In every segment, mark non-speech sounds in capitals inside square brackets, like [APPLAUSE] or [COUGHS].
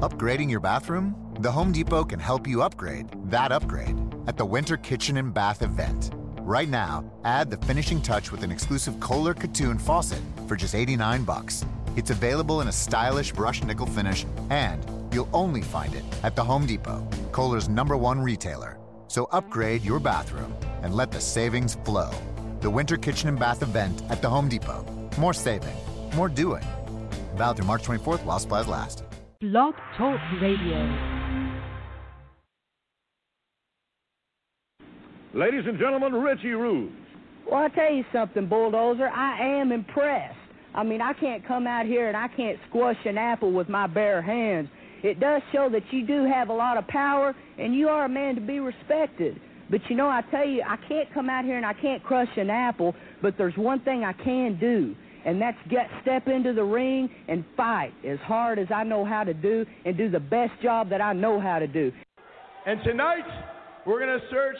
Upgrading your bathroom? The Home Depot can help you upgrade that upgrade at the Winter Kitchen and Bath event. Right now, add the finishing touch with an exclusive Kohler Katoon faucet for just 89 bucks. It's available in a stylish brushed nickel finish, and you'll only find it at the Home Depot, Kohler's number one retailer. So upgrade your bathroom and let the savings flow. The Winter Kitchen and Bath event at the Home Depot. More saving, more doing. Valid through March 24th while supplies last. Blog Talk Radio. Ladies and gentlemen, Richie Rude. Well, I tell you something, Bulldozer. I am impressed. I mean, I can't come out here and I can't squash an apple with my bare hands. It does show that you do have a lot of power and you are a man to be respected. But you know, I tell you, I can't come out here and I can't crush an apple, but there's one thing I can do, and that's get step into the ring and fight as hard as I know how to do and do the best job that I know how to do. And tonight, we're going to search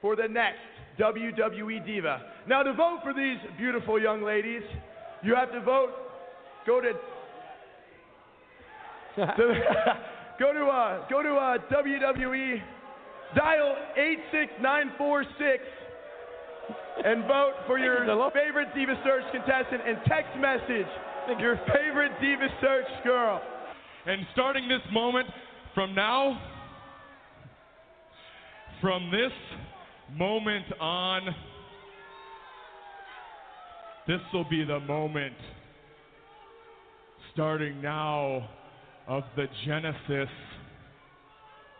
for the next WWE Diva. Now, to vote for these beautiful young ladies, you have to vote. Go to. to [LAUGHS] go to uh, go to uh, WWE. Dial eight six nine four six and vote for your favorite Diva Search contestant and text message your favorite Diva Search girl. And starting this moment from now, from this moment on, this will be the moment, starting now, of the genesis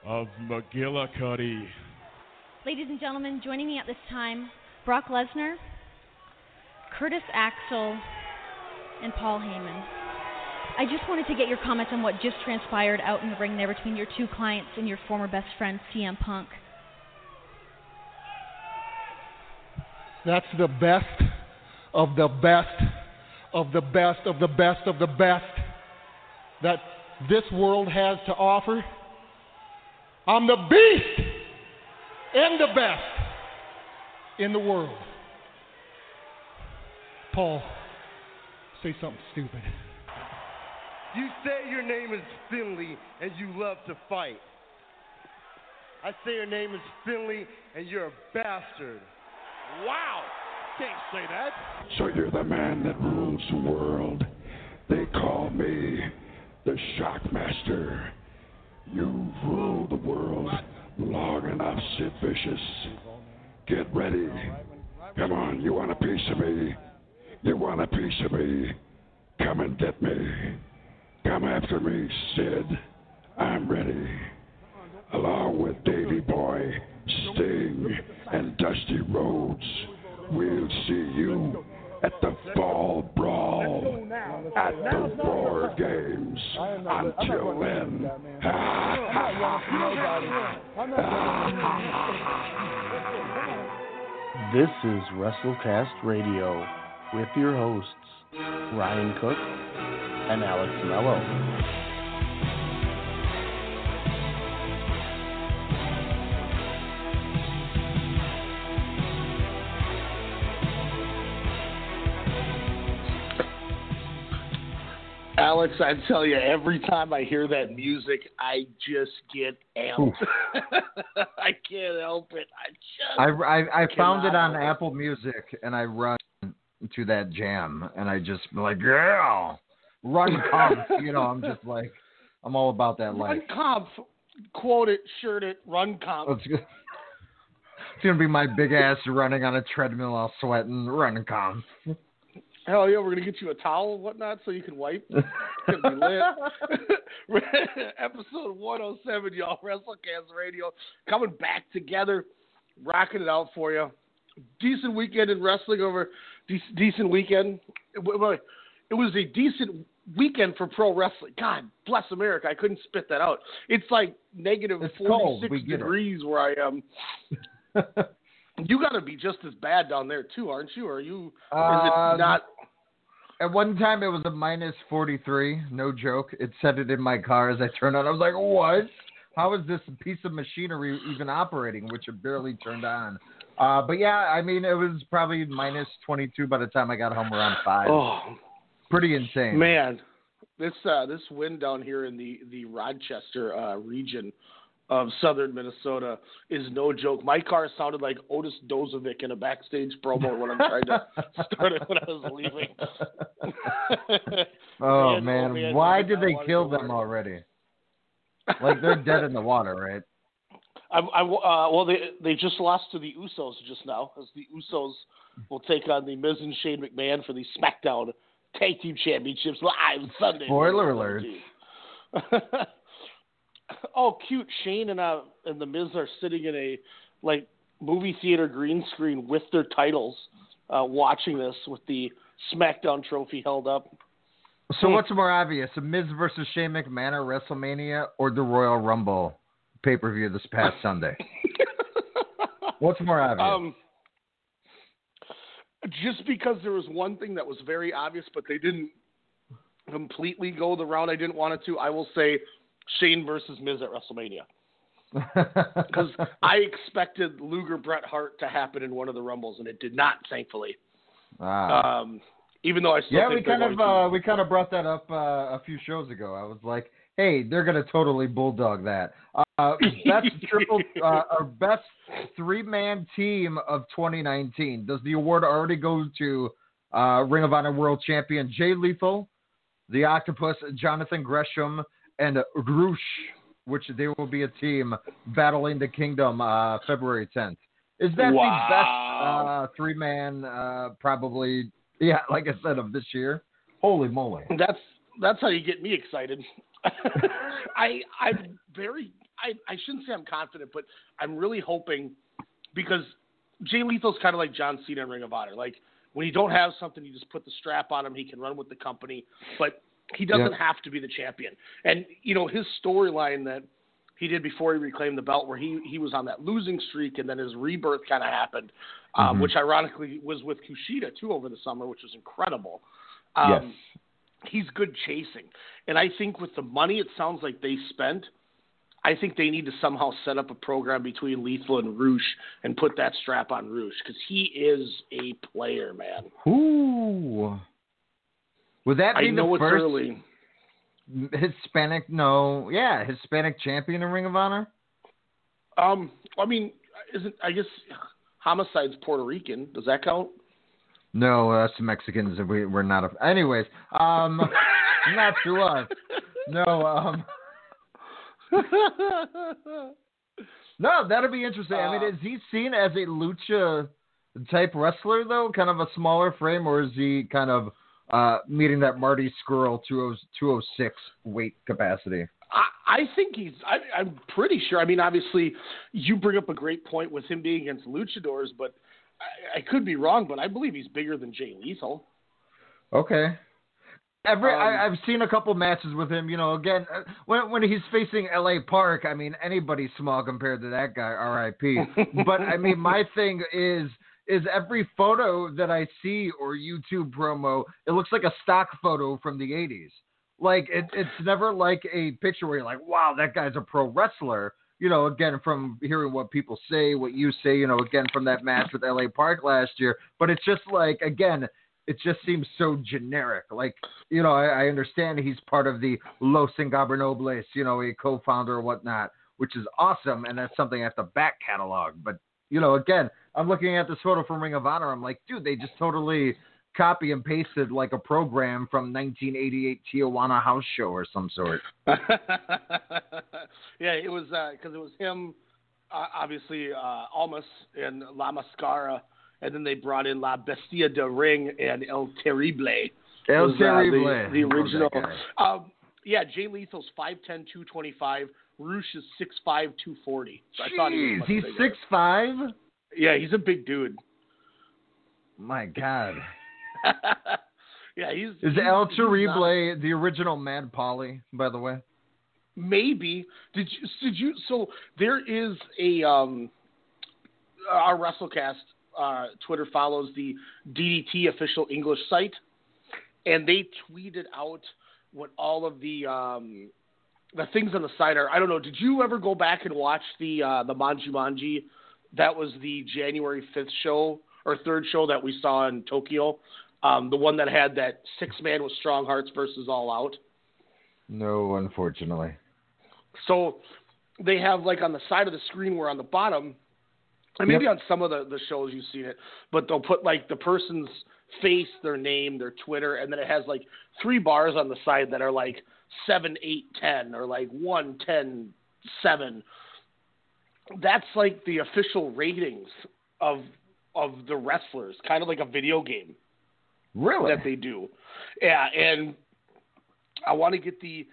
of McGillicutty. Ladies and gentlemen, joining me at this time, Brock Lesnar, Curtis Axel, and Paul Heyman. I just wanted to get your comments on what just transpired out in the ring there between your two clients and your former best friend, CM Punk. That's the best of the best of the best of the best of the best that this world has to offer. I'm the beast and the best in the world. Paul, say something stupid. You say your name is Finlay and you love to fight. I say your name is Finlay and you're a bastard. Wow! Can't say that. So you're the man that rules the world. They call me the Shockmaster. You've ruled the world long enough, Sid Vicious. Get ready. Come on, you want a piece of me? You want a piece of me? Come and get me. Come after me, Sid. I'm ready. Along with Davy Boy, Sting, and Dusty Rhodes, we'll see you at the Fall Brawl at the War Games. Until then, This is WrestleCast Radio with your hosts, Ryan Cook and Alex Mello. Alex, I tell you, every time I hear that music, I just get amped. [LAUGHS] I can't help it. I just I, I, I found it on Apple Music and I run to that jam and I just like, yeah, run comp. [LAUGHS] you know, I'm just like, I'm all about that life. Run comp, quote it, shirt it, run comp. It's, it's gonna be my big ass running on a treadmill, all sweating, run comp. Hell yeah, we're gonna get you a towel and whatnot so you can wipe. It's gonna be lit. [LAUGHS] [LAUGHS] Episode 107, y'all. WrestleCast Radio coming back together, rocking it out for you. Decent weekend in wrestling over dec- decent weekend. It it was a decent weekend for pro wrestling. God bless America. I couldn't spit that out. It's like negative. 46 We get it. degrees where I am. [LAUGHS] you got to be just as bad down there too, aren't you? Or are you? Is Um, it not? At one time, it was a minus 43. No joke. It said it in my car as I turned on. I was like, what? How is this piece of machinery even operating, which it barely turned on? Uh, but yeah, I mean, it was probably minus 22 by the time I got home around 5. Oh, Pretty insane. Man, this uh, this win down here in the the Rochester uh, region of southern Minnesota is no joke. My car sounded like Otis Dozovic in a backstage promo when I'm trying to [LAUGHS] start it when I was leaving. [LAUGHS] Oh Man, man, man, why did they kill them already? Like they're dead in the water, right? [LAUGHS] I, I, uh, well, they they just lost to the Usos just now, as the Usos will take on the Miz and Shane McMahon for the SmackDown Tag Team Championships live Sunday. Spoiler alert. Oh, cute! Shane and uh and the Miz are sitting in a like movie theater green screen with their titles, uh, watching this with the SmackDown trophy held up. So what's more obvious, a Miz versus Shane McMahon at WrestleMania or the Royal Rumble pay per view this past [LAUGHS] Sunday? What's more obvious? Um, just because there was one thing that was very obvious, but they didn't completely go the route I didn't want it to, I will say Shane versus Miz at WrestleMania. [LAUGHS] Because I expected Luger Bret Hart to happen in one of the Rumbles, and it did not, thankfully. Ah. Um, even though I still yeah, we kind of uh, we kind of brought that up uh, a few shows ago. I was like, hey, they're gonna totally bulldog that. Uh, best [LAUGHS] triple, uh, or best three man team of 2019. Does the award already go to uh, Ring of Honor World Champion Jay Lethal, the Octopus Jonathan Gresham, and Rush, which they will be a team battling the Kingdom uh, February 10th. Is that Wow. the best uh, three man? Uh, probably, yeah. [LAUGHS] Like I said, of this year. Holy moly! That's that's how you get me excited. [LAUGHS] I I'm very I I shouldn't say I'm confident, but I'm really hoping because Jay Lethal's kind of like John Cena in Ring of Honor. Like when you don't have something, you just put the strap on him. He can run with the company, but he doesn't Yeah. have to be the champion. And you know his storyline that he did before he reclaimed the belt, where he he was on that losing streak, and then his rebirth kind of happened, um, Mhm. which ironically was with Kushida too over the summer, which was incredible. Um, yes. he's good chasing. And I think with the money it sounds like they spent, I think they need to somehow set up a program between Lethal and Rush and put that strap on Rush because he is a player, man. Ooh. Would that be I know the it's first early. Hispanic? No, yeah, Hispanic champion in Ring of Honor. Um, I mean, isn't I guess Homicide's Puerto Rican? Does that count? No, us Mexicans, we, we're not. A, anyways, um, [LAUGHS] not to us. No, um, [LAUGHS] no, that'll be interesting. I mean, Uh, is he seen as a lucha type wrestler though, kind of a smaller frame, or is he kind of uh, meeting that Marty Scurll 206 weight capacity? I, I think he's. I, I'm pretty sure. I mean, obviously, you bring up a great point with him being against luchadors, but I, I could be wrong. But I believe he's bigger than Jay Lethal. Okay. Every Um, I, I've seen a couple matches with him. You know, again uh, when when he's facing L.A. Park, I mean anybody's small compared to that guy. R.I.P. [LAUGHS] but I mean my thing is is every photo that I see or YouTube promo, it looks like a stock photo from the '80s. Like it, it's never like a picture where you're like, wow, that guy's a pro wrestler. You know, again from hearing what people say, what you say. You know, again from that match with L.A. Park last year. But it's just like again it just seems so generic. Like, you know, I, I understand he's part of the Los Ingobernables, you know, a co-founder or whatnot, which is awesome, and that's something I have to back catalog. But, you know, again, I'm looking at this photo from Ring of Honor. I'm like, dude, they just totally copy and pasted like a program from 1988 Tijuana House Show or some sort. [LAUGHS] yeah, it was because it was him, uh, obviously uh, Almas and La Mascara, and then they brought in La Bestia de Ring and El Terrible. El was, uh, Terrible. the, the original. Um, yeah, Jay Lethal's 5'10", 225. Rush is 6'5", 240. So I thought he was Jeez, he's bigger. six five. Yeah, he's a big dude. My God. [LAUGHS] yeah, he's Is he's, El Terrible not- the original Mad Paulie, by the way? Maybe did you did you so there is a um our WrestleCast uh, Twitter follows the DDT official English site, and they tweeted out what all of the um the things on the site are. I don't know. Did you ever go back and watch the uh, the Manji Manji? That was the January fifth show or third show that we saw in Tokyo. Um, the one that had that six man with strong hearts versus all out. No, unfortunately. So they have like on the side of the screen where on the bottom, and maybe on some of the, the shows you've seen it, but they'll put like the person's face, their name, their Twitter, and then it has like three bars on the side that are like seven, eight, ten, or like one, ten, seven. That's like the official ratings of of the wrestlers, kind of like a video game. Really? That they do. Yeah, and I want to get the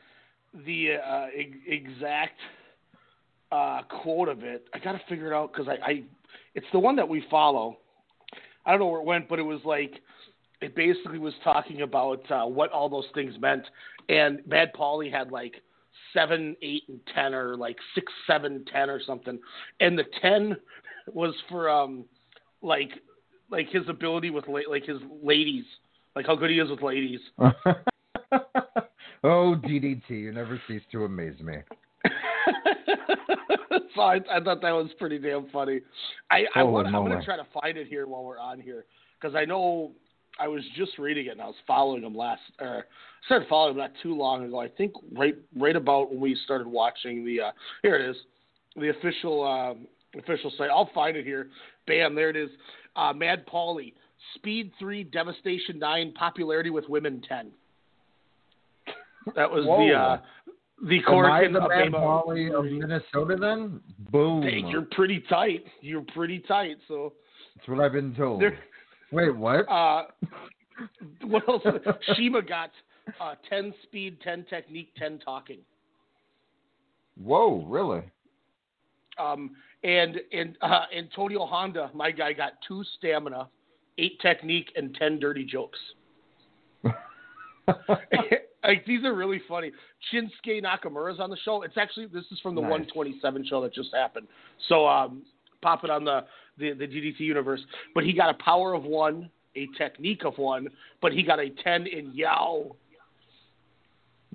the uh, ex- exact uh, quote of it. I got to figure it out because I, I, it's the one that we follow. I don't know where it went, but it was like it basically was talking about uh, what all those things meant. And Bad Paulie had like seven, eight, and ten, or like six, seven, ten, or something. And the ten was for um like like his ability with la- like his ladies, like how good he is with ladies. [LAUGHS] oh, DDT, you never cease to amaze me. [LAUGHS] so I, I thought that was pretty damn funny. I, I I'm gonna try to find it here while we're on here because I know I was just reading it and I was following him last. Or I started following him not too long ago. I think right right about when we started watching the. Uh, here it is, the official um, official site. I'll find it here. Bam, there it is. Uh, Mad Paulie, Speed Three, Devastation Nine, Popularity with Women Ten. That was Whoa. the uh, the Am I the of Mad Bama- of Minnesota then? Boom. Hey, you're pretty tight. You're pretty tight. So That's what I've been told. There- Wait, what? Uh, [LAUGHS] what else? [LAUGHS] CIMA got uh, ten speed, ten technique, ten talking. Whoa, really? Um, and and uh, Antonio Honda, my guy, got two stamina, eight technique, and ten dirty jokes. like [LAUGHS] these are really funny. Shinsuke Nakamura's on the show. It's actually this is from the Nice. 127 show that just happened. So um, pop it on the, the the DDT universe. But he got a power of one, a technique of one, but he got a 10 in Yao.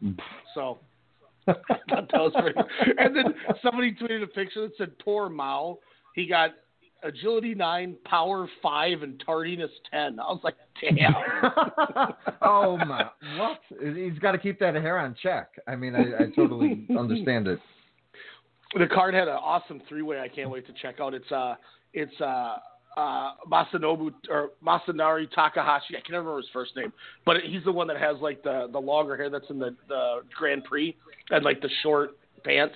[LAUGHS] So [LAUGHS] that was pretty. And then somebody tweeted a picture that said, "Poor Mao." He got agility nine, power five, and tardiness ten. I was like, "Damn." [LAUGHS] oh my! What? He's got to keep that hair on check. I mean, I, I totally understand it. The card had an awesome three way. I can't wait to check out. It's uh, it's uh, uh, Masanobu or Masanari Takahashi. I can never remember his first name, but he's the one that has like the the longer hair that's in the the Grand Prix and like the short pants.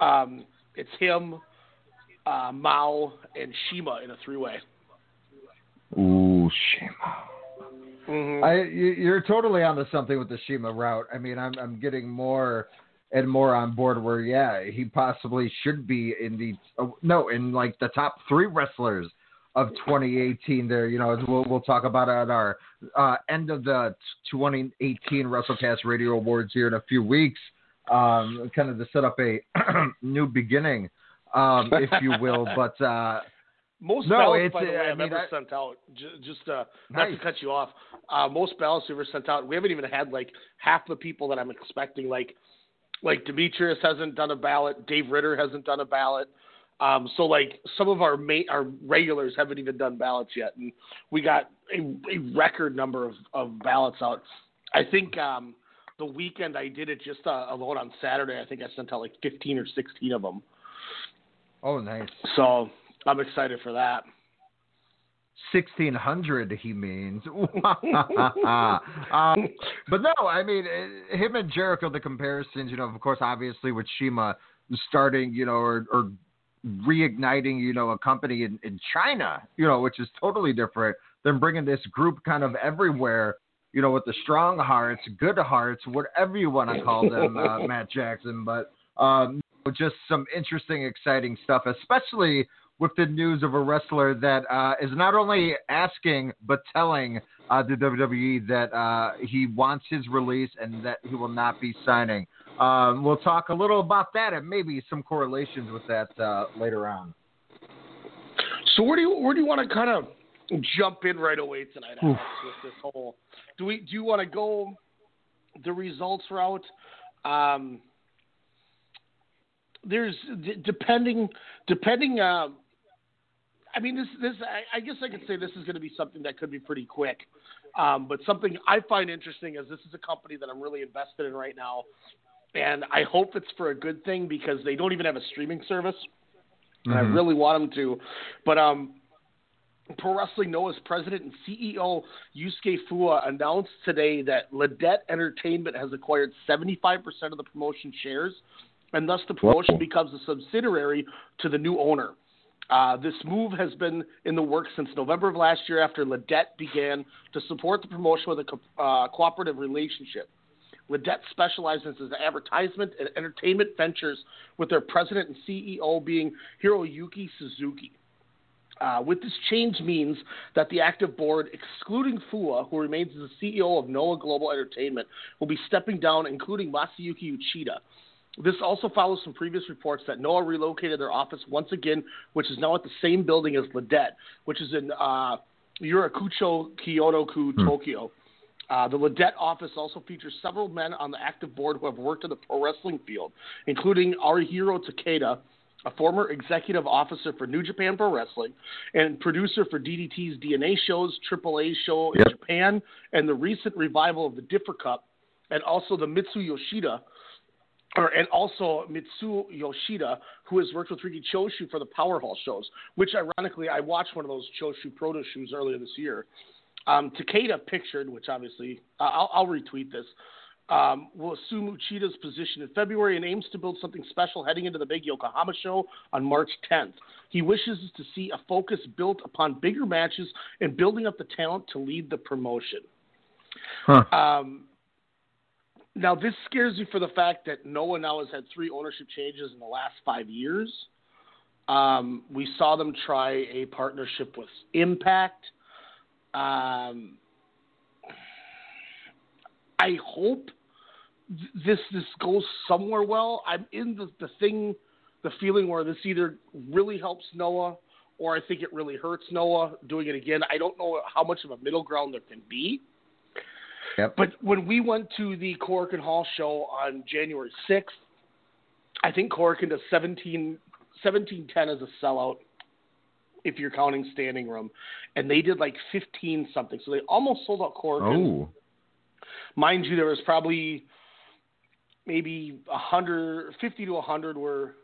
Um, it's him, uh, Mao, and CIMA in a three way. Ooh, CIMA. I, you- you're totally onto something with the CIMA route. I mean, I'm I'm getting more and more on board. Where yeah, he possibly should be in the oh, no in like the top three wrestlers of 2018. There, you know, we'll we'll talk about it at our uh, end of the 2018 WrestleCast Radio Awards here in a few weeks. Um, kind of to set up a [CLEARS THROAT] new beginning, um, if you will. [LAUGHS] But uh, Most No, ballots, it's, by the uh, way, I I've mean, ever I- sent out. Just uh, not to cut you off. Uh, most ballots we've ever sent out. We haven't even had like half the people that I'm expecting. Like, like Demetrius hasn't done a ballot. Dave Ritter hasn't done a ballot. Um, so like some of our ma- our regulars haven't even done ballots yet, and we got a, a record number of, of ballots out. I think um, the weekend I did it just uh, alone on Saturday. I think I sent out like 15 or 16 of them. oh, nice. So I'm excited for that. 1600 he means. [LAUGHS] [LAUGHS] Um, but no i mean eh, him and jericho the comparisons you know of course obviously with CIMA starting you know or, or reigniting you know a company in, in china you know which is totally different than bringing this group kind of everywhere you know with the strong hearts good hearts whatever you want to call them uh, [LAUGHS] matt jackson. But um, just some interesting exciting stuff especially with the news of a wrestler that uh, is not only asking but telling uh, the WWE that uh, he wants his release and that he will not be signing. Um, we'll talk a little about that and maybe some correlations with that uh, later on. So where do you where do you want to kind of jump in right away tonight Alex, with this whole? Do we do you want to go the results route? Um, there's d- depending depending. Uh, I mean, this this I, I guess I could say this is going to be something that could be pretty quick. Um, but something I find interesting is this is a company that I'm really invested in right now, and I hope it's for a good thing because they don't even have a streaming service, and I Mhm. really want them to. But um, Pro Wrestling Noah's president and CEO Yusuke Fua announced today that LIDET Entertainment has acquired 75% of the promotion shares, and thus the promotion Whoa. becomes a subsidiary to the new owner. Uh, this move has been in the works since November of last year after LIDET began to support the promotion with a co- uh, cooperative relationship. LIDET specializes in advertisement and entertainment ventures with their president and CEO being Hiroyuki Suzuki. Uh, with this change means that the active board, excluding Fua, who remains as the CEO of Noah Global Entertainment, will be stepping down, including Masayuki Uchida. This also follows some previous reports that Noah relocated their office once again, which is now at the same building as LIDET, which is in uh, Yurakucho, Chiyoda-ku, Tokyo. Uh, the LIDET office also features several men on the active board who have worked in the pro wrestling field, including Arihiro Takeda, a former executive officer for New Japan Pro Wrestling and producer for DDT's DNA shows, AAA show in Japan, and the recent revival of the Differ Cup, and also the Mitsu Yoshida, or and also Mitsu Yoshida, who has worked with Riki Choshu for the Power Hall shows, which ironically I watched one of those Choshu proto shoes earlier this year. Um, Takeda pictured, which obviously uh, I'll, I'll retweet this, um, will assume Uchida's position in February and aims to build something special heading into the big Yokohama show on March 10th. He wishes to see a focus built upon bigger matches and building up the talent to lead the promotion. Huh. Um, now, this scares me for the fact that Noah now has had three ownership changes in the last five years. Um, we saw them try a partnership with Impact. Um, I hope th- this this goes somewhere well. I'm in the, the thing, the feeling where this either really helps Noah or I think it really hurts Noah doing it again. I don't know how much of a middle ground there can be. Yep. But when we went to the Korakuen Hall show on January 6th, I think Korakuen does 17, 1710 as a sellout if you're counting standing room. And they did like 15 something. So they almost sold out Korakuen. Oh. Mind you, there was probably maybe 100, 50 to 100 were,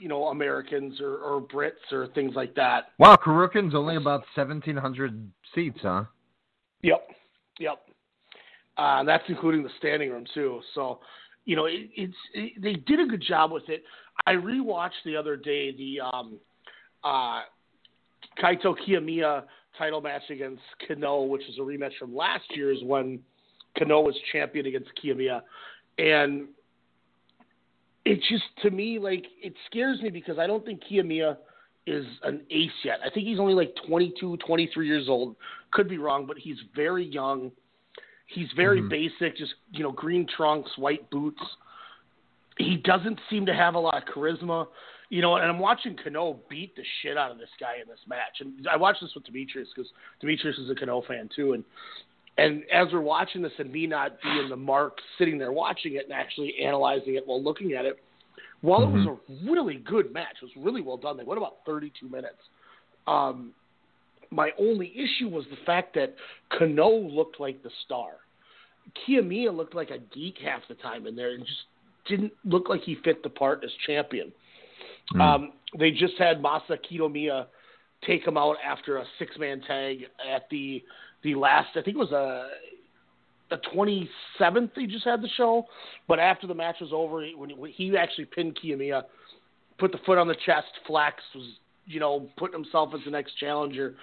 you know, Americans or, or Brits or things like that. Wow, Korakuen's only about 1,700 seats, huh? Yep, yep. Uh, that's including the standing room too. So, you know, it, it's it, they did a good job with it. I rewatched the other day the um, uh, Kaito Kiyomiya title match against Kenoh, which is a rematch from last year's when Kenoh was champion against Kiyomiya, and it just to me like it scares me because I don't think Kiyomiya is an ace yet. I think he's only like 22, 23 years old. Could be wrong, but he's very young. He's very Mhm. basic, just you know, green trunks, white boots. He doesn't seem to have a lot of charisma, you know. And I'm watching Kenoh beat the shit out of this guy in this match, and I watched this with Demetrius because Demetrius is a Kenoh fan too, and and as we're watching this and me not being the mark sitting there watching it and actually analyzing it while looking at it, while it was a really good match, it was really well done. They went about 32 minutes. Um, my only issue was the fact that Kenoh looked like the star. Kiyomiya looked like a geek half the time in there and just didn't look like he fit the part as champion. Mm. Um, they just had Masa Kitamiya take him out after a six man tag at the the last I think it was a the 27th they just had the show, but after the match was over, when he, when he actually pinned Kiyomiya, put the foot on the chest, Flax was you know putting himself as the next challenger.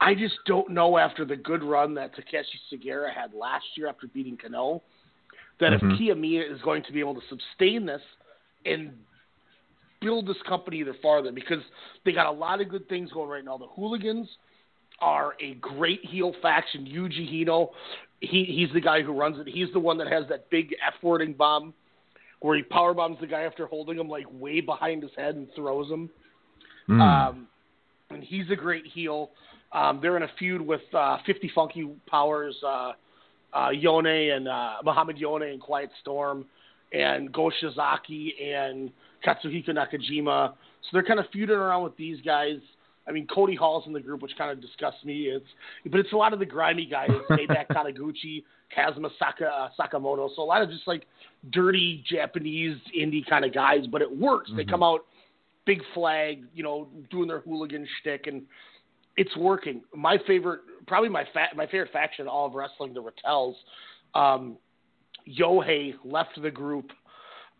I just don't know after the good run that Takashi Sugiura had last year after beating Kenoh, that Mhm. if Kiyomiya is going to be able to sustain this and build this company either farther because they got a lot of good things going right now. The Hooligans are a great heel faction. Yuji Hino, he he's the guy who runs it. He's the one that has that big F wording bomb where he power bombs the guy after holding him like way behind his head and throws him. Mm. Um, and he's a great heel. Um, they're in a feud with uh, 50 Funky Powers, uh, uh, Yone and uh, Muhammad Yone and Quiet Storm, and Go Shiozaki and Katsuhiko Nakajima. So they're kind of feuding around with these guys. I mean, Cody Hall's in the group, which kind of disgusts me. It's but it's a lot of the grimy guys, [LAUGHS] Maybach Taniguchi, Kazuma Saka, uh, Sakamoto. So a lot of just like dirty Japanese indie kind of guys, but it works. They come out big flag, you know, doing their hooligan shtick, and it's working. My favorite, probably my fa- my favorite faction in all of wrestling, the RATEL'S. Um, Yohei left the group.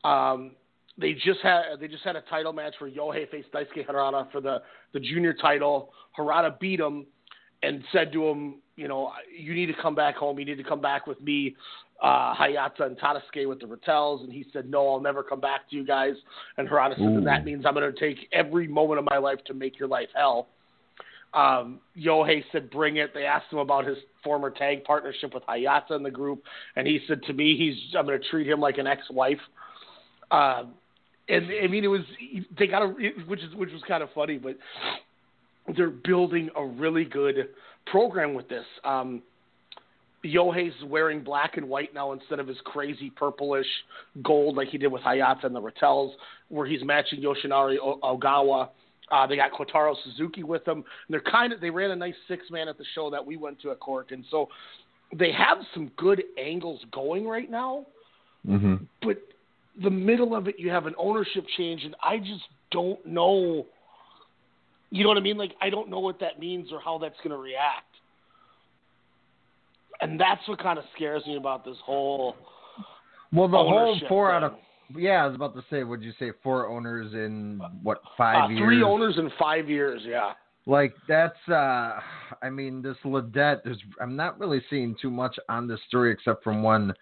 Um, they just had they just had a title match where Yohei faced Daisuke Harada for the the junior title. Harada beat him and said to him, you know, you need to come back home. You need to come back with me, uh, Hayata and Tadasuke with the RATEL'S. And he said, no, I'll never come back to you guys. And Harada said, then that means I'm going to take every moment of my life to make your life hell. Um, Yohei said, bring it. They asked him about his former tag partnership with Hayata in the group. And he said, to me, he's, I'm going to treat him like an ex-wife. Um, and I mean, it was, they got a, which is, which was kind of funny, but they're building a really good program with this. Um, Yohei's wearing black and white now instead of his crazy purplish gold like he did with Hayata and the RATEL'S, where he's matching Yoshinari o- Ogawa. Uh, they got Kotaro Suzuki with them. And they're kind of they ran a nice six man at the show that we went to at Cork, and so they have some good angles going right now. Mm-hmm. But the middle of it, you have an ownership change, and I just don't know. You know what I mean? Like I don't know what that means or how that's going to react. And that's what kind of scares me about this whole. Well, the whole four thing. out of yeah, I was about to say, would you say four owners in what five uh, years? three owners in five years. Yeah. Like that's uh I mean this LIDET there's I'm not really seeing too much on this story except from one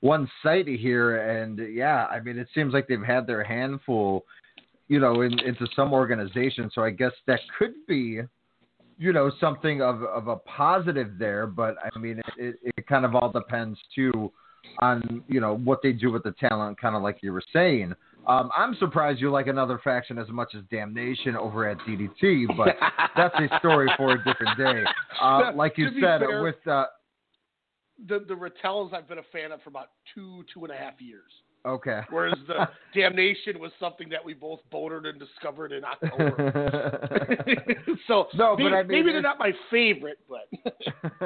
one site here and yeah, I mean it seems like they've had their handful, you know, in, into some organization. So I guess that could be, you know, something of of a positive there, but I mean it, it, kind of all depends too on, you know, what they do with the talent, kind of like you were saying. Um, I'm surprised you like another faction as much as Damnation over at DDT, but [LAUGHS] that's a story for a different day. Uh, like you said, fair- with uh, The the RATEL'S I've been a fan of for about two two and a half years. Okay, [LAUGHS] Whereas the [LAUGHS] Damnation was something that we both boated and discovered in October. [LAUGHS] so No, but maybe, I mean, maybe they're not my favorite, but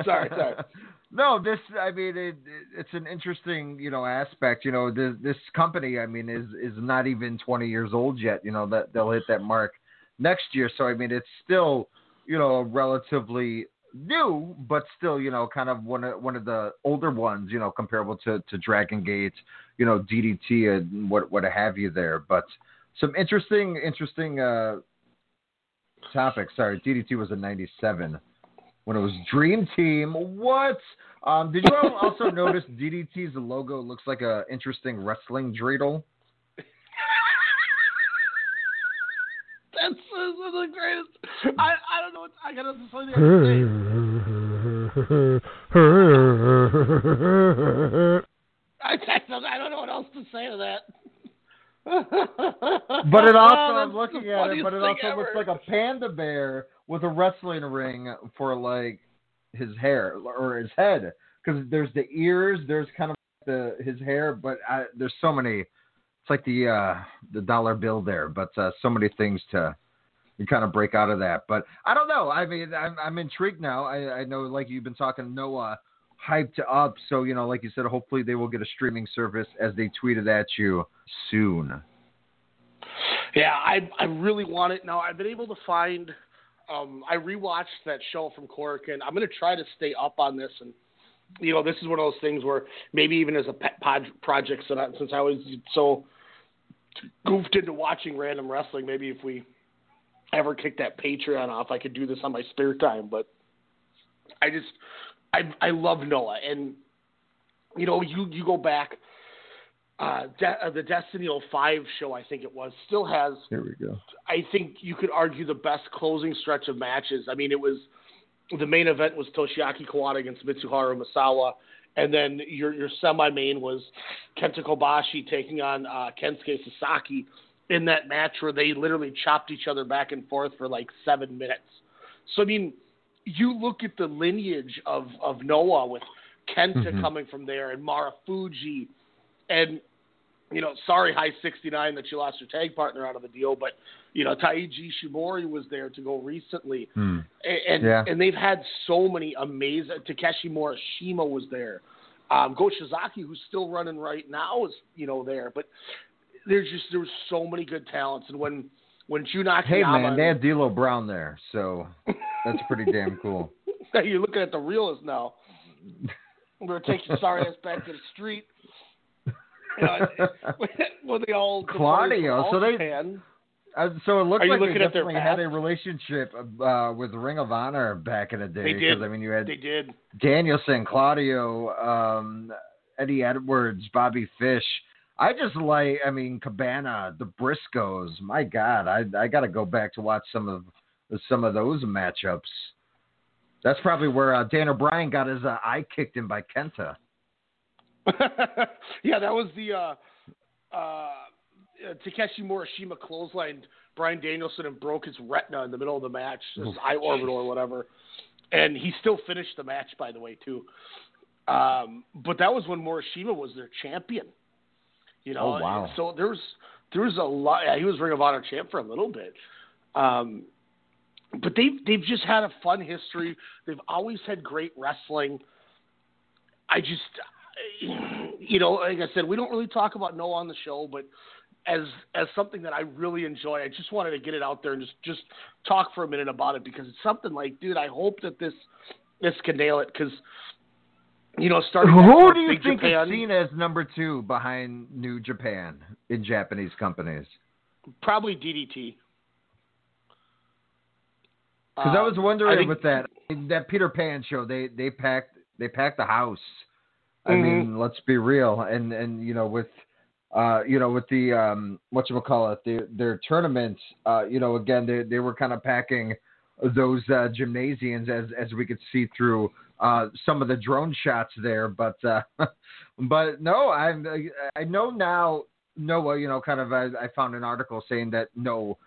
sorry, sorry. no, this I mean it, it's an interesting you know aspect. You know this this company I mean is is not even 20 years old yet. You know that they'll hit that mark next year. So I mean it's still you know a relatively new, but still you know kind of one of one of the older ones. You know comparable to to Dragon Gate, you know DDT and what what have you there. But some interesting interesting uh topics. Sorry, DDT was in '97 when it was Dream Team. What? Um, did you all also [LAUGHS] notice DDT's logo looks like a interesting wrestling dreidel? That's, that's the greatest. I I don't know. What, I gotta something to say. I, I don't I don't know what else to say to that. [LAUGHS] But it also, Oh, I'm looking at it, but it also looks like a panda bear with a wrestling ring for like his hair or his head. Because there's the ears, there's kind of the his hair, but I, there's so many. It's like the uh, the dollar bill there, but uh, so many things to you kind of break out of that. But I don't know. I mean, I'm, I'm intrigued now. I, I know, like you've been talking, Noah hyped up. So you know, like you said, hopefully they will get a streaming service as they tweeted at you soon. Yeah, I I really want it now. I've been able to find. Um, I rewatched that show from Cork, and I'm going to try to stay up on this. And you know, this is one of those things where maybe even as a pet pod project, so since I was so goofed into watching random wrestling, maybe if we ever kick that Patreon off, I could do this on my spare time. But I just, I I love Noah, and you know, you you go back. Uh, De- uh, the Destiny 05 show, I think it was, still has Here we go. I think you could argue the best closing stretch of matches. I mean, it was the main event was Toshiaki Kawada against Mitsuharu Misawa, and then your your semi main was Kenta Kobashi taking on uh, Kensuke Sasaki in that match where they literally chopped each other back and forth for like seven minutes. So I mean, you look at the lineage of of Noah with Kenta Mhm. coming from there and Marufuji and you know, sorry, High 69 that you lost your tag partner out of the deal, but you know, Taiji Ishimori was there to go recently, Hmm. and and, Yeah. and they've had so many amazing. Takeshi Morishima was there. Um, Go Shiozaki, who's still running right now, is you know there, but there's just there's so many good talents, and when when Jun Hey man, they had D'Lo Brown there, so that's pretty damn [LAUGHS] cool. you're looking at the realist now. [LAUGHS] We're taking sorry ass back to the street. [LAUGHS] You know, well, they all Claudio, so they-. Uh, so it looks Are like they looking at their definitely had a relationship uh, with Ring of Honor back in the day. They did. I mean, you had They did. Danielson, Claudio, um, Eddie Edwards, Bobby Fish. I just like, I mean, Cabana, the Briscoes. My God, I I got to go back to watch some of some of those matchups. That's probably where uh, Dan O'Brien got his uh, eye kicked in by Kenta. [LAUGHS] yeah, that was the uh, uh, Takeshi Morishima clotheslined Bryan Danielson and broke his retina in the middle of the match, his Oh, eye orbital or whatever. And he still finished the match, by the way, too. Um, but that was when Morishima was their champion. You know, Oh, wow. so there was there was a lot. Yeah, he was Ring of Honor champ for a little bit. Um, but they've they've just had a fun history. They've always had great wrestling. I just, you know, like I said, we don't really talk about no on the show, but as as something that I really enjoy, I just wanted to get it out there and just just talk for a minute about it because it's something like, dude, I hope that this this can nail it because. You know, starting Who do you think Japan, is seen as number two behind New Japan in Japanese companies? probably DDT. Because I was Um, wondering I think- with that that Peter Pan show, they they packed they packed the house. I Mhm. mean, let's be real, and and you know with uh you know with the um what you call it their their tournaments, uh you know again they they were kind of packing those uh, gymnasiums as as we could see through uh some of the drone shots there, but uh [LAUGHS] but no, I'm I know now Noah, you know, kind of I, I found an article saying that no,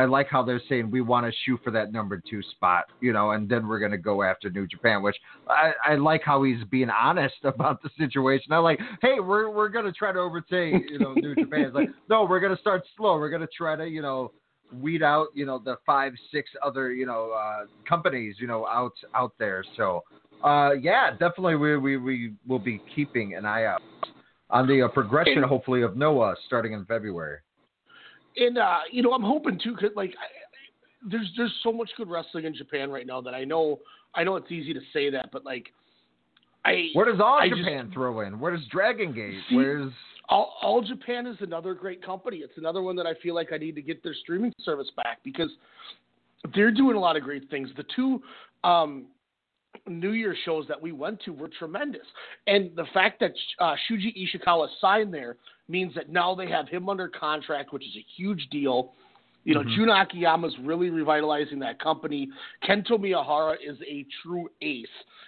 I like how they're saying we want to shoot for that number two spot, you know, and then we're going to go after New Japan, which I, I like how he's being honest [LAUGHS] about the situation. I like, hey, we're we're going to try to overtake, you know, New Japan. It's like, no, we're going to start slow. We're going to try to, you know, weed out, you know, the five, six other, you know, uh, companies, you know, out out there. So, uh, yeah, definitely, we we we will be keeping an eye out on the uh, progression, hopefully, of Noah starting in February. And uh, you know, I'm hoping too, cause like I, there's there's so much good wrestling in Japan right now that I know I know it's easy to say that, but like I Where does All I just- Japan throw in? Where does Dragon Gate? See, Where's All, All Japan is another great company. It's another one that I feel like I need to get their streaming service back because they're doing a lot of great things. The two um, New Year shows that we went to were tremendous, and the fact that uh, Shuji Ishikawa signed there means that now they have him under contract, which is a huge deal. You know, Mhm. Jun Akiyama's really revitalizing that company. Kento Miyahara is a true ace.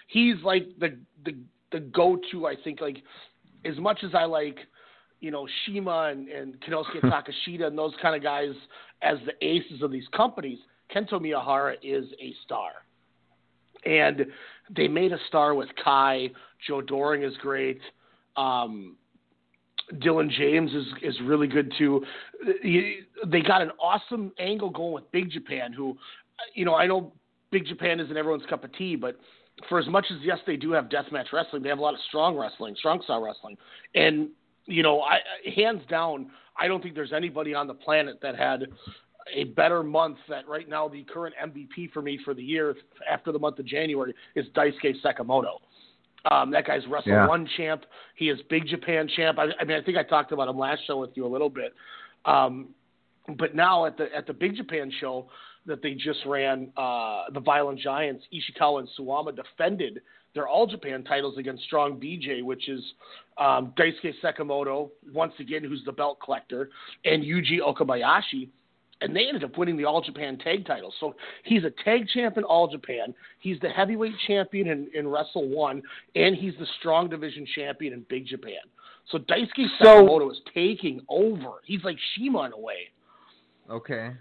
He's like the the the go-to. I think like as much as I like, you know, CIMA and, and Konosuke [LAUGHS] Takeshita and those kind of guys as the aces of these companies, Kento Miyahara is a star. And they made a star with Kai. Joe Doering is great. Um, Dylan James is is really good too. They got an awesome angle going with Big Japan, who, you know, I know Big Japan isn't everyone's cup of tea, but for as much as yes, they do have deathmatch wrestling, they have a lot of strong wrestling, strong style wrestling, and you know, I- hands down, I don't think there's anybody on the planet that had a better month. That right now, the current MVP for me for the year after the month of January is Daisuke Sekimoto. Um, that guy's Wrestle Yeah. One champ. He is Big Japan champ. I, I mean, I think I talked about him last show with you a little bit. Um, but now at the at the Big Japan show that they just ran, uh, the Violent Giants, Ishikawa and Suwama defended their All Japan titles against Strong BJ, which is um, Daisuke Sekimoto once again, who's the belt collector, and Yuji Okabayashi. And they ended up winning the All Japan tag titles. So he's a tag champ in All Japan. He's the heavyweight champion in, in Wrestle One, and he's the strong division champion in Big Japan. So Daisuke So- is taking over. He's like CIMA in a way. Okay.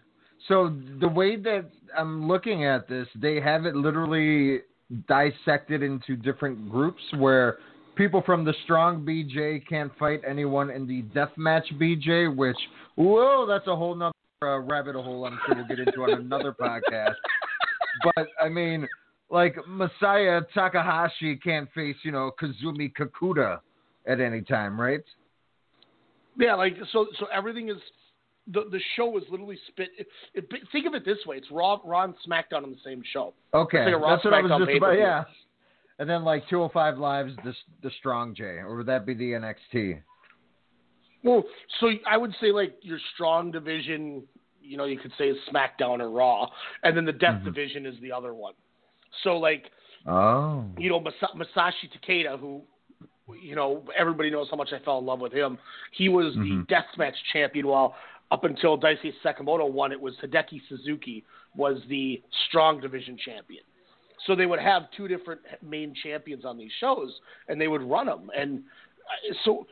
So the way that I'm looking at this, they have it literally dissected into different groups where people from the Strong BJ can't fight anyone in the Deathmatch BJ, which whoa, that's a whole nother uh, rabbit hole. I'm sure we'll get into on another podcast. [LAUGHS] But I mean, like Masaya Takahashi can't face you know Kazumi Kikuta at any time, right? Yeah, like so. So everything is the the show is literally spit. It, it, think of it this way: it's Raw, Raw and SmackDown on the same show. Okay, like Raw that's what I was just about. Yeah, and then like 205 Lives, the the Strong J, or would that be the NXT? Well, so I would say like your strong division, you know, you could say is SmackDown or Raw, and then the Death Mm-hmm. division is the other one. So like Oh, you know Masa- Masashi Takeda, who you know everybody knows how much I fell in love with him. He was Mhm. the deathmatch champion. While up until Daisuke Sekimoto won, it was Hideki Suzuki was the strong division champion. So they would have two different main champions on these shows, and they would run them. And uh, so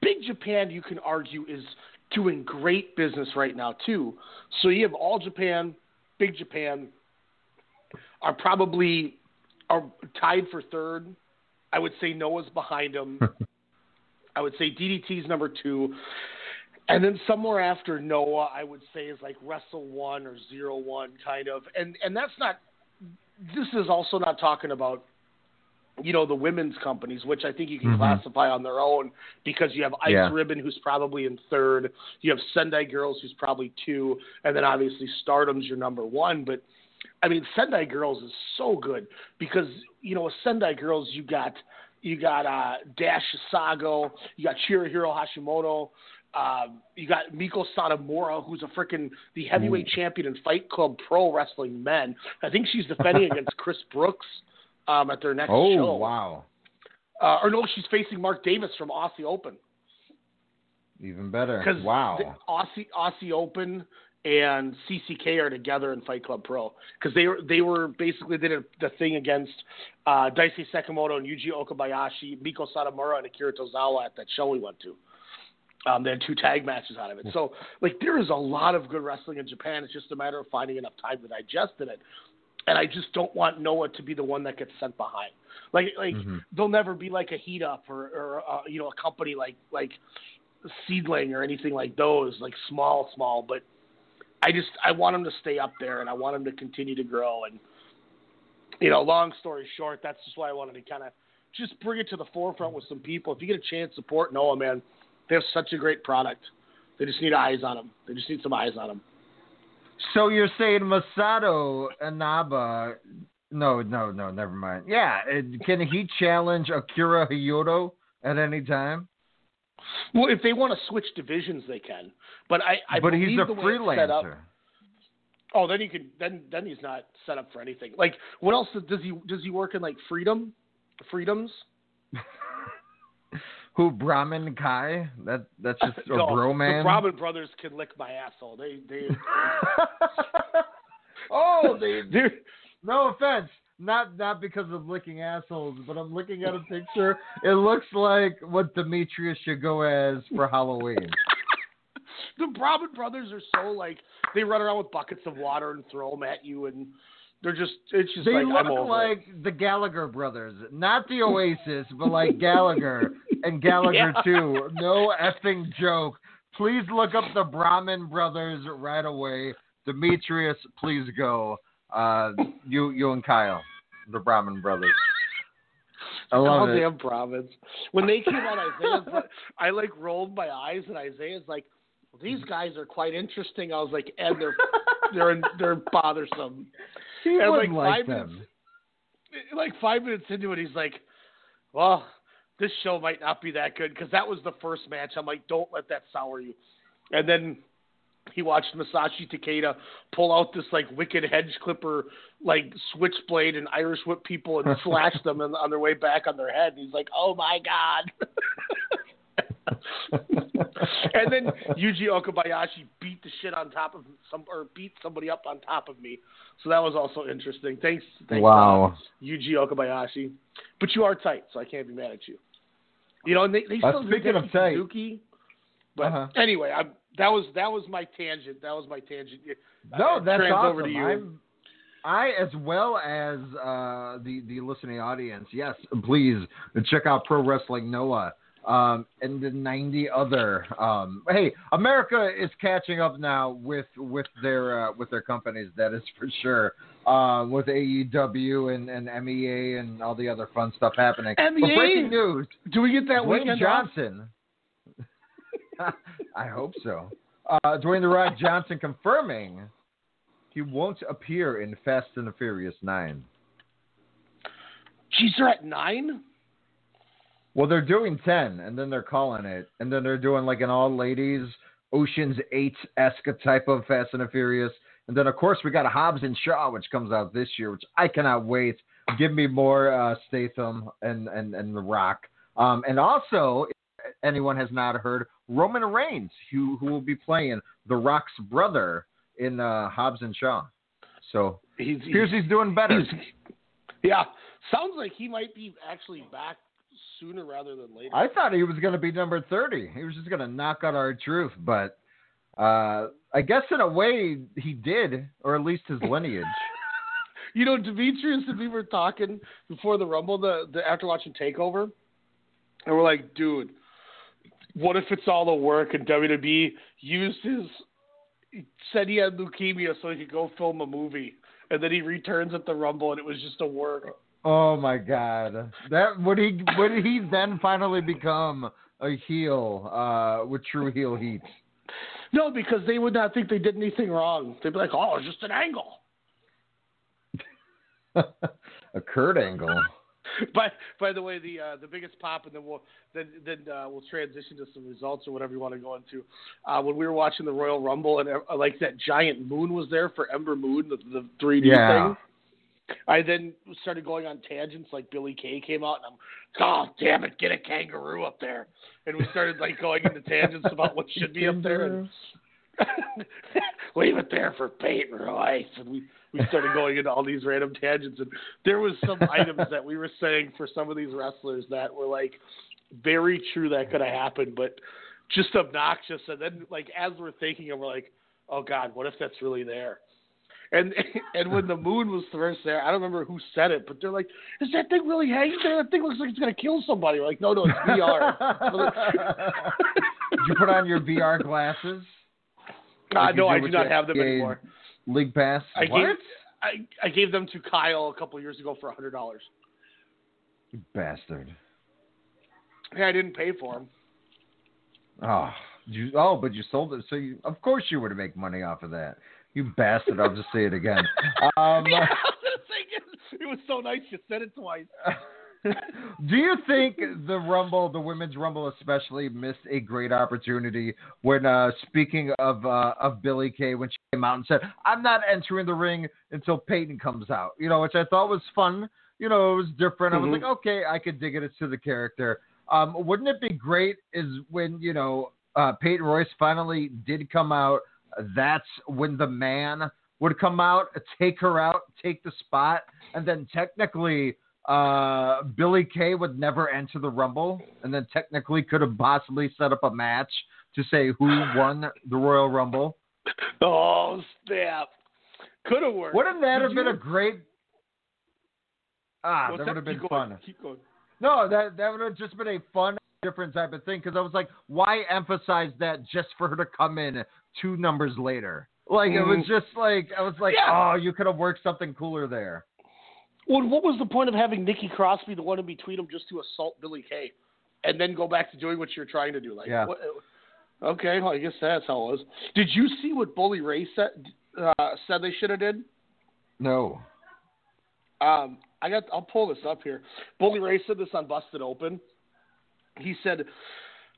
Big Japan, you can argue, is doing great business right now too. So you have All Japan, Big Japan are probably are tied for third. I would say Noah's behind them. [LAUGHS] I would say DDT's number two. And then somewhere after Noah, I would say is like Wrestle One or Zero One kind of. And and that's not this is also not talking about you know the women's companies, which I think you can Mhm. classify on their own because you have Ice Yeah. Ribbon, who's probably in third. You have Sendai Girls, who's probably two, and then obviously Stardom's your number one. But I mean, Sendai Girls is so good because you know with Sendai Girls you got you got uh, Dash Sago, you got Chihiro Hashimoto, um, you got Meiko Satomura, who's a freaking the heavyweight champion in Fight Club Pro Wrestling Men. I think she's defending [LAUGHS] against Chris Brooks um, at their next oh show. Oh wow, Uh, or no, she's facing Mark Davis from Aussie Open. even better. Because Wow, Aussie Aussie Open and CCK are together in Fight Club Pro because they were they were basically did a, the thing against uh, Daisuke Sekimoto and Yuji Okabayashi, Meiko Satomura, and Akira Tozawa at that show we went to. Um, they had two tag matches out of it. [LAUGHS] So like there is a lot of good wrestling in Japan. It's just a matter of finding enough time to digest in it. And I just don't want Noah to be the one that gets sent behind. Like like Mhm. there'll never be like a heat up or, or uh, you know a company like like Seadlinnng or anything like those, like small, small. But I just I want him to stay up there, and I want him to continue to grow. And you know, long story short, that's just why I wanted to kind of just bring it to the forefront with some people. If you get a chance, support Noah, man. They have such a great product. They just need eyes on them. They just need some eyes on them. So you're saying Masato Inaba? No, no, no. Never mind. Yeah, can he challenge Akira Hyoto at any time? Well, if they want to switch divisions, they can. But I, I but he's believe a the way it's set up- freelancer. Oh, then he can. Then then he's not set up for anything. Like, what else does he does he work in? Like freedom, freedoms. [LAUGHS] Who Brahman Kei? That that's just a [LAUGHS] No, bro man. The Brahman brothers can lick my asshole. They they. [LAUGHS] oh, they. [LAUGHS] They're, no offense, not not because of licking assholes, but I'm looking at a picture. It looks like what Demetrius should go as for Halloween. the Brahman brothers are so like they run around with buckets of water and throw them at you, and they're just it's just They like look over it. like the Gallagher brothers, not the Oasis, but like Gallagher and Gallagher Yeah. too. No effing joke. Please look up the Brahman brothers right away. Demetrius, please go. Uh, you, you and Kyle, the Brahman brothers. I love Oh, it. damn Brahmans. When they came out, Isaiah's, [LAUGHS] I like rolled my eyes, and Isaiah's like, "These guys are quite interesting." I was like, "And they're they're they're bothersome." He and wouldn't like like five minutes, them. like five minutes into it, he's like, "Well, this show might not be that good because that was the first match." I'm like, "Don't let that sour you." And then he watched Masashi Takeda pull out this like wicked hedge clipper, like switchblade and Irish whip people and [LAUGHS] slash them on, on their way back on their head. And he's like, "Oh my god!" [LAUGHS] and then Yuji Okabayashi beat the shit on top of some or beat somebody up on top of me. So that was also interesting. Thanks, thanks Wow. uh, Yuji Okabayashi. But you are tight, so I can't be mad at you. You know, and they, they Uh, still do speaking of tight. Suzuki. But Uh-huh. anyway, I, that was that was my tangent. That was my tangent. No, Uh, that's awesome. over to you. I'm I, as well as uh, the the listening audience, yes, please check out Pro Wrestling Noah um, and the 90 other. Um, hey, America is catching up now with with their uh, with their companies. That is for sure. Uh, with AEW and, and MEA and all the other fun stuff happening. MEA? But breaking news: Do we get that Dwayne weekend? Johnson. [LAUGHS] I hope so. Uh, Dwayne the Rock Johnson confirming he won't appear in Fast and the Furious Nine. Geez, they're at nine. Well, they're doing ten, and then they're calling it, and then they're doing like an all ladies Ocean's Eight esque type of Fast and Furious, and then of course we got Hobbs and Shaw, which comes out this year, which I cannot wait. Give me more uh, Statham and and and The Rock, um, and also if anyone has not heard Roman Reigns, who who will be playing The Rock's brother in uh, Hobbs and Shaw. So He's, appears he's doing better. yeah, sounds like he might be actually back sooner rather than later. I thought he was going to be number 30. He was just going to knock out R-Truth, but uh, I guess in a way he did, or at least his lineage. [LAUGHS] You know, Demetrius and we were talking before the Rumble, the, the after watching Takeover, and we're like, dude, what if it's all a work and WWE used his he said he had leukemia so he could go film a movie, and then he returns at the Rumble and it was just a work. Oh my God! That would he would he then finally become a heel uh, with true heel heat? No, because they would not think they did anything wrong. They'd be like, oh, it's just an angle. [LAUGHS] a Kurt Angle. [LAUGHS] by by the way, the uh, the biggest pop, and then we'll then then uh, we'll transition to some results or whatever you want to go into. Uh, when we were watching the Royal Rumble, and uh, like that giant moon was there for Ember Moon, the the 3D Yeah. thing. I then started going on tangents like Billie Kay came out, and I'm, oh damn it, get a kangaroo up there, and we started like going into tangents about what should be up there, and [LAUGHS] leave it there for Peyton Royce, and we we started going into all these random tangents, and there was some items that we were saying for some of these wrestlers that were like very true that could have happened, but just obnoxious. And then like as we're thinking, and we're like, oh god, what if that's really there? And and when the moon was first there, I don't remember who said it, but they're like, "Is that thing really hanging there? That thing looks like it's gonna kill somebody." We're like, "No, no, it's VR." Did [LAUGHS] you put on your VR glasses? uh, Like no, I do not have them anymore. League pass. I what? gave I, I gave them to Kyle a couple of years ago for a hundred dollars. Bastard. Yeah, I didn't pay for them. Oh, you, oh, but you sold it, so you, of course you were to make money off of that. You bastard! I'll just say it again. Um, [LAUGHS] yeah, I was gonna say it, it was so nice you said it twice. [LAUGHS] do you think the Rumble, the women's Rumble especially, missed a great opportunity when, uh, speaking of uh, of Billie Kay, when she came out and said, "I'm not entering the ring until Peyton comes out," you know, which I thought was fun. You know, it was different. I was like, okay, I could dig it. It's to the character. Um, wouldn't it be great? Is when you know uh, Peyton Royce finally did come out. That's when the man would come out, take her out, take the spot, and then technically uh, Billie Kay would never enter the Rumble, and then technically could have possibly set up a match to say who won the Royal Rumble. Oh snap! Could have worked. Wouldn't that Did have been a great? Ah, that would have been Keep going. fun. No, that that would have just been a fun, different type of thing. Because I was like, why emphasize that just for her to come in two numbers later? Like it was Mhm. just like I was like, Yeah. oh, you could have worked something cooler there. Well, what was the point of having Nikki Crosby, the one in between them, just to assault Billie Kay, and then go back to doing what you're trying to do? Like, Yeah. what, okay, well, I guess that's how it was. Did you see what Bully Ray said? Uh, said they should have did. No. Um, I got. I'll pull this up here. Bully Ray said this on Busted Open. He said,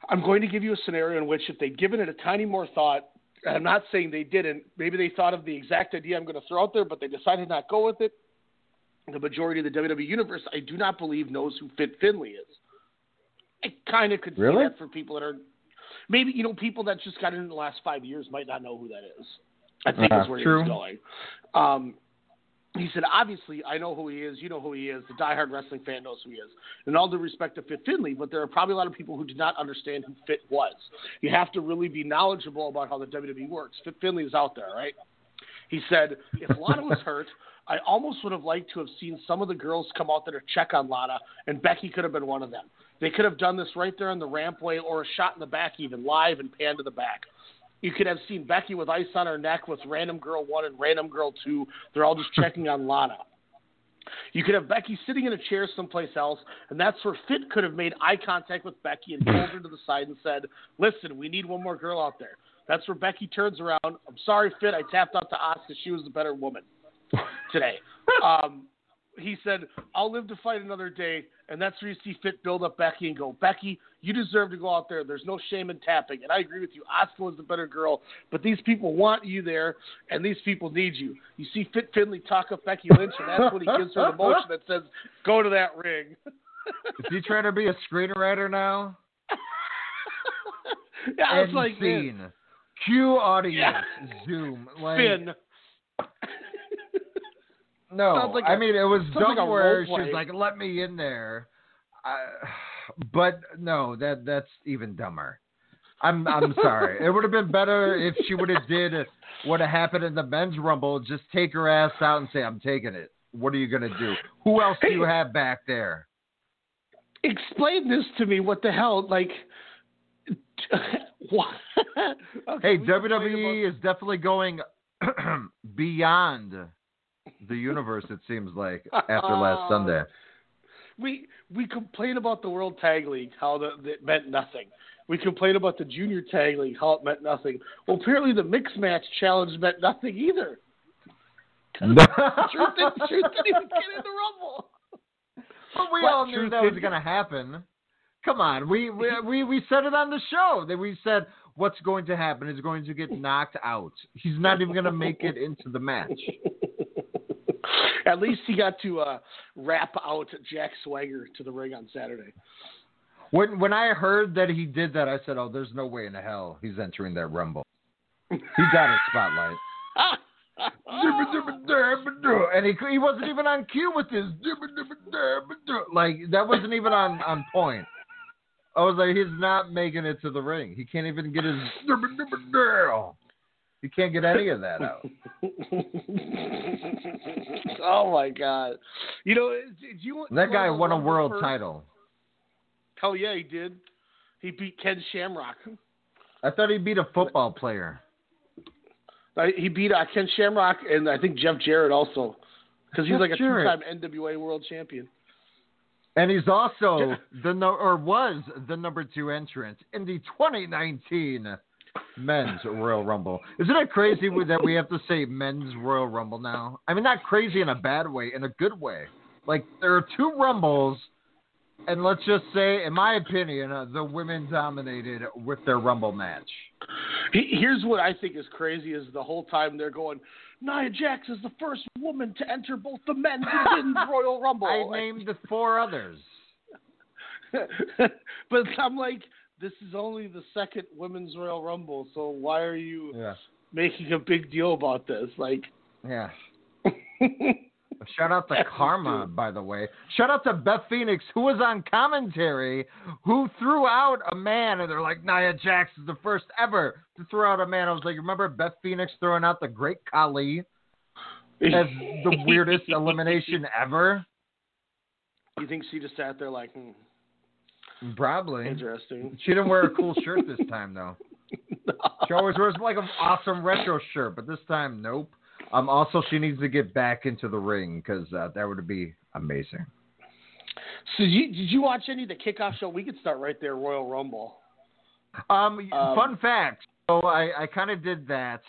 "I'm going to give you a scenario in which if they'd given it a tiny more thought, and I'm not saying they didn't. Maybe they thought of the exact idea I'm going to throw out there, but they decided not to go with it. The majority of the WWE universe, I do not believe, knows who Fit Finlay is. I kind of could see Really? that for people that are maybe you know people that just got in the last five years might not know who that is. I think Uh, is where he true. was going. Um, he said, obviously, I know who he is. You know who he is. The diehard wrestling fan knows who he is. And all due respect to Fit Finlay, but there are probably a lot of people who do not understand who Fit was. You have to really be knowledgeable about how the WWE works. Fit Finlay is out there, right? He said, if Lana was hurt, I almost would have liked to have seen some of the girls come out there to check on Lana, and Becky could have been one of them. They could have done this right there on the rampway or a shot in the back, even live and pan to the back. You could have seen Becky with ice on her neck with Random Girl 1 and Random Girl 2. They're all just checking on Lana. You could have Becky sitting in a chair someplace else, and that's where Fit could have made eye contact with Becky and pulled her to the side and said, Listen, we need one more girl out there. That's where Becky turns around. I'm sorry, Fit. I tapped out to Asuka. She was the better woman today. [LAUGHS] Um, he said, I'll live to fight another day. And that's where you see Fit build up Becky and go, Becky, you deserve to go out there. There's no shame in tapping. And I agree with you. Asuka was the better girl. But these people want you there, and these people need you. You see Fit Finlay talk up Becky Lynch, and that's when he gives her the motion that says, go to that ring. Is he trying to be a screenwriter now? [LAUGHS] yeah, I was End like, scene. man, Cue audience. Yeah. Zoom. Like, Finn. No, like I a- mean it was dumb like where role she was like, "Let me in there," I, [SIGHS] but no, that that's even dumber. I'm I'm sorry. It would have been better if she would have did what happened in the men's rumble. Just take her ass out and say, "I'm taking it." What are you gonna do? Who else do you have back there? Explain this to me. What the hell? Like, [LAUGHS] what? Hey, WWE is definitely going [CLEARS THROAT] beyond the universe. It seems like [LAUGHS] after last Sunday. we we complain about the World Tag League how the, that meant nothing. We complain about the Junior Tag League how it meant nothing. Well, apparently the mixed match challenge meant nothing either. [LAUGHS] Truth didn't, Truth didn't even get in the Rumble. But we What all knew truth that was going to happen. Come on, we, we we we said it on the show that we said what's going to happen is going to get knocked out. He's not even going to make it into the match. [LAUGHS] At least he got to uh, rap out Jack Swagger to the ring on Saturday. When when I heard that he did that, I said, "Oh, there's no way in hell he's entering that rumble. He got a spotlight." [LAUGHS] and he he wasn't even on cue with his like that wasn't even on on point. I was like, he's not making it to the ring. He can't even get his. [LAUGHS] [LAUGHS] He can't get any of that [LAUGHS] out. oh my god! You know, did you That guy won a world first? title. Hell yeah, he did. He beat Ken Shamrock. I thought he beat a football player. He beat uh, Ken Shamrock and I think Jeff Jarrett also, because he's like a two-time NWA World Champion. And he's also the no, or was the number two entrant in the 2019 Men's Royal Rumble. Isn't it crazy that we have to say Men's Royal Rumble now? I mean, not crazy in a bad way, in a good way. Like there are two Rumbles, and let's just say, in my opinion, uh, the women dominated with their Rumble match. Here's what I think is crazy: is the whole time they're going, Nia Jax is the first woman to enter both the men's and [LAUGHS] women's Royal Rumble. I named the four others. [LAUGHS] but I'm like, this is only the second women's Royal Rumble, so why are you Yeah. making a big deal about this? Like, Yeah. [LAUGHS] Shout out to Kharma, by the way. Shout out to Beth Phoenix, who was on commentary, who threw out a man, and they're like, Nia Jax is the first ever to throw out a man. I was like, remember Beth Phoenix throwing out the Great Khali as the [LAUGHS] weirdest elimination ever? you think she just sat there like, hmm, Probably. interesting. She didn't wear a cool [LAUGHS] shirt this time, though. She always wears like an awesome retro shirt, but this time, nope. Um, also, she needs to get back into the ring because uh, that would be amazing. So did you, did you watch any of the kickoff show? We could start right there, Royal Rumble. Um, Um, fun fact. So I, I kind of did that.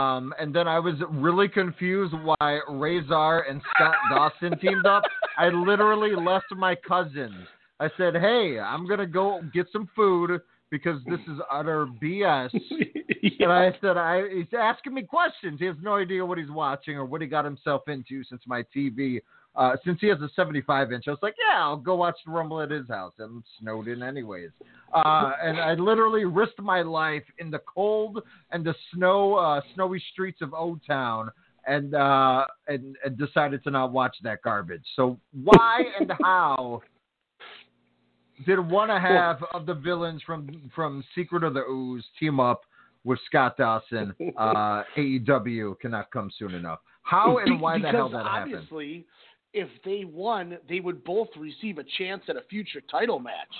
Um, and then I was really confused why Razor and Scott Dawson teamed up. I literally left my cousins. I said, "Hey, I'm gonna go get some food because this is utter BS." [LAUGHS] And I said, "I he's asking me questions. He has no idea what he's watching or what he got himself into since my TV." Uh, since he has a 75 inch, I was like, yeah, I'll go watch the Rumble at his house. I'm snowed in anyways. Uh, and I literally risked my life in the cold and the snow, uh, snowy streets of O Town, and, uh, and and decided to not watch that garbage. So why and [LAUGHS] how did one and a half of the villains from from Secret of the Ooze team up with Scott Dawson? [LAUGHS] Uh, AEW cannot come soon enough. How and why the hell that happened? obviously, if they won, they would both receive a chance at a future title match.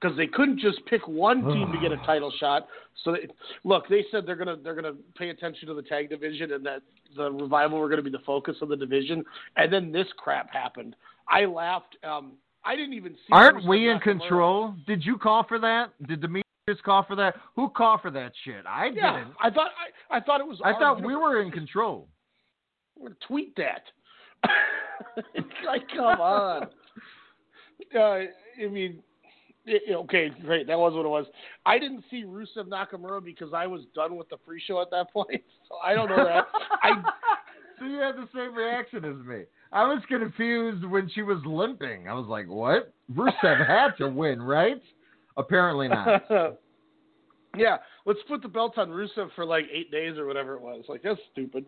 Because they couldn't just pick one team to get a [SIGHS] title shot. So they, look, they said they're gonna they're gonna pay attention to the tag division and that the revival were gonna be the focus of the division. And then this crap happened. I laughed. Um, I didn't even see. Aren't we in control? Did you call for that? Did Demetrius call for that? Who called for that shit? I Yeah, didn't. I thought I, I thought it was. I thought we were in control. I'm gonna tweet that. it's [LAUGHS] like, come [LAUGHS] on. Uh, I mean, it- okay, great. That was what it was. I didn't see Rusev Nakamura because I was done with the pre-show at that point, [LAUGHS] so I don't know that. I So you had the same reaction as me. I was confused when she was limping. I was like, "What? Rusev had to win, right?" Apparently not. [LAUGHS] yeah, let's put the belt on Rusev for like eight days or whatever it was. Like that's stupid.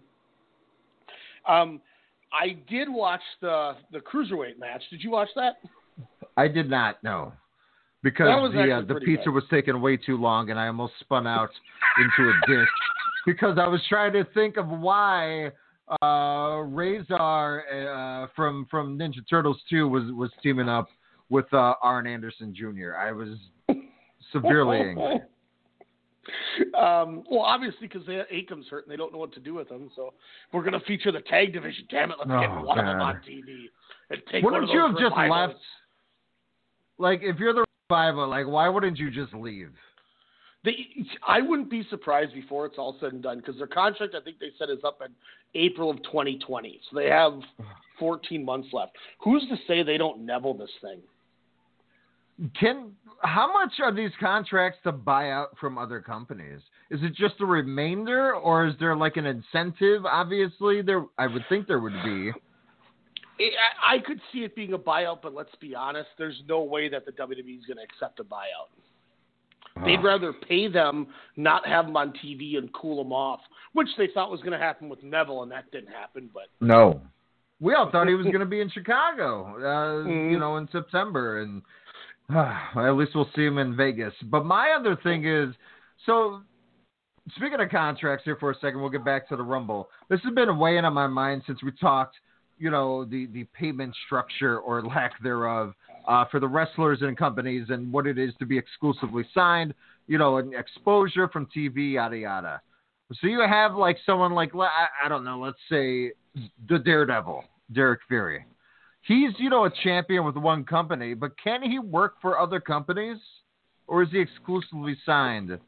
Um, I did watch the the cruiserweight match. Did you watch that? I did not know because the uh, the pizza good. was taking way too long, and I almost spun out into a dish [LAUGHS] because I was trying to think of why uh, Razor uh, from from Ninja Turtles 2 was was teaming up with uh, Arn Anderson Jr. I was severely angry. [LAUGHS] Um, well, obviously, because Akam's hurt and they don't know what to do with him. So we're going to feature the tag division. Damn it, let's get Oh, one of them on TV and take Wouldn't of you have just left? Like, if you're the revival, like, why wouldn't you just leave? They, I wouldn't be surprised before it's all said and done because their contract, I think they said, is up in April of 2020. So they have [SIGHS] 14 months left. Who's to say they don't Neville this thing? Can how much are these contracts to buy out from other companies? Is it just a remainder, or is there like an incentive? Obviously, there. I would think there would be. I, I could see it being a buyout, but let's be honest, there's no way that the WWE is going to accept a buyout. They'd rather pay them, not have them on TV, and cool them off, which they thought was going to happen with Neville, and that didn't happen. But No. We all thought he was going to be in Chicago, uh, [LAUGHS] Mhm. you know, in September, and [SIGHS] at least we'll see him in Vegas. But my other thing is, so speaking of contracts here for a second, we'll get back to the Rumble. This has been weighing on my mind since we talked, you know, the the payment structure or lack thereof uh, for the wrestlers and companies and what it is to be exclusively signed, you know, and exposure from TV, yada yada. So you have like someone like I, don't know, let's say the Daredevil, Derek Fury. He's you know a champion with one company, but can he work for other companies, or is he exclusively signed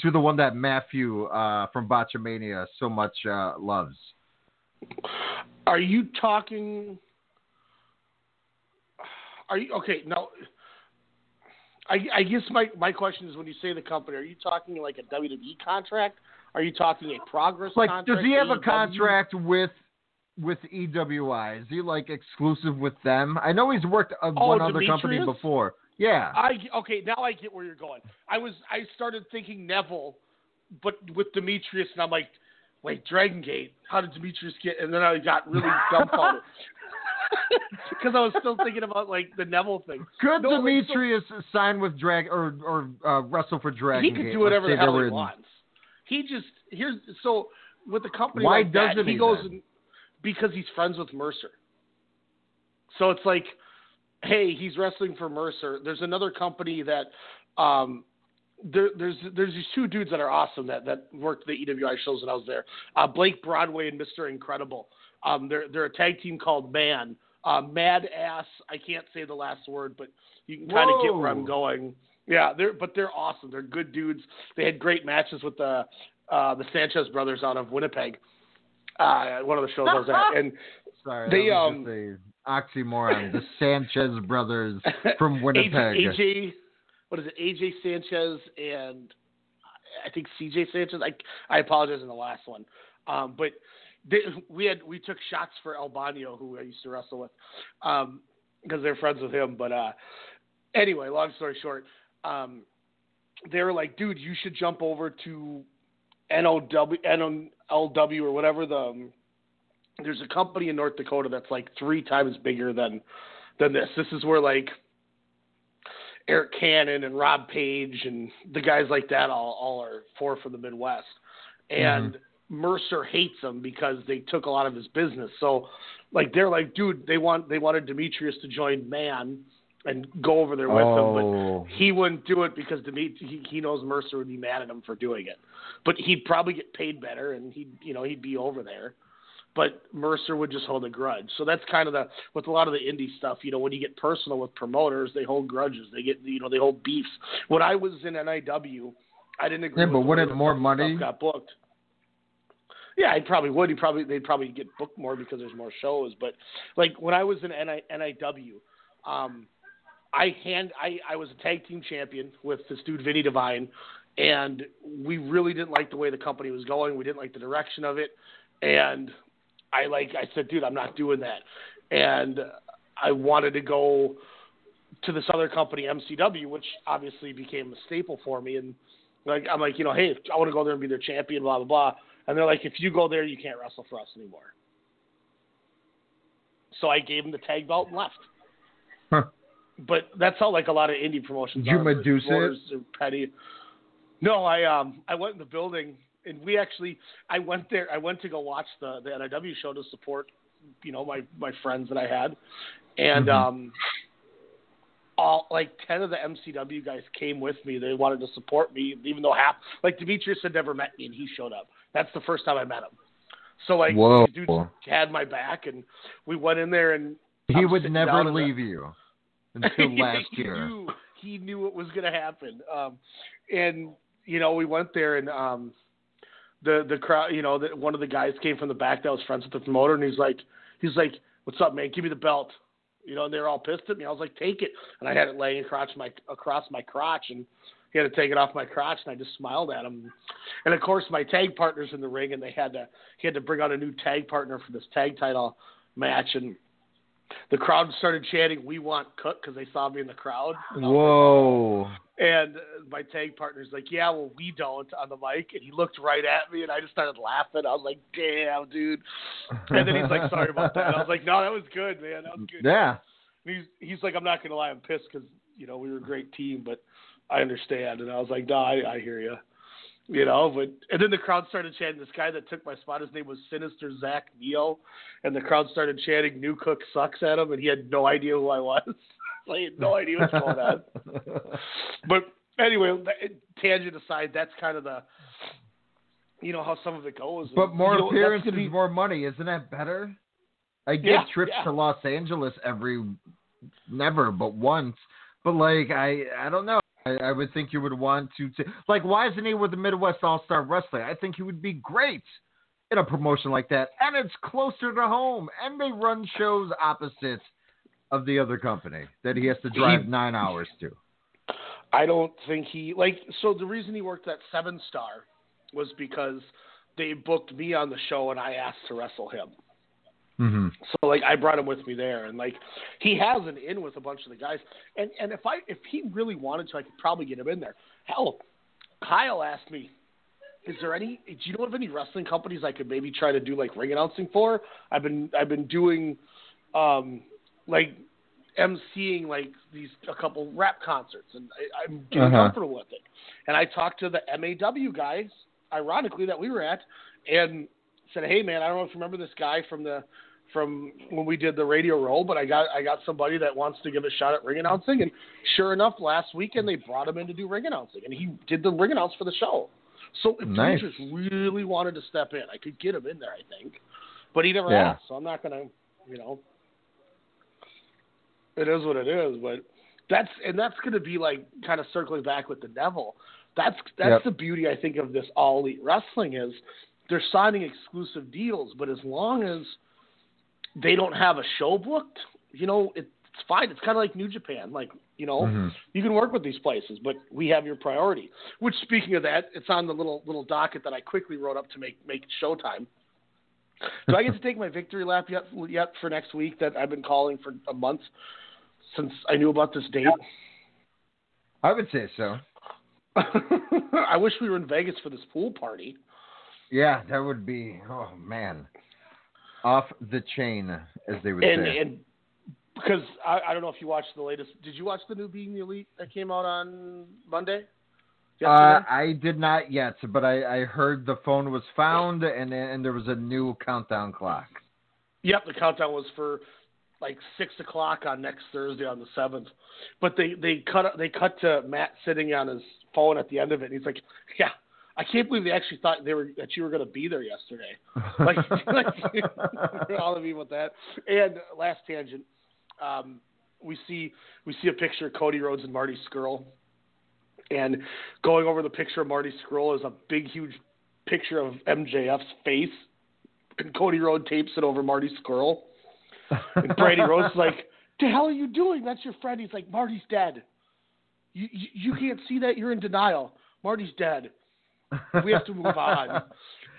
to the one that Matthew uh, from Botchamania so much uh, loves? are you talking? Are you okay? now? I, I guess my, my question is when you say the company, are you talking like a WWE contract? Are you talking a progress Like, contract? does he have a contract with with EWI? Is he like exclusive with them? I know he's worked uh, Oh, one other company before. Yeah. I okay now I get where you're going. I was I started thinking Neville, but with Demetrius, and I'm like, wait, Dragon Gate. How did Demetrius get? And then I got really [LAUGHS] dumbfounded [LAUGHS] because I was still thinking about like the Neville thing. Could No, like, so- Demetrius sign with Drag or or uh, wrestle for Dragon? he could do whatever the hell he in- wants. He just here's so with the company Why like doesn't he he goes and because he's friends with Mercer. So it's like, hey, he's wrestling for Mercer. There's another company that um, there, there's there's these two dudes that are awesome that that worked the EWI shows when I was there. Uh, Blake Broadway and Mister Incredible. Um, they're they're a tag team called Man. Uh, Mad Ass. I can't say the last word, but you can kind of get where I'm going. Yeah, they're but they're awesome. They're good dudes. They had great matches with the uh, the Sanchez brothers out of Winnipeg. Uh, one of the shows I was at, [LAUGHS] and Sorry, they um oxymoron. the Sanchez brothers [LAUGHS] from Winnipeg. AJ, AJ, what is it? AJ Sanchez and I think CJ Sanchez. I I apologize in the last one, um, but we had we took shots for Albano, who I used to wrestle with, um, because they're friends with him. But uh, anyway, long story short, um, they were like, dude, you should jump over to NOW, NLW or whatever the. Um, there's a company in North Dakota that's like three times bigger than than this. This is where like Eric Cannon and Rob Page and the guys like that all all are four from the Midwest. And Mercer hates him because they took a lot of his business. So, like they're like, dude, they want they wanted Demetrius to join Man and go over there with him, Oh. but he wouldn't do it because Demet- he, he knows Mercer would be mad at him for doing it. But he'd probably get paid better, and he'd you know he'd be over there. But Mercer would just hold a grudge. So that's kind of the with a lot of the indie stuff. You know, when you get personal with promoters, they hold grudges. They get you know they hold beefs. When I was in NIW, I didn't agree. Yeah, but wouldn't more money- got booked? Yeah, I probably would. He probably they'd probably get booked more because there's more shows. But like when I was in NI, NIW, um, I hand I, I was a tag team champion with this dude Vinny Divine, and we really didn't like the way the company was going. We didn't like the direction of it, and I like I said, dude, I'm not doing that, and I wanted to go to this other company, MCW, which obviously became a staple for me, and like I'm like, you know, hey, I want to go there and be their champion, blah blah blah, and they're like, if you go there, you can't wrestle for us anymore. So I gave him the tag belt and left. Huh. But that's how like a lot of indie promotions Did you. Medusa it? Petty. No, I um I went in the building and we actually I went there I went to go watch the the NIW show to support you know my my friends that I had and Mhm. um all like ten of the MCW guys came with me. They wanted to support me, even though half like Demetrius had never met me and he showed up. That's the first time I met him. So like Whoa. dudes had my back and we went in there and He I'm would never in the- leave you until [LAUGHS] last he year. Knew, he knew what was going to happen. Um, and you know, we went there, and um, the the crowd, you know, the, one of the guys came from the back that was friends with the promoter, and he's like, he's like, "What's up, man? Give me the belt." You know, and they were all pissed at me. I was like, "Take it," and I had it laying across my across my crotch, and he had to take it off my crotch, and I just smiled at him. And of course, my tag partner's in the ring, and they had to he had to bring out a new tag partner for this tag title match, and the crowd started chanting, "We want Cook" because they saw me in the crowd. Whoa. And uh, my tag partner's like, "Yeah, well, we don't" on the mic, and he looked right at me, and I just started laughing. I was like, "Damn, dude!" And then he's like, "Sorry about that." I was like, "No, that was good, man. That was good." Yeah. And he's he's like, "I'm not gonna lie, I'm pissed because you know we were a great team, but I understand." And I was like, "No, I, I hear you." You know, but and then the crowd started chanting. This guy that took my spot, his name was Sinister Zach Neal, and the crowd started chanting "New Cook sucks" at him, and he had no idea who I was. [LAUGHS] I had no idea what's going on. [LAUGHS] But anyway, tangent aside, that's kind of the, you know, how some of it goes. But more You know, appearances, be- more money. Isn't that better? I get Yeah, trips yeah. to Los Angeles every, never, but once. But like, I, I don't know. I, I would think you would want to, t- like, why isn't he with the Midwest All Star Wrestling? I think he would be great in a promotion like that, and it's closer to home, and they run shows opposite of the other company that he has to drive He- nine hours to. I don't think he like. So the reason he worked at Seven Star was because they booked me on the show, and I asked to wrestle him. Mm-hmm. So like I brought him with me there, and like he has an in with a bunch of the guys. And and if I if he really wanted to, I could probably get him in there. Hell, Kyle asked me, "Is there any? Do you know of any wrestling companies I could maybe try to do like ring announcing for? I've been I've been doing, um, like emceeing like these a couple rap concerts, and I, I'm getting Uh-huh. comfortable with it. And I talked to the MAW guys, ironically that we were at, and said, "Hey man, I don't know if you remember this guy from the from when we did the radio roll, but I got I got somebody that wants to give a shot at ring announcing." And sure enough, last weekend they brought him in to do ring announcing, and he did the ring announce for the show. So if Nice. Demetrius really wanted to step in, I could get him in there, I think, but he never Yeah. asked, so I'm not gonna, you know. It is what it is, but that's and that's going to be like kind of circling back with the Neville. That's that's Yep. the beauty I think of this all elite wrestling is they're signing exclusive deals, but as long as they don't have a show booked, you know, it's fine. It's kind of like New Japan, like you know, Mhm. you can work with these places, but we have your priority. Which, speaking of that, it's on the little little docket that I quickly wrote up to make make showtime. Do I get to [LAUGHS] take my victory lap yet yet for next week that I've been calling for a month since I knew about this date? I would say so. [LAUGHS] I wish we were in Vegas for this pool party. Yeah, that would be. Oh man, off the chain, as they would and say. and because I, I don't know if you watched the latest. Did you watch the new Being the Elite that came out on Monday? Uh, I did not yet, but I, I heard the phone was found and and there was a new countdown clock. Yep, the countdown was for like six o'clock on next Thursday on the seventh. But they they cut they cut to Matt sitting on his phone at the end of it, and he's like, "Yeah, I can't believe they actually thought they were that you were going to be there yesterday." [LAUGHS] like, like [LAUGHS] all of you with that. And last tangent, um, we see we see a picture of Cody Rhodes and Marty Scurll, and going over the picture of Marty Scurll is a big, huge picture of MJF's face, and Cody Rhodes tapes it over Marty Scurll. And Brandi Rhodes is like, "The hell are you doing? That's your friend." He's like, "Marty's dead. You you, you can't see that. You're in denial. Marty's dead. We have to move on." [LAUGHS]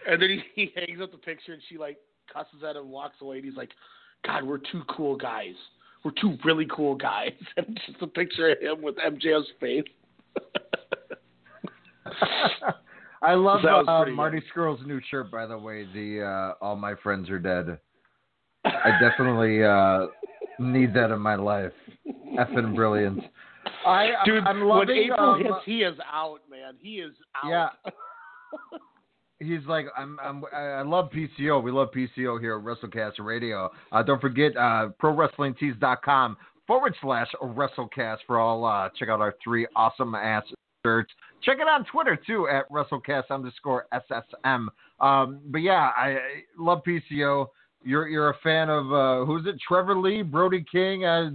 and then he, he hangs up the picture, and she like cusses at him, and walks away, and he's like, "God, we're two cool guys. We're two really cool guys." [LAUGHS] And just a picture of him with MJF's face. [LAUGHS] I love That uh, Marty Scurll's new shirt, by the way. The uh, "All My Friends Are Dead." I definitely uh, need that in my life. Effing brilliant. I, Dude, I'm loving, when April um, hits, he is out, man. He is out. Yeah. [LAUGHS] He's like, I'm, I'm, I love PCO. We love PCO here at WrestleCast Radio. Uh, don't forget, uh, ProWrestlingTees.com forward slash WrestleCast for all. Uh, check out our three awesome ass shirts. Check it on Twitter too at WrestleCast underscore SSM. Um, but yeah, I, I love PCO. You're, you're a fan of uh, who's it? Trevor Lee, Brody King. Uh,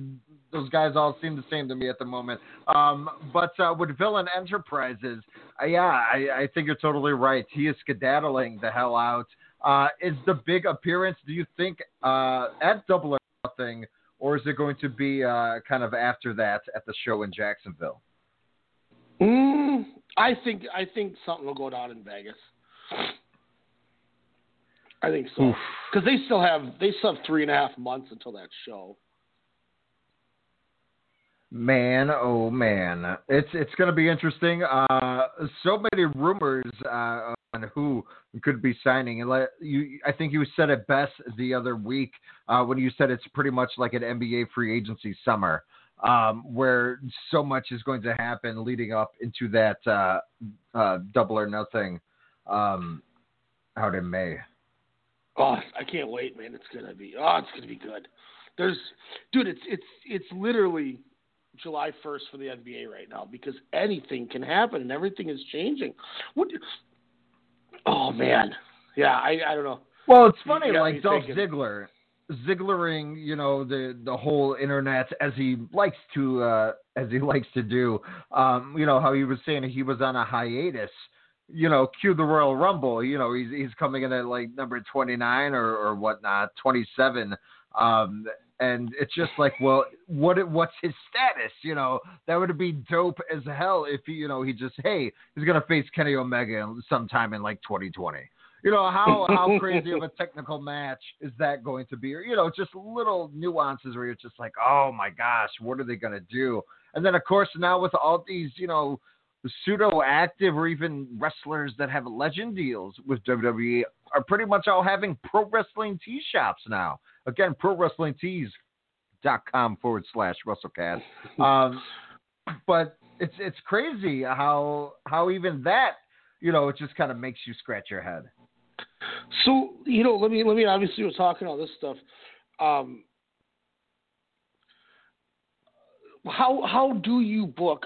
those guys all seem the same to me at the moment. Um, but uh, with Villain Enterprises, uh, yeah, I, I think you're totally right. He is skedaddling the hell out. Uh, is the big appearance, do you think, uh, at Double or Nothing, or is it going to be kind of after that at the show in Jacksonville? Mm, I think I think something will go down in Vegas. I think so because they still have they still have three and a half months until that show. Man, oh man, it's it's going to be interesting. Uh, so many rumors uh, on who could be signing, and let you, I think you said it best the other week uh, when you said it's pretty much like an NBA free agency summer, um, where so much is going to happen leading up into that uh, uh, double or nothing um, out in May. Oh, I can't wait, man! It's gonna be oh, it's gonna be good. There's, dude, it's it's it's literally July 1st for the NBA right now because anything can happen and everything is changing. What? Oh man, yeah, I I don't know. Well, it's funny, like Dolph thinking. Ziggler, Ziggling, you know, the the whole internet as he likes to uh, as he likes to do. Um, you know how he was saying he was on a hiatus. You know, cue the Royal Rumble. You know, he's he's coming in at like number twenty nine or or whatnot, twenty seven. Um, and it's just like, well, what what's his status? You know, that would be dope as hell if he, you know, he just hey, he's gonna face Kenny Omega sometime in like 2020. You know how how crazy of a technical match is that going to be? Or you know, just little nuances where you're just like, oh my gosh, what are they gonna do? And then of course now with all these, you know, pseudo active or even wrestlers that have legend deals with WWE are pretty much all having pro wrestling tee shops now. Again, pro wrestling tees.com forward slash WrestleCast. [LAUGHS] Um, but it's it's crazy how how even that, you know, it just kind of makes you scratch your head. So you know, let me let me obviously we're talking all this stuff. Um, how how do you book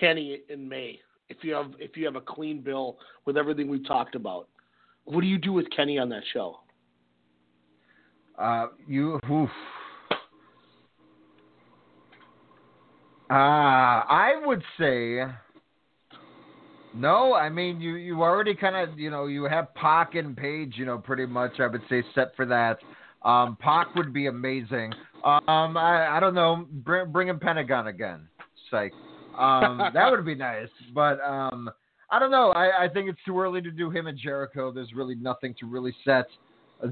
Kenny in May if you have if you have a clean bill with everything we've talked about? What do you do with Kenny on that show? Uh, you, oof. Uh, I would say no. I mean, you you already kind of you know you have Pac and Page. You know, pretty much. I would say set for that. Um, Pac would be amazing. Um, I I don't know. Bring bring in Pentagon again. Psych. Um, [LAUGHS] that would be nice. But um, I don't know. I I think it's too early to do him and Jericho. There's really nothing to really set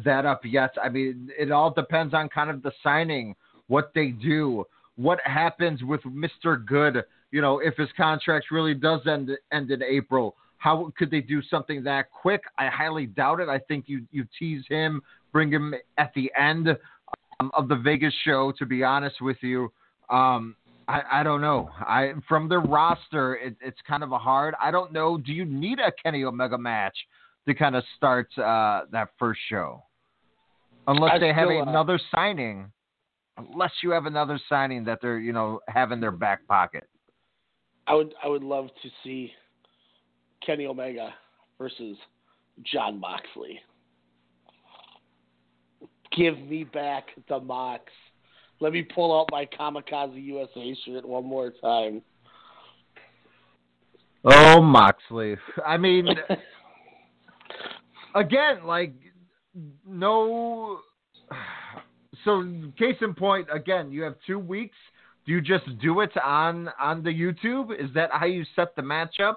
that up yet. I mean, it all depends on kind of the signing, what they do, what happens with Mr. Good. You know, if his contract really does end end in April, how could they do something that quick? I highly doubt it. I think you you tease him, bring him at the end um, of the Vegas show. To be honest with you, um, I, I don't know. I from their roster, it, it's kind of a hard. I don't know. Do you need a Kenny Omega match to kind of start uh, that first show? Unless I they have uh, another signing. Unless you have another signing that they're you know have in their back pocket. I would I would love to see Kenny Omega versus Jon Moxley. Give me back the Mox. Let me pull out my Kamikaze USA shirt one more time. Oh, Moxley. I mean, [LAUGHS] again, like no. So, case in point, again, you have two weeks. Do you just do it on on the YouTube? Is that how you set the matchup?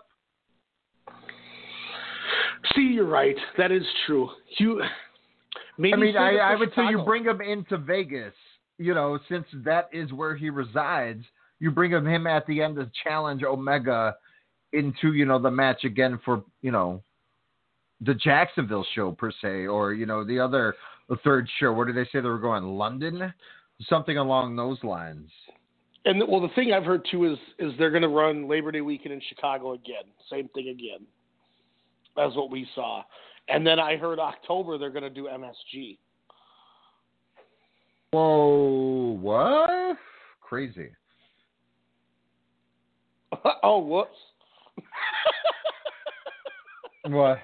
See, you're right. That is true. You maybe I mean, I, I would say you bring them into Vegas. You know, since that is where he resides, you bring him at the end to challenge Omega into you know the match again for you know the Jacksonville show per se, or you know the other the third show. Where did they say they were going? London, something along those lines. And well, the thing I've heard too is is they're going to run Labor Day weekend in Chicago again. Same thing again. That's what we saw. And then I heard October they're going to do MSG. Whoa, what? Crazy. [LAUGHS] oh, whoops. [LAUGHS] What?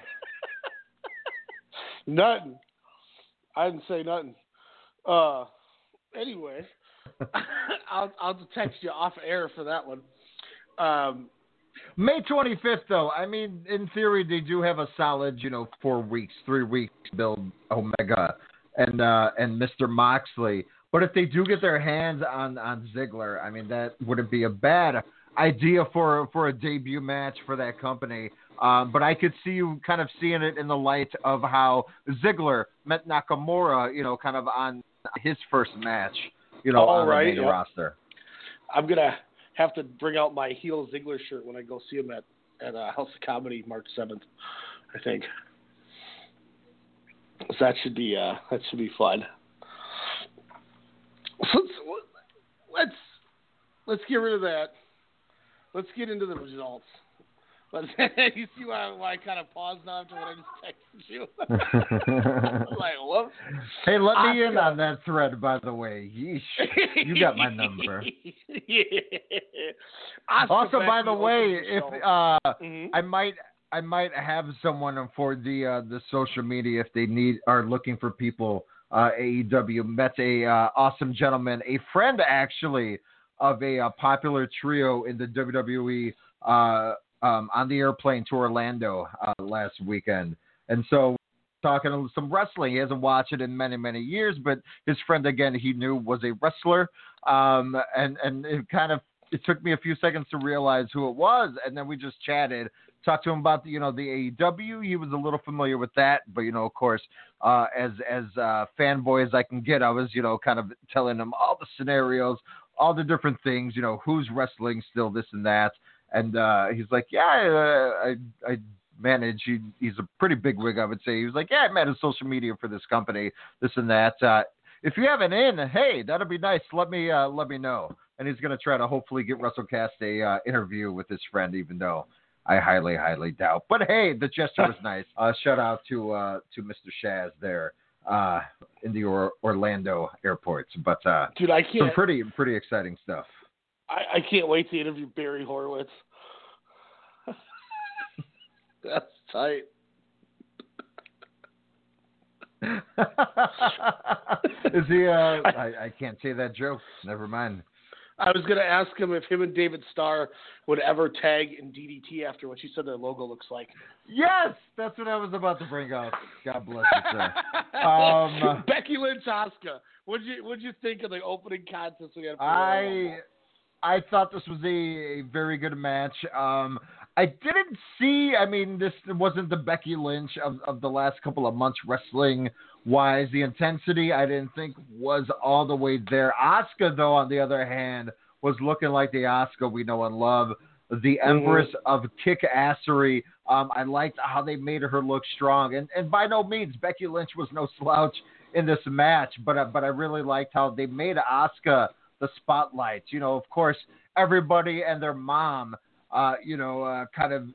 Nothing. I didn't say nothing. Uh, anyway, [LAUGHS] I'll I'll text you off air for that one. Um, May 25th, though. I mean, in theory, they do have a solid, you know, four weeks, three weeks to build Omega and uh, and Mr. Moxley. But if they do get their hands on on Ziggler, I mean, that wouldn't be a bad idea for for a debut match for that company. Um, but I could see you kind of seeing it in the light of how Ziggler met Nakamura, you know, kind of on his first match, you know, All on right, the yeah. roster. I'm gonna have to bring out my heel Ziggler shirt when I go see him at at uh, House of Comedy March seventh. I think so that should be uh, that should be fun. So, so, let's let's get rid of that. Let's get into the results. Let's, [LAUGHS] you see why, why I kind of paused now after what I just texted you? [LAUGHS] like, whoops. Hey, let me in on that thread, by the way. Yeesh. You got my number. [LAUGHS] yeah. Also, by the way, if uh, Mhm. I might, I might have someone for the uh, the social media if they need are looking for people. Uh, AEW met a uh, awesome gentleman, a friend actually of a uh, popular trio in the WWE uh, um, on the airplane to Orlando uh, last weekend, and so talking some wrestling. He hasn't watched it in many, many years, but his friend again he knew was a wrestler. Um, and and it kind of it took me a few seconds to realize who it was, and then we just chatted, talked to him about the you know the AEW. He was a little familiar with that, but you know of course uh, as as uh, fanboy as I can get, I was you know kind of telling him all the scenarios, all the different things, you know who's wrestling still, this and that. And uh, he's like, yeah, uh, I I manage. He, he's a pretty big wig, I would say. He was like, yeah, I manage social media for this company, this and that. Uh, if you have an in, hey, that'd be nice. Let me uh, let me know. And he's gonna try to hopefully get WrestleCast a uh, interview with his friend, even though I highly, highly doubt. But hey, the gesture was [LAUGHS] nice. Uh, shout out to uh, to Mr. Shaz there uh, in the or- Orlando airports. But uh, Dude, I can't. Some pretty pretty exciting stuff. I, I can't wait to interview Barry Horowitz. [LAUGHS] That's tight. [LAUGHS] Is he? Uh, I, I can't say that joke. Never mind. I was gonna ask him if him and David Starr would ever tag in DDT after what you said their logo looks like. Yes, that's what I was about to bring up. God bless you, sir. [LAUGHS] Um, Becky Lynch, Asuka. What'd you What'd you think of the opening contest we had? For the Royal I I thought this was a, a very good match. Um, I didn't see. I mean, this wasn't the Becky Lynch of, of the last couple of months wrestling wise. The intensity I didn't think was all the way there. Asuka, though, on the other hand, was looking like the Asuka we know and love. The Empress of kick assery. Um, I liked how they made her look strong, and and by no means Becky Lynch was no [LAUGHS] slouch in this match, but uh, but I really liked how they made Asuka the spotlight. You know, of course, everybody and their mom, uh, you know, uh, kind of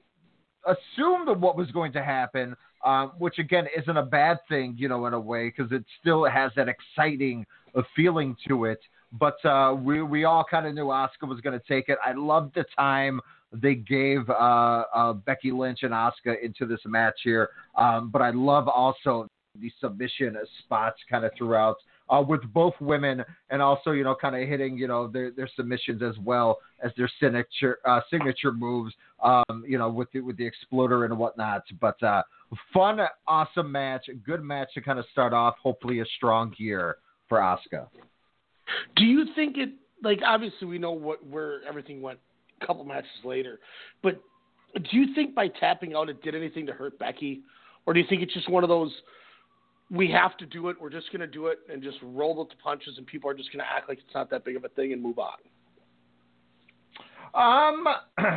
assumed what was going to happen, um, which again isn't a bad thing, you know, in a way, because it still has that exciting uh, feeling to it. But uh, we we all kind of knew Asuka was going to take it. I loved the time they gave uh, uh, Becky Lynch and Asuka into this match here. Um, but I love also the submission spots kind of throughout uh, with both women and also you know kind of hitting you know their, their submissions as well as their signature uh, signature moves um, you know with the, with the exploder and whatnot. But uh, fun, awesome match, a good match to kind of start off. Hopefully a strong year for Asuka. Do you think it like obviously we know what where everything went a couple matches later, but do you think by tapping out it did anything to hurt Becky, or do you think it's just one of those we have to do it, we're just going to do it and just roll with the punches, and people are just going to act like it's not that big of a thing and move on? Um, [CLEARS THROAT]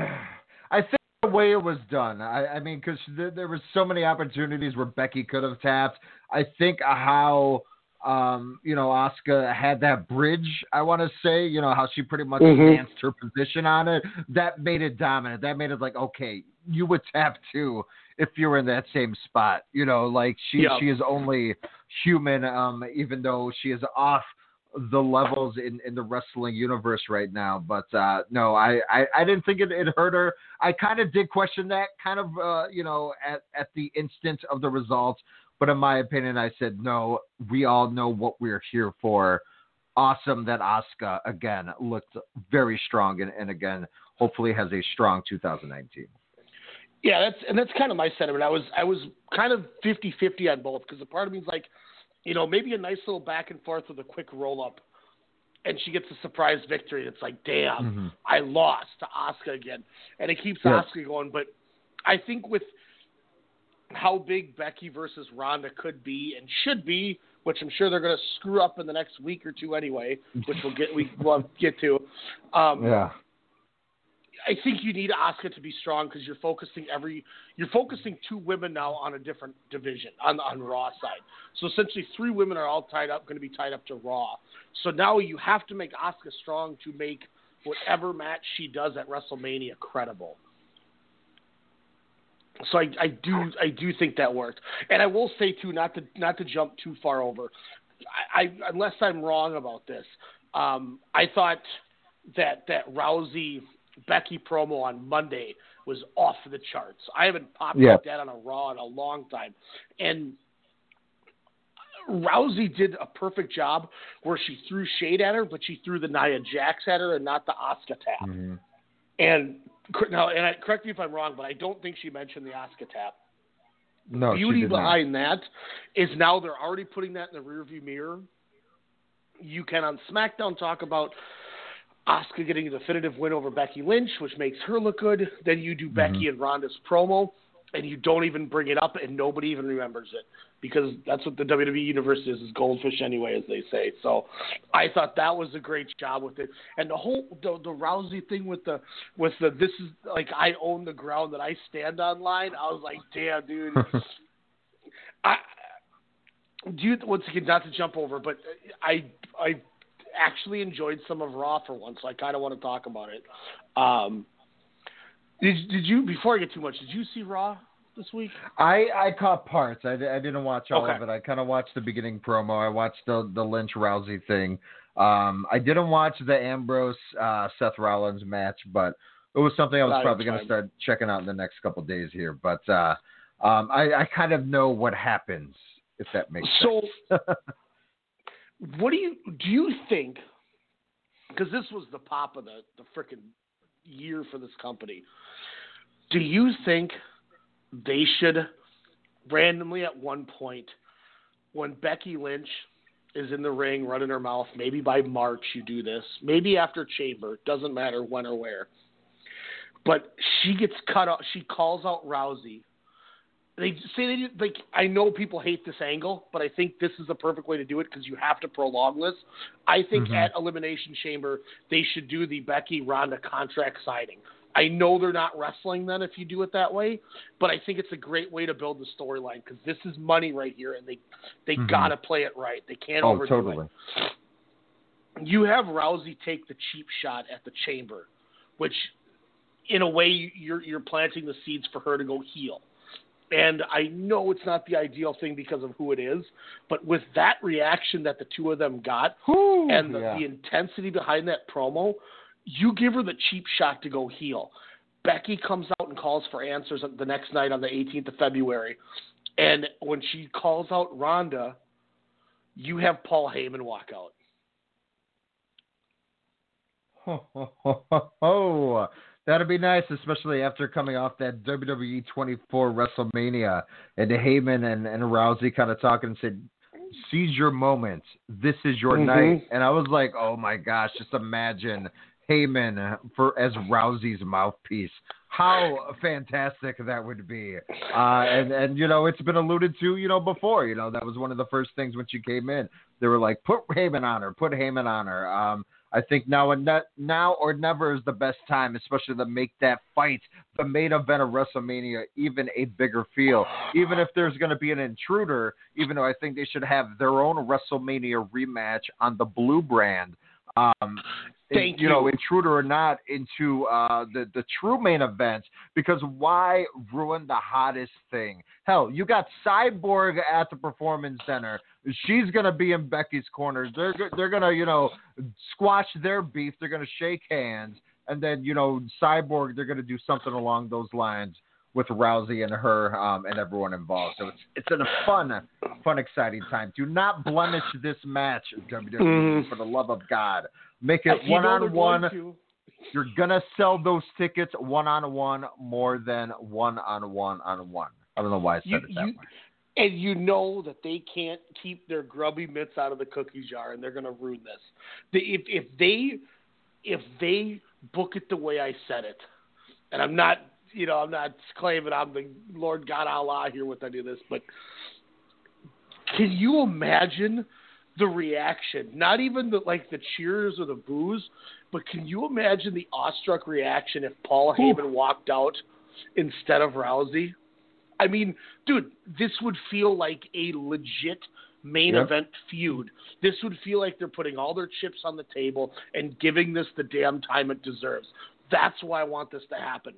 I think way it was done. I, I mean, because there, there was so many opportunities where Becky could have tapped. I think how um, you know, Asuka had that bridge, I want to say, you know, how she pretty much Mhm. advanced her position on it. That made it dominant. That made it like, okay, you would tap too if you were in that same spot. You know, like she Yeah. she is only human, um, even though she is off the levels in, in the wrestling universe right now. But uh, no, I, I, I didn't think it, it hurt her. I kind of did question that kind of, uh, you know, at, at the instant of the results. But in my opinion, I said, no, we all know what we're here for. Awesome that Asuka, again, looked very strong and, and again, hopefully has a strong 2019. Yeah, that's and that's kind of my sentiment. I was I was kind of 50-50 on both because a part of me is like, you know, maybe a nice little back and forth with a quick roll up, and she gets a surprise victory. It's like, damn, Mhm. I lost to Asuka again, and it keeps Yeah. Asuka going. But I think with how big Becky versus Ronda could be and should be, which I'm sure they're going to screw up in the next week or two anyway, which we'll get we [LAUGHS] will get to. Um, Yeah. I think you need Asuka to be strong because you're focusing every you're focusing two women now on a different division on on Raw side. So essentially, three women are all tied up, going to be tied up to Raw. So now you have to make Asuka strong to make whatever match she does at WrestleMania credible. So I, I do I do think that worked, and I will say too not to not to jump too far over. I, I unless I'm wrong about this, um, I thought that that Rousey Becky promo on Monday was off the charts. I haven't popped Yeah. that on a Raw in a long time, and Rousey did a perfect job where she threw shade at her, but she threw the Nia Jax at her and not the Asuka tap. Mm-hmm. And now, and I, correct me if I'm wrong, but I don't think she mentioned the Asuka tap. No, she beauty did not. behind that is now they're already putting that in the rearview mirror. You can on SmackDown talk about Asuka getting a definitive win over Becky Lynch, which makes her look good. Then you do Becky mm-hmm. and Ronda's promo, and you don't even bring it up, and nobody even remembers it because that's what the WWE universe is, is goldfish anyway, as they say. So I thought that was a great job with it, and the whole the, the Rousey thing with the with the this is like I own the ground that I stand on line. I was like, damn, dude. [LAUGHS] I do you once again not to jump over, but I I actually enjoyed some of Raw for once, so I kind of want to talk about it. Um, did did you before I get too much? Did you see Raw this week? I I caught parts. I, I didn't watch all Okay. of it. I kind of watched the beginning promo. I watched the the Lynch Rousey thing. Um, I didn't watch the Ambrose uh, Seth Rollins match, but it was something I was Not probably going to start checking out in the next couple of days here. But uh, um, I, I kind of know what happens if that makes So, sense. [LAUGHS] what do you do? You think because this was the pop of the the freaking year for this company? Do you think they should randomly at one point when Becky Lynch is in the ring running her mouth, maybe by March you do this, maybe after Chamber, doesn't matter when or where. But she gets cut out. She calls out Rousey. They say they like. I know people hate this angle, but I think this is the perfect way to do it because you have to prolong this. I think Mhm. at Elimination Chamber they should do the Becky Ronda contract signing. I know they're not wrestling then if you do it that way, but I think it's a great way to build the storyline because this is money right here, and they they Mhm. got to play it right. They can't oh, overdo totally. it. you have Rousey take the cheap shot at the chamber, which in a way you're you're planting the seeds for her to go heel. And I know it's not the ideal thing because of who it is, but with that reaction that the two of them got Whew, and the, yeah. the intensity behind that promo, you give her the cheap shot to go heel. Becky comes out and calls for answers the next night on the 18th of February. And when she calls out Ronda, you have Paul Heyman walk out. Ho, ho, ho, ho, ho. That'd be nice, especially after coming off that WWE 24 WrestleMania and Heyman and, and Rousey kind of talking and said, seize your moment. This is your Mhm. night. And I was like, oh my gosh, just imagine Heyman for as Rousey's mouthpiece. How fantastic that would be. Uh, and, and, you know, it's been alluded to, you know, before. You know, that was one of the first things when she came in. They were like, put Heyman on her, put Heyman on her. Um, I think now and ne- now or never is the best time, especially to make that fight, the main event of WrestleMania, even a bigger feel. Even if there's going to be an intruder, even though I think they should have their own WrestleMania rematch on the blue brand. Um, Thank you. know, intruder or not, into uh, the the true main event. Because why ruin the hottest thing? Hell, you got Cyborg at the Performance Center. She's gonna be in Becky's corner. They're they're gonna you know squash their beef. They're gonna shake hands, and then you know Cyborg. They're gonna do something along those lines with Rousey and her um, and everyone involved. So it's it's a fun, fun, exciting time. Do not blemish this match, WWE, Mhm. for the love of God. Make it one on one. You're gonna sell those tickets one on one more than one on one on one. I don't know why I said You, it that you, way. and you know that they can't keep their grubby mitts out of the cookie jar, and they're going to ruin this. The, if if they if they book it the way I said it, and I'm not you know I'm not claiming I'm the Lord God Allah here with any of this, but can you imagine the reaction? Not even the like the cheers or the boos, but can you imagine the awestruck reaction if Paul Heyman walked out instead of Rousey? I mean, dude, this would feel like a legit main Yep. event feud. This would feel like they're putting all their chips on the table and giving this the damn time it deserves. That's why I want this to happen.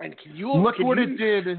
And can you Look can what you- it did.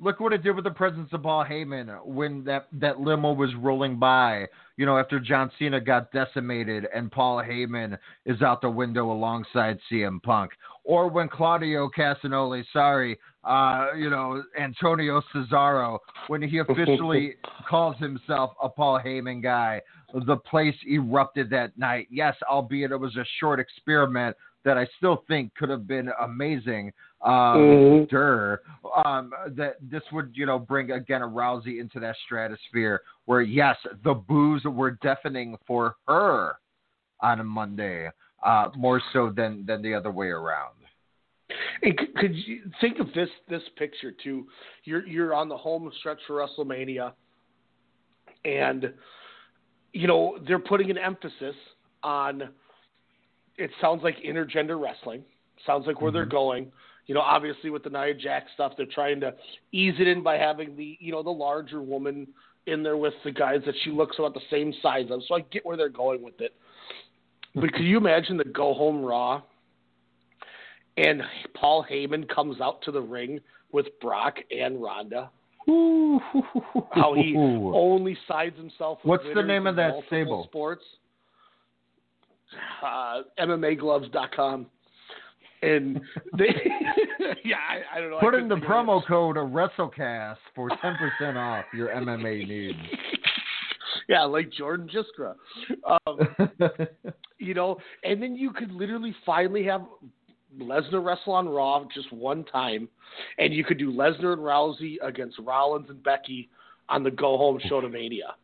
Look what it did with the presence of Paul Heyman when that, that limo was rolling by. You know, after John Cena got decimated and Paul Heyman is out the window alongside CM Punk, or when Claudio Castagnoli, sorry, uh, you know, Antonio Cesaro, when he officially [LAUGHS] calls himself a Paul Heyman guy, the place erupted that night. Yes, albeit it was a short experiment that I still think could have been amazing. Um, Mhm. Durr, um, that this would, you know, bring again a Rousey into that stratosphere where, yes, the boos were deafening for her on a Monday, uh, more so than than the other way around. And could, could you think of this this picture too? You're you're on the home stretch for WrestleMania, and you know they're putting an emphasis on. It sounds like intergender wrestling. Sounds like where they're mm-hmm. going. You know, obviously with the Nia Jax stuff, they're trying to ease it in by having the you know the larger woman in there with the guys that she looks about the same size of. So I get where they're going with it. But could you imagine the go home Raw and Paul Heyman comes out to the ring with Brock and Ronda. How he [LAUGHS] only sides himself. With What's the name of that stable? Sports. Uh, MMAgloves.com. And they, [LAUGHS] yeah, I, I don't know. Put in the figure it promo code of WrestleCast for 10% off your MMA needs. [LAUGHS] Yeah, like Jordan Jiskra. Um, [LAUGHS] you know, and then you could literally finally have Lesnar wrestle on Raw just one time, and you could do Lesnar and Rousey against Rollins and Becky on the go home show to Mania.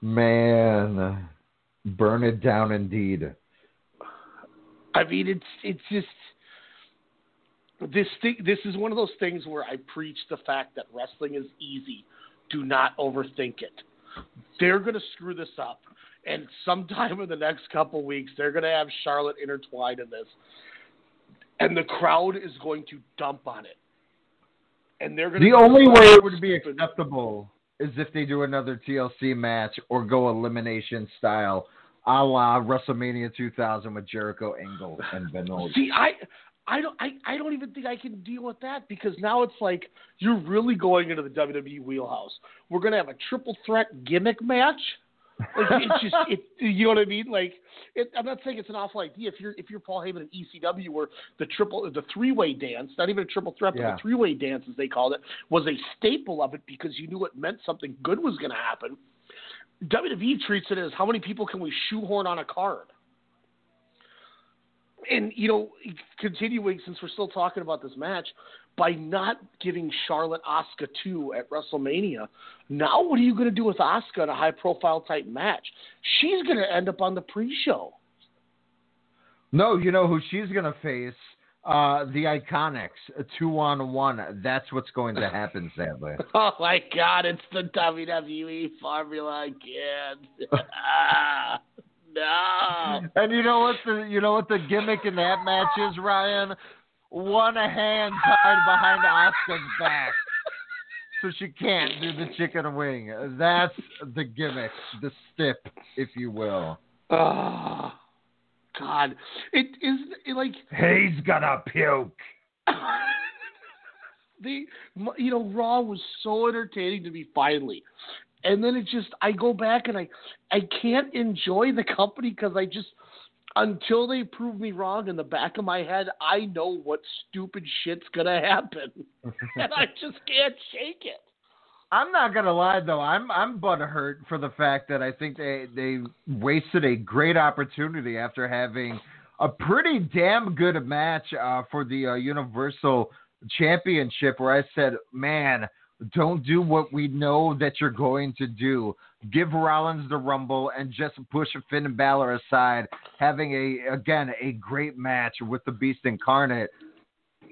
Man, burn it down indeed. I mean, it's it's just this thing. This is one of those things where I preach the fact that wrestling is easy. Do not overthink it. They're going to screw this up, and sometime [LAUGHS] in the next couple weeks, they're going to have Charlotte intertwined in this, and the crowd is going to dump on it. And they're going The only way it would be acceptable is if they do another TLC match or go elimination style. a la WrestleMania 2000 with Jericho, Angle, and Benoit. [LAUGHS] See, I. I don't. I, I don't even think I can deal with that because now it's like you're really going into the WWE wheelhouse. We're gonna have a triple threat gimmick match. Like, it's just, it, you know what I mean? Like, it, I'm not saying it's an awful idea. If you're if you're Paul Heyman and ECW, where the triple, the three way dance, not even a triple threat, but Yeah. the three way dance as they called it, was a staple of it because you knew it meant something good was going to happen. WWE treats it as how many people can we shoehorn on a card? And you know, continuing since we're still talking about this match, by not giving Charlotte Asuka two at WrestleMania, now what are you going to do with Asuka in a high profile type match? She's going to end up on the pre-show. No, you know who she's gonna face? Uh, the Iconics, a two on one. That's what's going to happen, [LAUGHS] sadly. Oh my God, it's the WWE formula again. [LAUGHS] Ah, no. And you know what the you know what the gimmick in that match is, Ryan? One hand tied behind Asuka's back, so she can't do the chicken wing. That's the gimmick, the stip, if you will. Oh, God, it is it, like He's gonna puke. [LAUGHS] the you know Raw was so entertaining to me finally, and then it just I go back and I I can't enjoy the company because I just until they prove me wrong in the back of my head I know what stupid shit's gonna happen, [LAUGHS] and I [LAUGHS] just can't shake it. I'm not gonna lie though, I'm I'm butthurt for the fact that I think they they wasted a great opportunity after having a pretty damn good match uh, for the uh, Universal Championship, where I said, man. Don't do what we know that you're going to do. Give Rollins the Rumble and just push Finn Balor aside. Having a again a great match with the Beast Incarnate.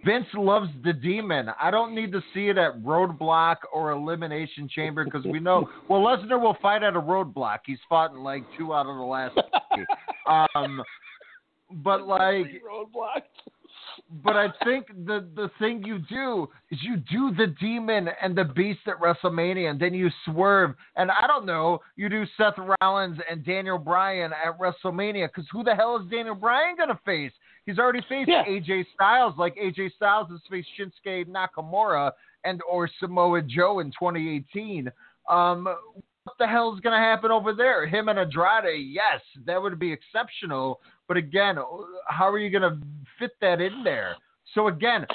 Vince loves the demon. I don't need to see it at Roadblock or Elimination Chamber because we know. [LAUGHS] Well, Lesnar will fight at a Roadblock. He's fought in like two out of the last. [LAUGHS] um, but like, roadblocks. But I think the the thing you do is you do the demon and the beast at WrestleMania, and then you swerve. And I don't know, you do Seth Rollins and Daniel Bryan at WrestleMania because who the hell is Daniel Bryan gonna face? He's already faced AJ Styles, like AJ Styles has faced Shinsuke Nakamura and or Samoa Joe in 2018. Um, what the hell is going to happen over there? Him and Andrade, yes, that would be exceptional. But again, uh, how are you going to fit that in there? So again,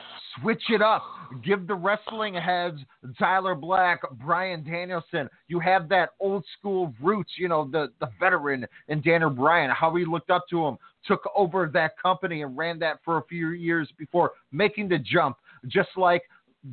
switch it up. Give the wrestling heads Tyler Black, Bryan Danielson. You have that old school roots, you know, the, the veteran and Daniel Bryan, how he looked up to him, took over that company and ran that for a few years before making the jump, just like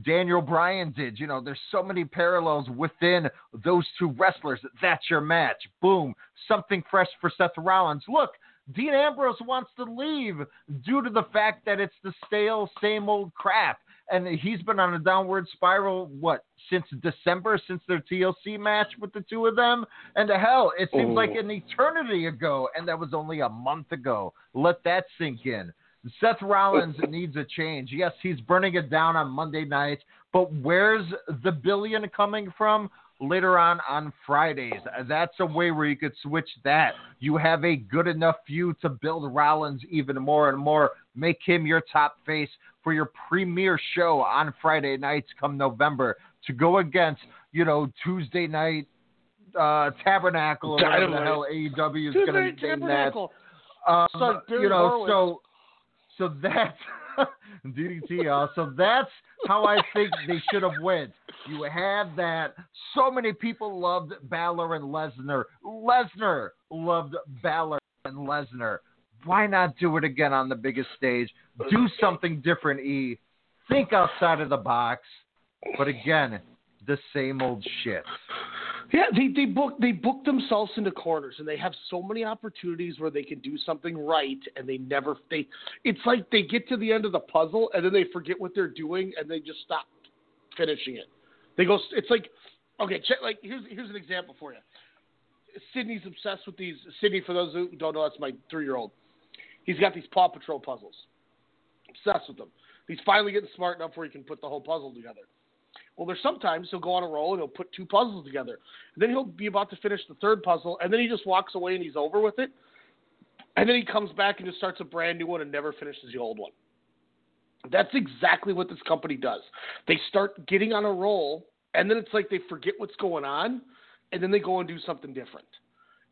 Daniel Bryan did. You know, there's so many parallels within those two wrestlers. That's your match. Boom. Something fresh for Seth Rollins. Look, Dean Ambrose wants to leave due to the fact that it's the stale, same old crap. And he's been on a downward spiral, what, since December, since their TLC match with the two of them? And to hell, it seems Oh. like an eternity ago, and that was only a month ago. Let that sink in. Seth Rollins oh. needs a change. Yes, he's burning it down on Monday nights, but where's the billion coming from? Later on on Fridays. That's a way where you could switch that. You have a good enough view to build Rollins even more and more. Make him your top face for your premiere show on Friday nights come November to go against, you know, Tuesday night uh, Tabernacle or whatever the hell AEW is going to name that. Um, Barry you know, Horowitz. so so that's [LAUGHS] DDT. So that's how I think they should have went. You have that. So many people loved Balor and Lesnar. Lesnar loved Balor and Lesnar. Why not do it again on the biggest stage? Do something different, E. Think outside of the box. But again, the same old shit. Yeah, they they book they book themselves into corners, and they have so many opportunities where they can do something right, and they never they. It's like they get to the end of the puzzle, and then they forget what they're doing, and they just stop finishing it. They go. It's like okay, check. Like here's here's an example for you. Sydney's obsessed with these. Sydney, for those who don't know, that's my three year old. He's got these Paw Patrol puzzles. Obsessed with them. He's finally getting smart enough where he can put the whole puzzle together. Well, there's sometimes he'll go on a roll and he'll put two puzzles together. And then he'll be about to finish the third puzzle, and then he just walks away and he's over with it. And then he comes back and just starts a brand new one and never finishes the old one. That's exactly what this company does. They start getting on a roll, and then it's like they forget what's going on, and then they go and do something different.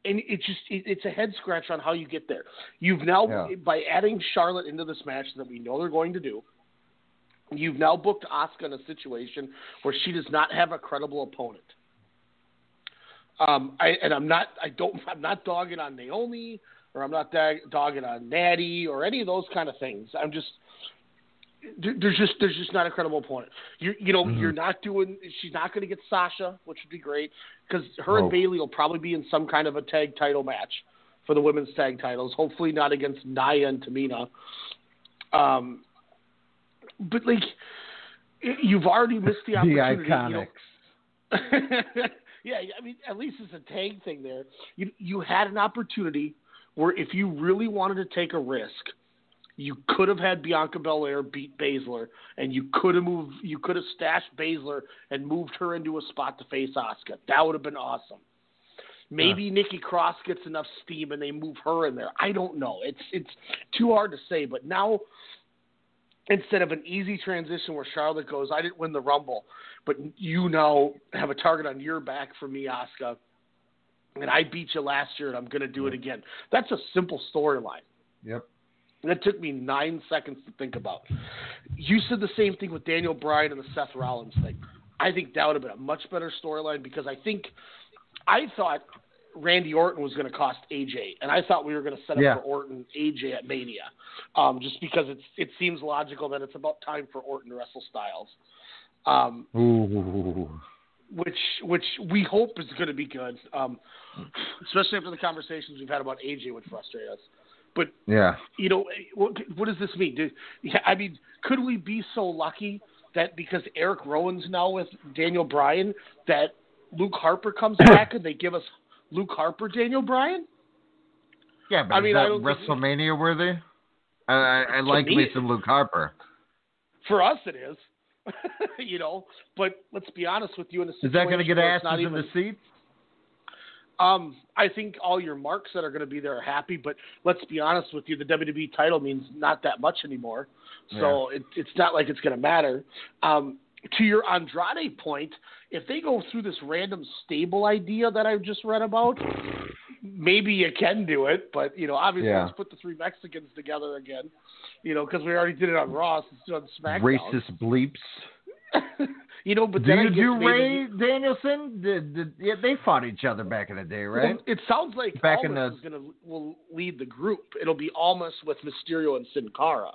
And it just it, it's a head scratch on how you get there. You've now Yeah. by adding Charlotte into this match that we know they're going to do. You've now booked Asuka in a situation where she does not have a credible opponent. Um, I, and I'm not, I don't, [LAUGHS] I'm not dogging on Naomi or I'm not dag- dogging on Natty or any of those kind of things. I'm just, there's just, there's just not a credible opponent. You, you know, Mhm. you're not doing, she's not going to get Sasha, which would be great because her Oh. and Bayley will probably be in some kind of a tag title match for the women's tag titles. Hopefully not against Nia and Tamina. Um, but like, you've already missed the The opportunity. you know. [LAUGHS] Yeah, I mean, at least it's a tag thing there. You you had an opportunity where if you really wanted to take a risk, you could have had Bianca Belair beat Baszler, and you could have moved, you could have stashed Baszler and moved her into a spot to face Asuka. That would have been awesome. Maybe Nikki Cross gets enough steam and they move her in there. I don't know. It's it's too hard to say. But now instead of an easy transition where Charlotte goes, I didn't win the Rumble, but you now have a target on your back for me, Asuka, and I beat you last year, and I'm going to do it again. That's a simple storyline. Yep. That took me nine seconds to think about. You said the same thing with Daniel Bryan and the Seth Rollins thing. I think that would have been a much better storyline because I think I thought Randy Orton was going to cost AJ, and I thought we were going to set up Yeah. for Orton AJ at Mania, um, just because it's it seems logical that it's about time for Orton to wrestle Styles, um, Ooh. which which we hope is going to be good, um, especially after the conversations we've had about AJ would frustrate us. But Yeah. you know, what, what does this mean? Do, yeah, I mean, could we be so lucky that because Eric Rowan's now with Daniel Bryan, that Luke Harper comes [COUGHS] back and they give us Luke Harper, Daniel Bryan? Yeah, but I is mean, that I WrestleMania worthy? I, I, I like me, some Luke Harper. For us, it is. [LAUGHS] you know, but let's be honest with you. In a Is that going to get asses in even, the seats? Um, I think all your marks that are going to be there are happy, but let's be honest with you, the WWE title means not that much anymore. So it, it's not like it's going to matter. Um, to your Andrade point, if they go through this random stable idea that I just read about, maybe you can do it. But you know, obviously, Yeah. let's put the three Mexicans together again. You know, because we already did it on Raw, let's on SmackDown. Racist bleeps. [LAUGHS] You know, but Do then you do maybe- Ray Danielson? Did, did, yeah, they fought each other back in the day, right? Well, it sounds like Back Almas in the- is going to will lead the group. It'll be Almas with Mysterio and Sin Cara.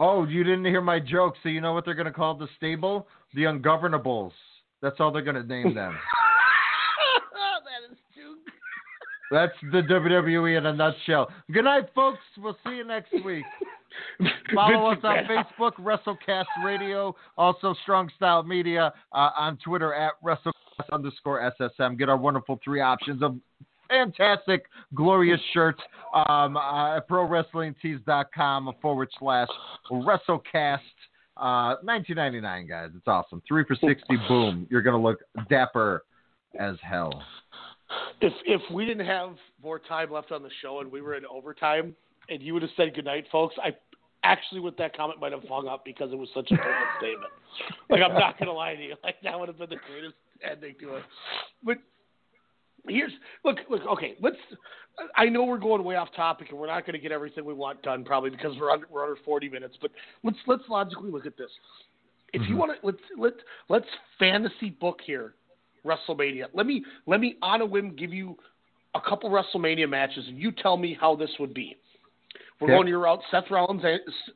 Oh, you didn't hear my joke, so you know what they're going to call the stable? The Ungovernables. That's all they're going to name [LAUGHS] them. that is too. That's the WWE in a nutshell. Good night, folks. We'll see you next week. [LAUGHS] Follow us on Facebook, WrestleCast Radio, also Strong Style Media, uh, on Twitter at WrestleCast underscore SSM. Get our wonderful three options of fantastic, glorious shirts um, uh, at ProWrestlingTees.com forward slash WrestleCast. Uh, 1999, guys. It's awesome. Three for 60, [LAUGHS] boom. You're going to look dapper as hell. If if we didn't have more time left on the show and we were in overtime and you would have said goodnight, folks, I actually with that comment might have hung up because it was such a perfect statement. Like I'm not gonna lie to you, [LAUGHS] like that would have been the greatest ending to it. But here's look look okay let's i know we're going way off topic and we're not going to get everything we want done probably because we're under we're under 40 minutes but let's let's logically look at this if you Mhm. want to let's let let's fantasy book here wrestlemania let me let me on a whim give you a couple wrestlemania matches and you tell me how this would be we're Okay. going your route seth rollins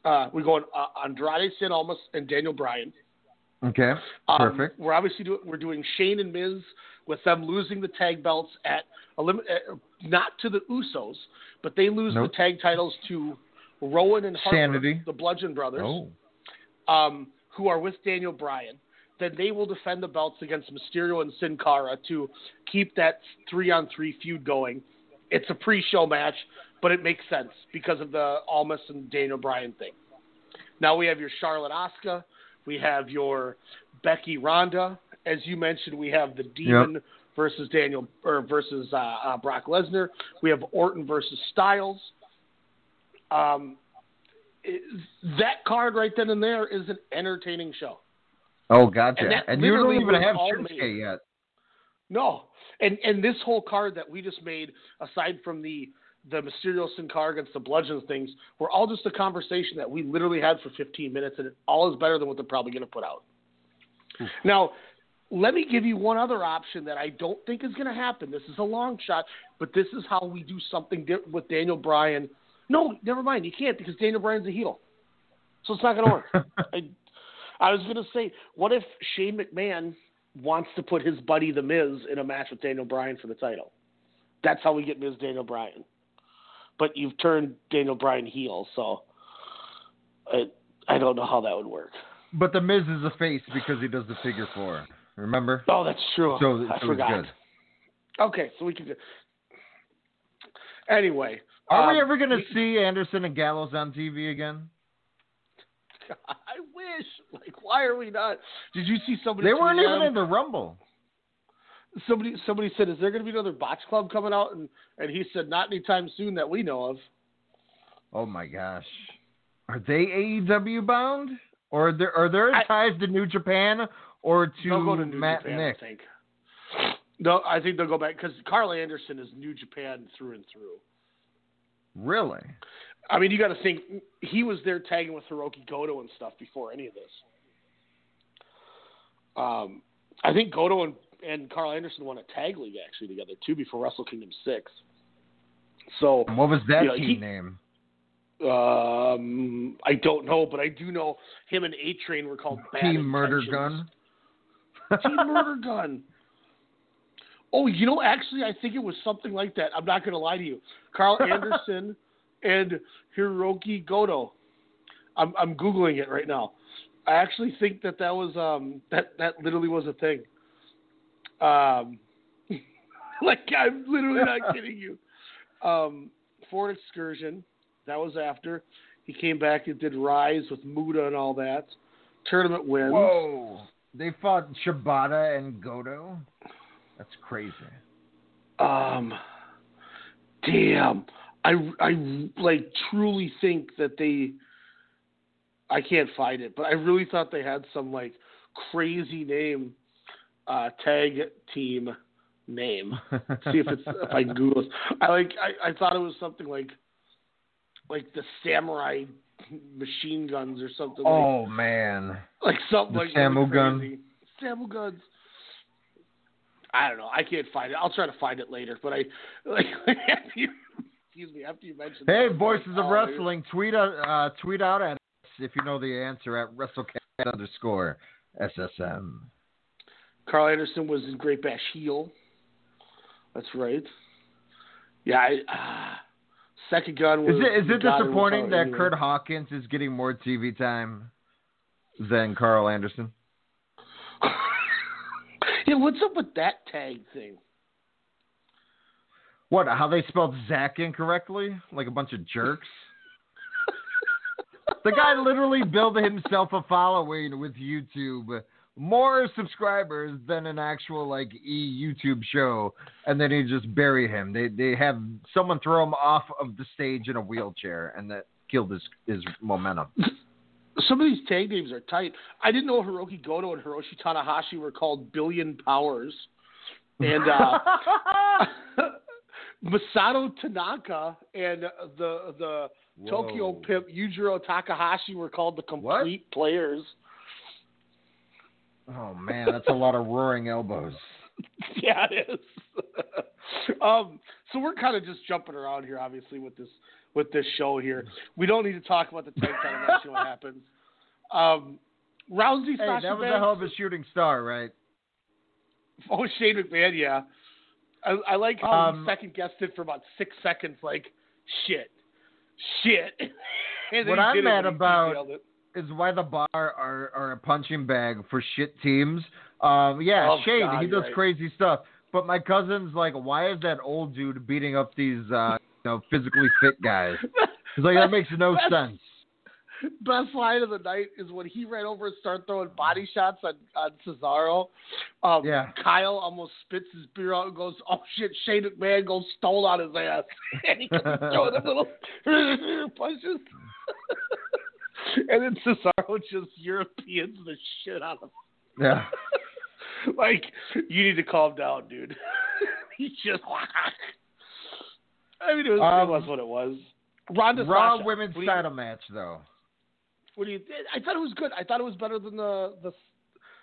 uh, we're going uh, andrade sin almas and daniel bryan Okay. um, Perfect. We're obviously doing we're doing Shane and Miz with them losing the tag belts at uh, not to the Usos, but they lose Nope. the tag titles to Rowan and Harper, Sanity. the Bludgeon Brothers, Oh. um, who are with Daniel Bryan. Then they will defend the belts against Mysterio and Sin Cara to keep that three on three feud going. It's a pre-show match, but it makes sense because of the Almas and Daniel Bryan thing. Now we have your Charlotte Asuka We have your Becky Ronda. As you mentioned, we have the Demon versus Daniel or versus uh, uh, Brock Lesnar. We have Orton versus Styles. Um, that card right then and there is an entertaining show. Oh, gotcha. And And, you don't even have Shinsuke yet. No, and and this whole card that we just made, aside from the the Mysterio Sin card against the Bludgeons things, were all just a conversation that we literally had for 15 minutes, and it all is better than what they're probably going to put out. Now, let me give you one other option that I don't think is going to happen. This is a long shot, but this is how we do something di- with Daniel Bryan. No, never mind. You can't because Daniel Bryan's a heel, so it's not going to work. [LAUGHS] I, I was going to say, what if Shane McMahon wants to put his buddy The Miz in a match with Daniel Bryan for the title? That's how we get Miz Daniel Bryan. But you've turned Daniel Bryan heel, so I, I don't know how that would work. But the Miz is a face because he does the figure four. Remember? Oh, that's true. So, I so forgot. good. Okay, so we can. Do... Anyway, Are we um, ever going to see Anderson and Gallows on TV again? [LAUGHS] I wish. Like, why are we not? Did you see somebody? They weren't even them? in the Rumble. Somebody, somebody said, "Is there going to be another Botch Club coming out?" And and he said, "Not anytime soon that we know of." Oh my gosh. Are they AEW bound? Or are there, are there ties to New Japan or to, to Matt Japan, Nick? I think. No, I think they'll go back because Karl Anderson is New Japan through and through. Really? I mean, you got to think he was there tagging with Hirooki Goto and stuff before any of this. Um, I think Goto and, and Karl Anderson won a tag league actually together too before Wrestle Kingdom six. So What was that you know, team he- name? Um, I don't know, but I do know him and A Train were called Bad Team Murder Gun? Team Murder Gun. Oh, you know, actually, I think it was something like that. I'm not going to lie to you. Karl Anderson [LAUGHS] and Hirooki Goto. I'm, I'm googling it right now. I actually think that that was um that that literally was a thing. Um, [LAUGHS] like I'm literally not [LAUGHS] kidding you. Um, Ford Excursion. That was after he came back and did Rise with Muda and all that. Tournament wins. Whoa. They fought Shibata and Goto? That's crazy. Um, damn, I, I like truly think that they. I can't find it, but I really thought they had some like crazy name, uh, tag team name. [LAUGHS] See if it's if I Google it. I like I, I thought it was something like, like the samurai machine guns or something. like, Oh man. like something The like Samu gun? Samu guns. I don't know. I can't find it. I'll try to find it later. But I [LAUGHS] like after you, excuse me after you mentioned. Hey, that, Voices like, of oh, Wrestling, tweet out, uh, tweet out at us if you know the answer at WrestleCast underscore SSM. Karl Anderson was in Great Bash heel. That's right. Yeah. I, uh, second gun was. Is it is it disappointing that. Curt Hawkins is getting more TV time than Karl Anderson? [LAUGHS] Yeah. What's up with that tag thing? What? How they spelled Zach incorrectly? Like a bunch of jerks. [LAUGHS] the guy literally built himself a following with YouTube, more subscribers than an actual like e YouTube show, and then he just bury him. They they have someone throw him off of the stage in a wheelchair, and that killed his his momentum. [LAUGHS] Some of these tag names are tight. I didn't know Hirooki Goto and Hiroshi Tanahashi were called Billion Powers. And uh, [LAUGHS] [LAUGHS] Masato Tanaka and the the Tokyo Whoa. Pimp Yujiro Takahashi were called the Complete Players. Oh man, that's a lot of roaring elbows. [LAUGHS] yeah, it is. [LAUGHS] um, so we're kind of just jumping around here, obviously, with this with this show here. We don't need to talk about the tag title match. See what [LAUGHS] happens. Um, Rousey, Hey, Sasha that was Banks. a hell of a shooting star, right? Oh, Shane McMahon, yeah. I, I like how Um, he second guessed it for about six seconds, like shit, shit. What I'm mad about. Is why the bar are, are a punching bag for shit teams. Um, yeah, Oh, Shane, God, he does right. crazy stuff. But my cousin's like, why is that old dude beating up these uh, you know physically fit guys? He's like, that makes no [LAUGHS] That's- sense. best line of the night is when he ran over and started throwing body shots on, on Cesaro. Um, Yeah. Kyle almost spits his beer out and goes, "Oh shit!" Shane McMahon goes stole on his ass, [LAUGHS] and he keeps throwing them little [LAUGHS] punches. [LAUGHS] and then Cesaro just Europeans the shit out of him. Yeah. [LAUGHS] like, you need to calm down, dude. [LAUGHS] he just. I mean, it was, Um, it was what it was. Ronda Raw Sasha, women's you- title match, though. What do you? I thought it was good. I thought it was better than the the.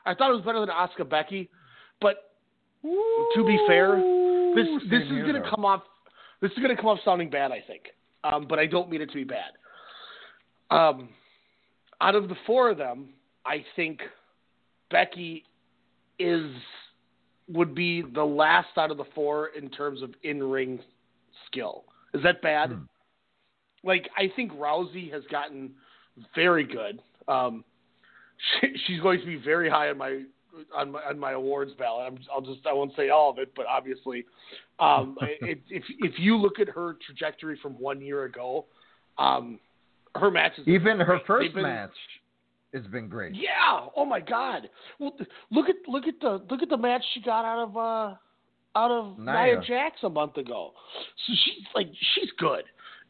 I thought it was better than Asuka Becky, but to be fair, this this is going to come off. This is going to come off sounding bad, I think, um, but I don't mean it to be bad. Um, out of the four of them, I think Becky is would be the last out of the four in terms of in ring skill. Is that bad? Hmm. Like I think Rousey has gotten very good. Um, she, she's going to be very high on my on my on my awards ballot. I'm, I'll just I won't say all of it, but obviously, um, [LAUGHS] it, if if you look at her trajectory from one year ago, um, her matches Even her first been- match has been great. yeah. Oh my God. Well, look at look at the look at the match she got out of uh out of Nia. Nia Jax a month ago. So she's like she's good,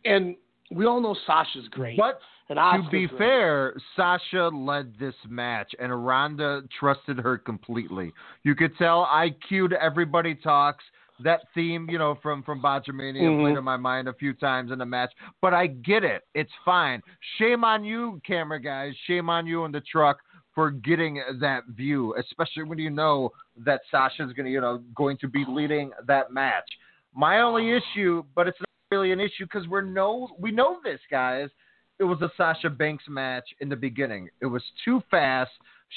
and we all know Sasha's great. But and to be great. fair, Sasha led this match, and Ronda trusted her completely. You could tell I cued everybody talks. That theme, you know, from from Botchamania Mhm. played in my mind a few times in the match, but I get it. It's fine. Shame on you, camera guys. Shame on you in the truck for getting that view, especially when you know that Sasha's gonna, you know, going to be leading that match. My only issue, but it's not really an issue because we're no, we know this, guys it was a Sasha Banks match in the beginning. It was too fast.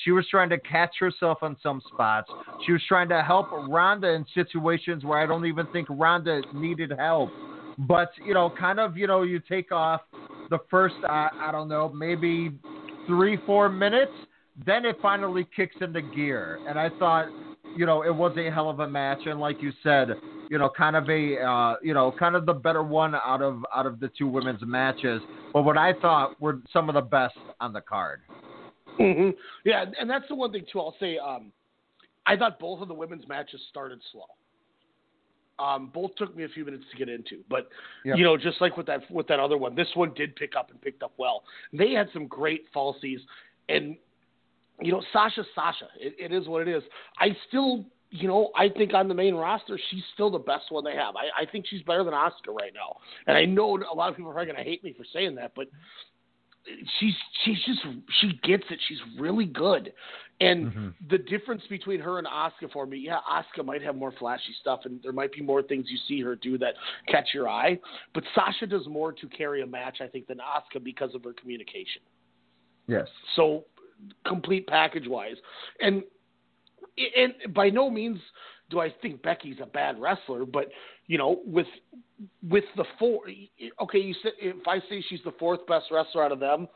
She was trying to catch herself on some spots. She was trying to help Ronda in situations where I don't even think Ronda needed help. But, you know, kind of, you know, you take off the first, uh, I don't know, maybe three, four minutes, then it finally kicks into gear. And I thought, you know, it was a hell of a match. And like you said, you know, kind of a, uh, you know, kind of the better one out of out of the two women's matches. But what I thought were some of the best on the card. Hmm [LAUGHS] Yeah, and that's the one thing too. I'll say, um, I thought both of the women's matches started slow. Um, both took me a few minutes to get into, but Yep. you know, just like with that with that other one, this one did pick up and picked up well. They had some great falsies, and you know, Sasha, Sasha, it, it is what it is. I still, you know, I think on the main roster, she's still the best one they have. I, I think she's better than Asuka right now, and I know a lot of people are probably going to hate me for saying that, but she's she's just she gets it. She's really good. And Mm-hmm. the difference between her and Asuka for me, yeah, Asuka might have more flashy stuff, and there might be more things you see her do that catch your eye. But Sasha does more to carry a match, I think, than Asuka because of her communication. Yes. So complete package wise, and and by no means do I think Becky's a bad wrestler, but you know, with with the four, okay, you said if I say she's the fourth best wrestler out of them,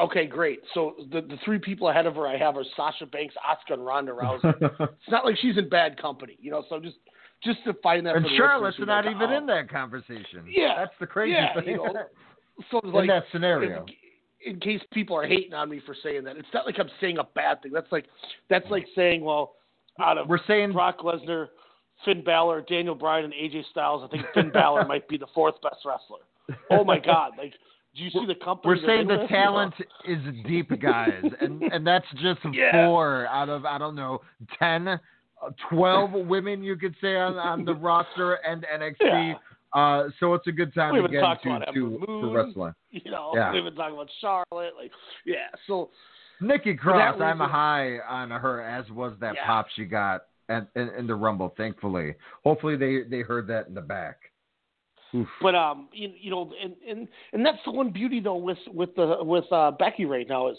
okay, great. So the the three people ahead of her I have are Sasha Banks, Asuka, and Ronda Rousey. [LAUGHS] it's not like she's in bad company, you know. So just just to find that and for Charlotte's not like, even oh, in that conversation. Yeah, That's the crazy yeah, thing. you know, [LAUGHS] so it's in like that scenario. in case people are hating on me for saying that. It's not like I'm saying a bad thing. That's like that's like mm. saying, well, out of We're saying Brock Lesnar, Finn Balor, Daniel Bryan, and AJ Styles, I think Finn [LAUGHS] Balor might be the fourth best wrestler. Oh my God! Like, do you see the company? We're saying the talent is deep, guys, and and that's just [LAUGHS] Yeah. four out of I don't know 10, uh, 12 [LAUGHS] women you could say on, on the roster and NXT. Yeah. Uh, so it's a good time We to get into to, Ember to wrestling. You know, Yeah. we've been talking about Charlotte. Like, yeah. So Nikki Cross, I'm high on her, as was that Yeah. pop she got at, in, in the Rumble. Thankfully, hopefully they they heard that in the back. Oof. But um, you, you know, and, and and that's the one beauty though with with the with uh, Becky right now is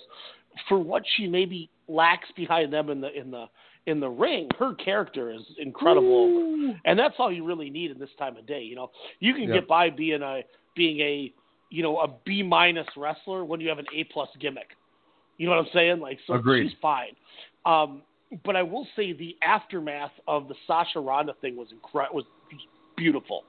for what she maybe lacks behind them in the in the in the ring, her character is incredible, and that's all you really need in this time of day. You know, you can Yeah. get by being a being a you know a B minus wrestler when you have an A plus gimmick. You know what I'm saying? Like, so Agreed. she's fine. Um, but I will say the aftermath of the Sasha Ronda thing was incredible, was beautiful,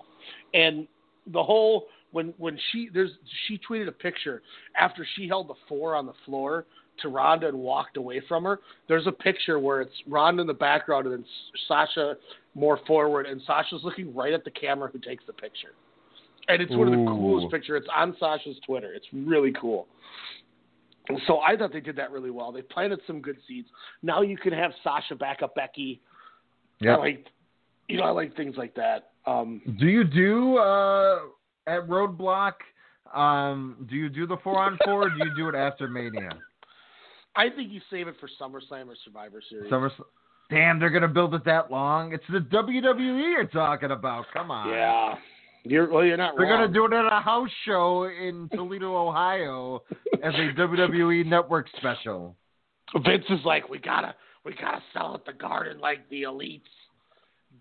and the whole when when she there's she tweeted a picture after she held the four on the floor to Ronda and walked away from her. There's a picture where it's Ronda in the background and then Sasha more forward, and Sasha's looking right at the camera who takes the picture. And it's one of the coolest pictures. It's on Sasha's Twitter. It's really cool. So I thought they did that really well. They planted some good seeds. Now you can have Sasha back up Becky. Yeah. I like, you know, I like things like that. Um, Do you do uh, at Roadblock? Um, do you do the four on four? or do you do it after Mania? I think you save it for SummerSlam or Survivor Series. Summer. Damn, they're gonna build it that long. It's the WWE you're talking about. Come on. Yeah. You're well. You're not They're wrong. gonna do it at a house show in [LAUGHS] Toledo, Ohio, as a WWE Network special. Vince is like, we gotta, we gotta sell at the Garden like the elites.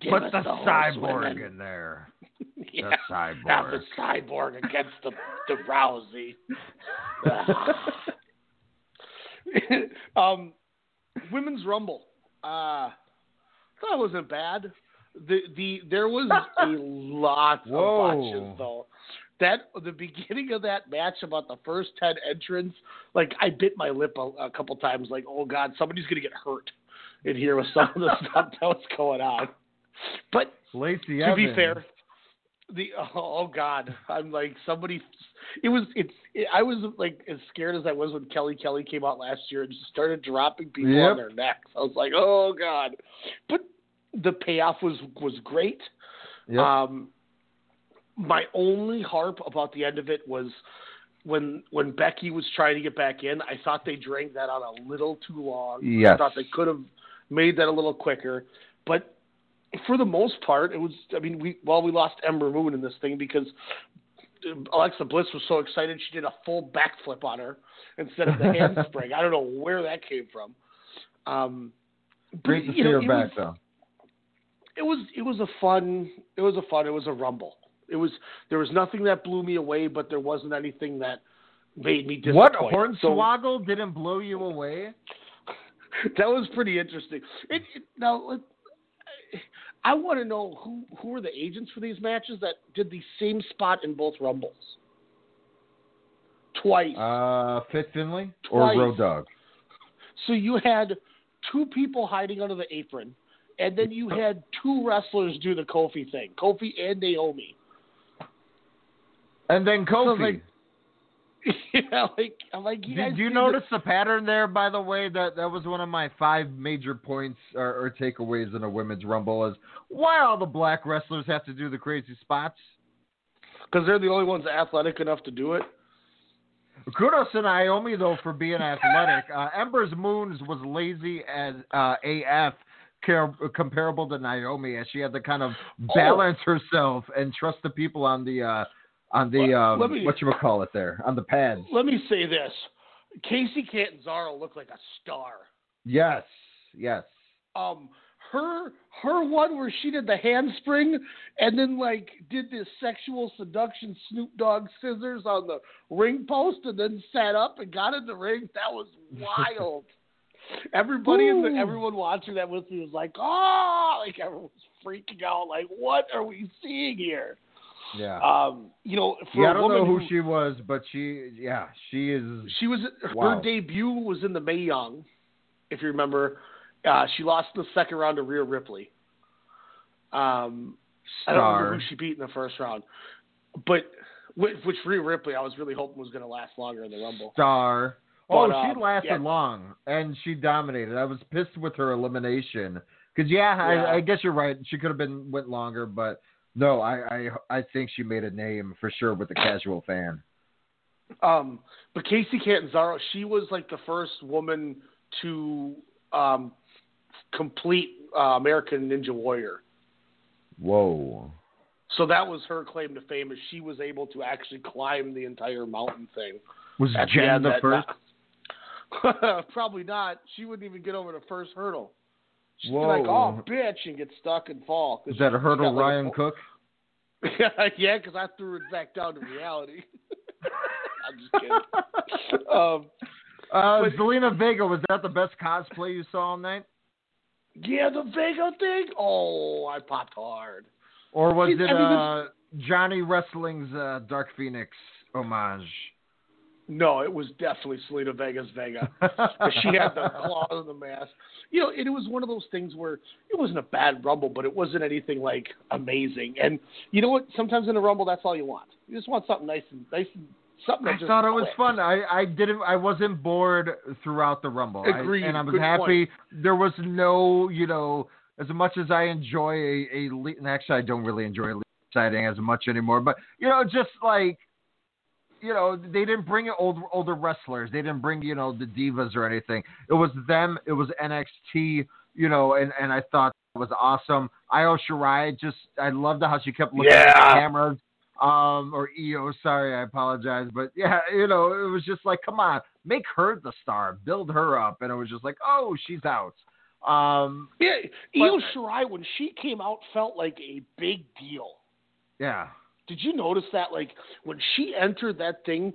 Give Put the horsewomen. cyborg in there. [LAUGHS] yeah, The have cyborg. the cyborg against the the Rousey. [LAUGHS] um, women's Rumble. Uh, it wasn't bad. The the there was a [LAUGHS] lot Whoa. of botches though. That the beginning of that match about the first ten entrants, like I bit my lip a, a couple times. Like, oh god, somebody's gonna get hurt in here with some of the [LAUGHS] stuff that was going on. But Lacey to be fair, the oh, oh god, I'm like somebody. It was it's. It, I was like as scared as I was when Kelly Kelly came out last year and just started dropping people Yep. on their necks. I was like, oh god, but the payoff was was great. Yep. Um, my only harp about the end of it was when when Becky was trying to get back in. I thought they dragged that out a little too long. Yes. I thought they could have made that a little quicker, but for the most part, it was. I mean, we well we lost Ember Moon in this thing because Alexa Bliss was so excited she did a full backflip on her instead of the [LAUGHS] handspring. I don't know where that came from. Um, Great to see her back was- though. It was it was a fun it was a fun it was a rumble. It was there was nothing that blew me away, but there wasn't anything that made me disappointed. What So Hornswoggle didn't blow you away? [LAUGHS] that was pretty interesting. It, it, now let- I want to know who who were the agents for these matches that did the same spot in both rumbles twice. Uh, Fit Finlay Twice. or Road Dogg? So you had two people hiding under the apron, and then you had two wrestlers do the Kofi thing, Kofi and Naomi. And then So, Kofi. like, [LAUGHS] yeah, like I'm like, you Did you need notice the pattern there? By the way, that that was one of my five major points or, or takeaways in a women's rumble is why all the black wrestlers have to do the crazy spots. because they're the only ones athletic enough to do it. Kudos to Naomi though for being athletic. Uh, Ember's Moons was lazy as uh, AF. Car- Comparable to Naomi, as she had to kind of Oh. balance herself and trust the people on the uh, on the um, me- what you would call it there on the pads. Let me say this: Kacy Catanzaro looked like a star. Yes, yes. Um, her her one where she did the handspring and then like did this sexual seduction Snoop Dogg scissors on the ring post and then sat up and got in the ring. That was [LAUGHS] wild. Everybody in the everyone watching that with me was like, oh, like everyone was freaking out. Like, what are we seeing here? Yeah. Um, you know, for yeah, I a don't woman know who who- she was, but she, yeah, she is. She was her Wow. debut was in the Mae Young, if you remember. Uh, she lost in the second round to Rhea Ripley. Um, Star. I don't remember who she beat in the first round, but which, which Rhea Ripley I was really hoping was going to last longer in the Rumble. Star. Oh, she um, lasted yeah. long and she dominated. I was pissed with her elimination because yeah, Yeah. I, I guess you're right. She could have been went longer, but no, I, I I think she made a name for sure with the casual fan. Um, but Kacy Catanzaro, she was like the first woman to um, complete uh, American Ninja Warrior. Whoa. So that was her claim to fame, is she was able to actually climb the entire mountain thing. Was Jen the that- first? [LAUGHS] Probably not. She wouldn't even get over the first hurdle. She'd be like, "Oh, bitch," and get stuck and fall. Is that a hurdle got like Ryan Cook? [LAUGHS] yeah, because I threw it back down to reality. [LAUGHS] I'm just kidding. um, Uh, Zelina Vega was that the best cosplay you saw all night? yeah, the Vega thing. Oh, I popped hard. Or was I it mean, uh, Johnny Wrestling's uh, Dark Phoenix homage? No, it was definitely Zelina Vega's Vega. [LAUGHS] She had the claws and the mask. You know, it was one of those things where it wasn't a bad rumble, but it wasn't anything like amazing. And you know what? Sometimes in a rumble, that's all you want. You just want something nice and nice and something. That I just thought it was clicks. fun. I, I didn't. I wasn't bored throughout the Rumble. I- and I was Good happy. There was no, you know, as much as I enjoy a, a le- and actually I don't really enjoy elite siding as much anymore. But you know, just like. You know, they didn't bring in old, older wrestlers. They didn't bring, you know, the divas or anything. It was them. It was NXT. You know, and and I thought it was awesome. Io Shirai just, I loved how she kept looking at the cameras um, or EO. Sorry, I apologize, but yeah, [LAUGHS] you know, it was just like, come on, make her the star, build her up, and it was just like, oh, she's out. Um, Yeah, Io Shirai when she came out felt like a big deal. yeah, Did you notice that? Like when she entered that thing,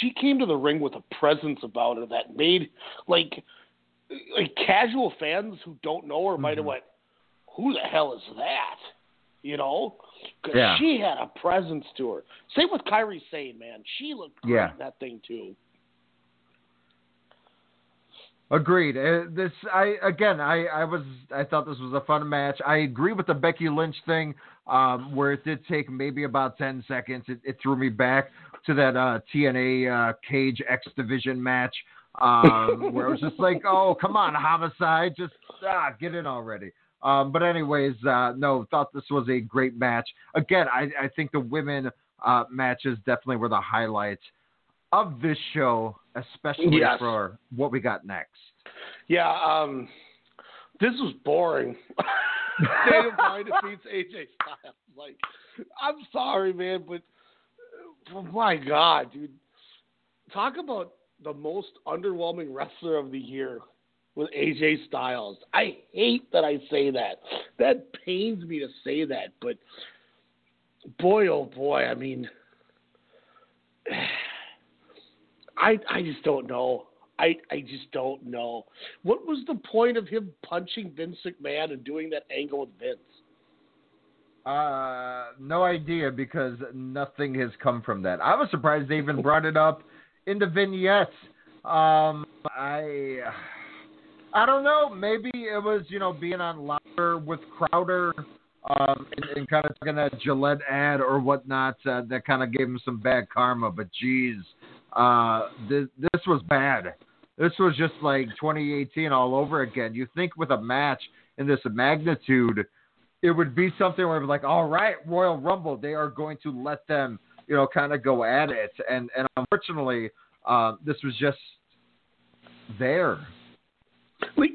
she came to the ring with a presence about her that made like like casual fans who don't know her might have went, "Who the hell is that?" You know, because Yeah. she had a presence to her. Same with Kairi Sane, man. She looked great Yeah. in that thing too. agreed. Uh, this, I again, I, I was, I thought this was a fun match. I agree with the Becky Lynch thing, um, where it did take maybe about ten seconds. It, it threw me back to that uh, TNA uh, Cage X Division match, um, where it was just like, oh, come on, homicide, just ah, get in already. Um, but anyways, uh, no, thought this was a great match. Again, I, I think the women uh, matches definitely were the highlights of this show, especially Yes. for what we got next. Yeah, um, this was boring. [LAUGHS] Daniel Bryan defeats AJ Styles. Like, I'm sorry, man, but oh my God, dude, talk about the most underwhelming wrestler of the year with AJ Styles. I hate that I say that. That pains me to say that, but boy, oh boy, I mean, [SIGHS] I I just don't know. I I just don't know. What was the point of him punching Vince McMahon and doing that angle with Vince? Uh, no idea because nothing has come from that. I was surprised they even brought it up in the vignettes. Um, I, I don't know. Maybe it was you know being on louder with Crowder, um, and, and kind of taking that Gillette ad or whatnot uh, that kind of gave him some bad karma. But geez, uh, this this was bad. This was just like 2018 all over again. You think with a match in this magnitude it would be something where it was like, all right, Royal Rumble, they are going to let them, you know, kind of go at it. And and unfortunately, uh, this was just there.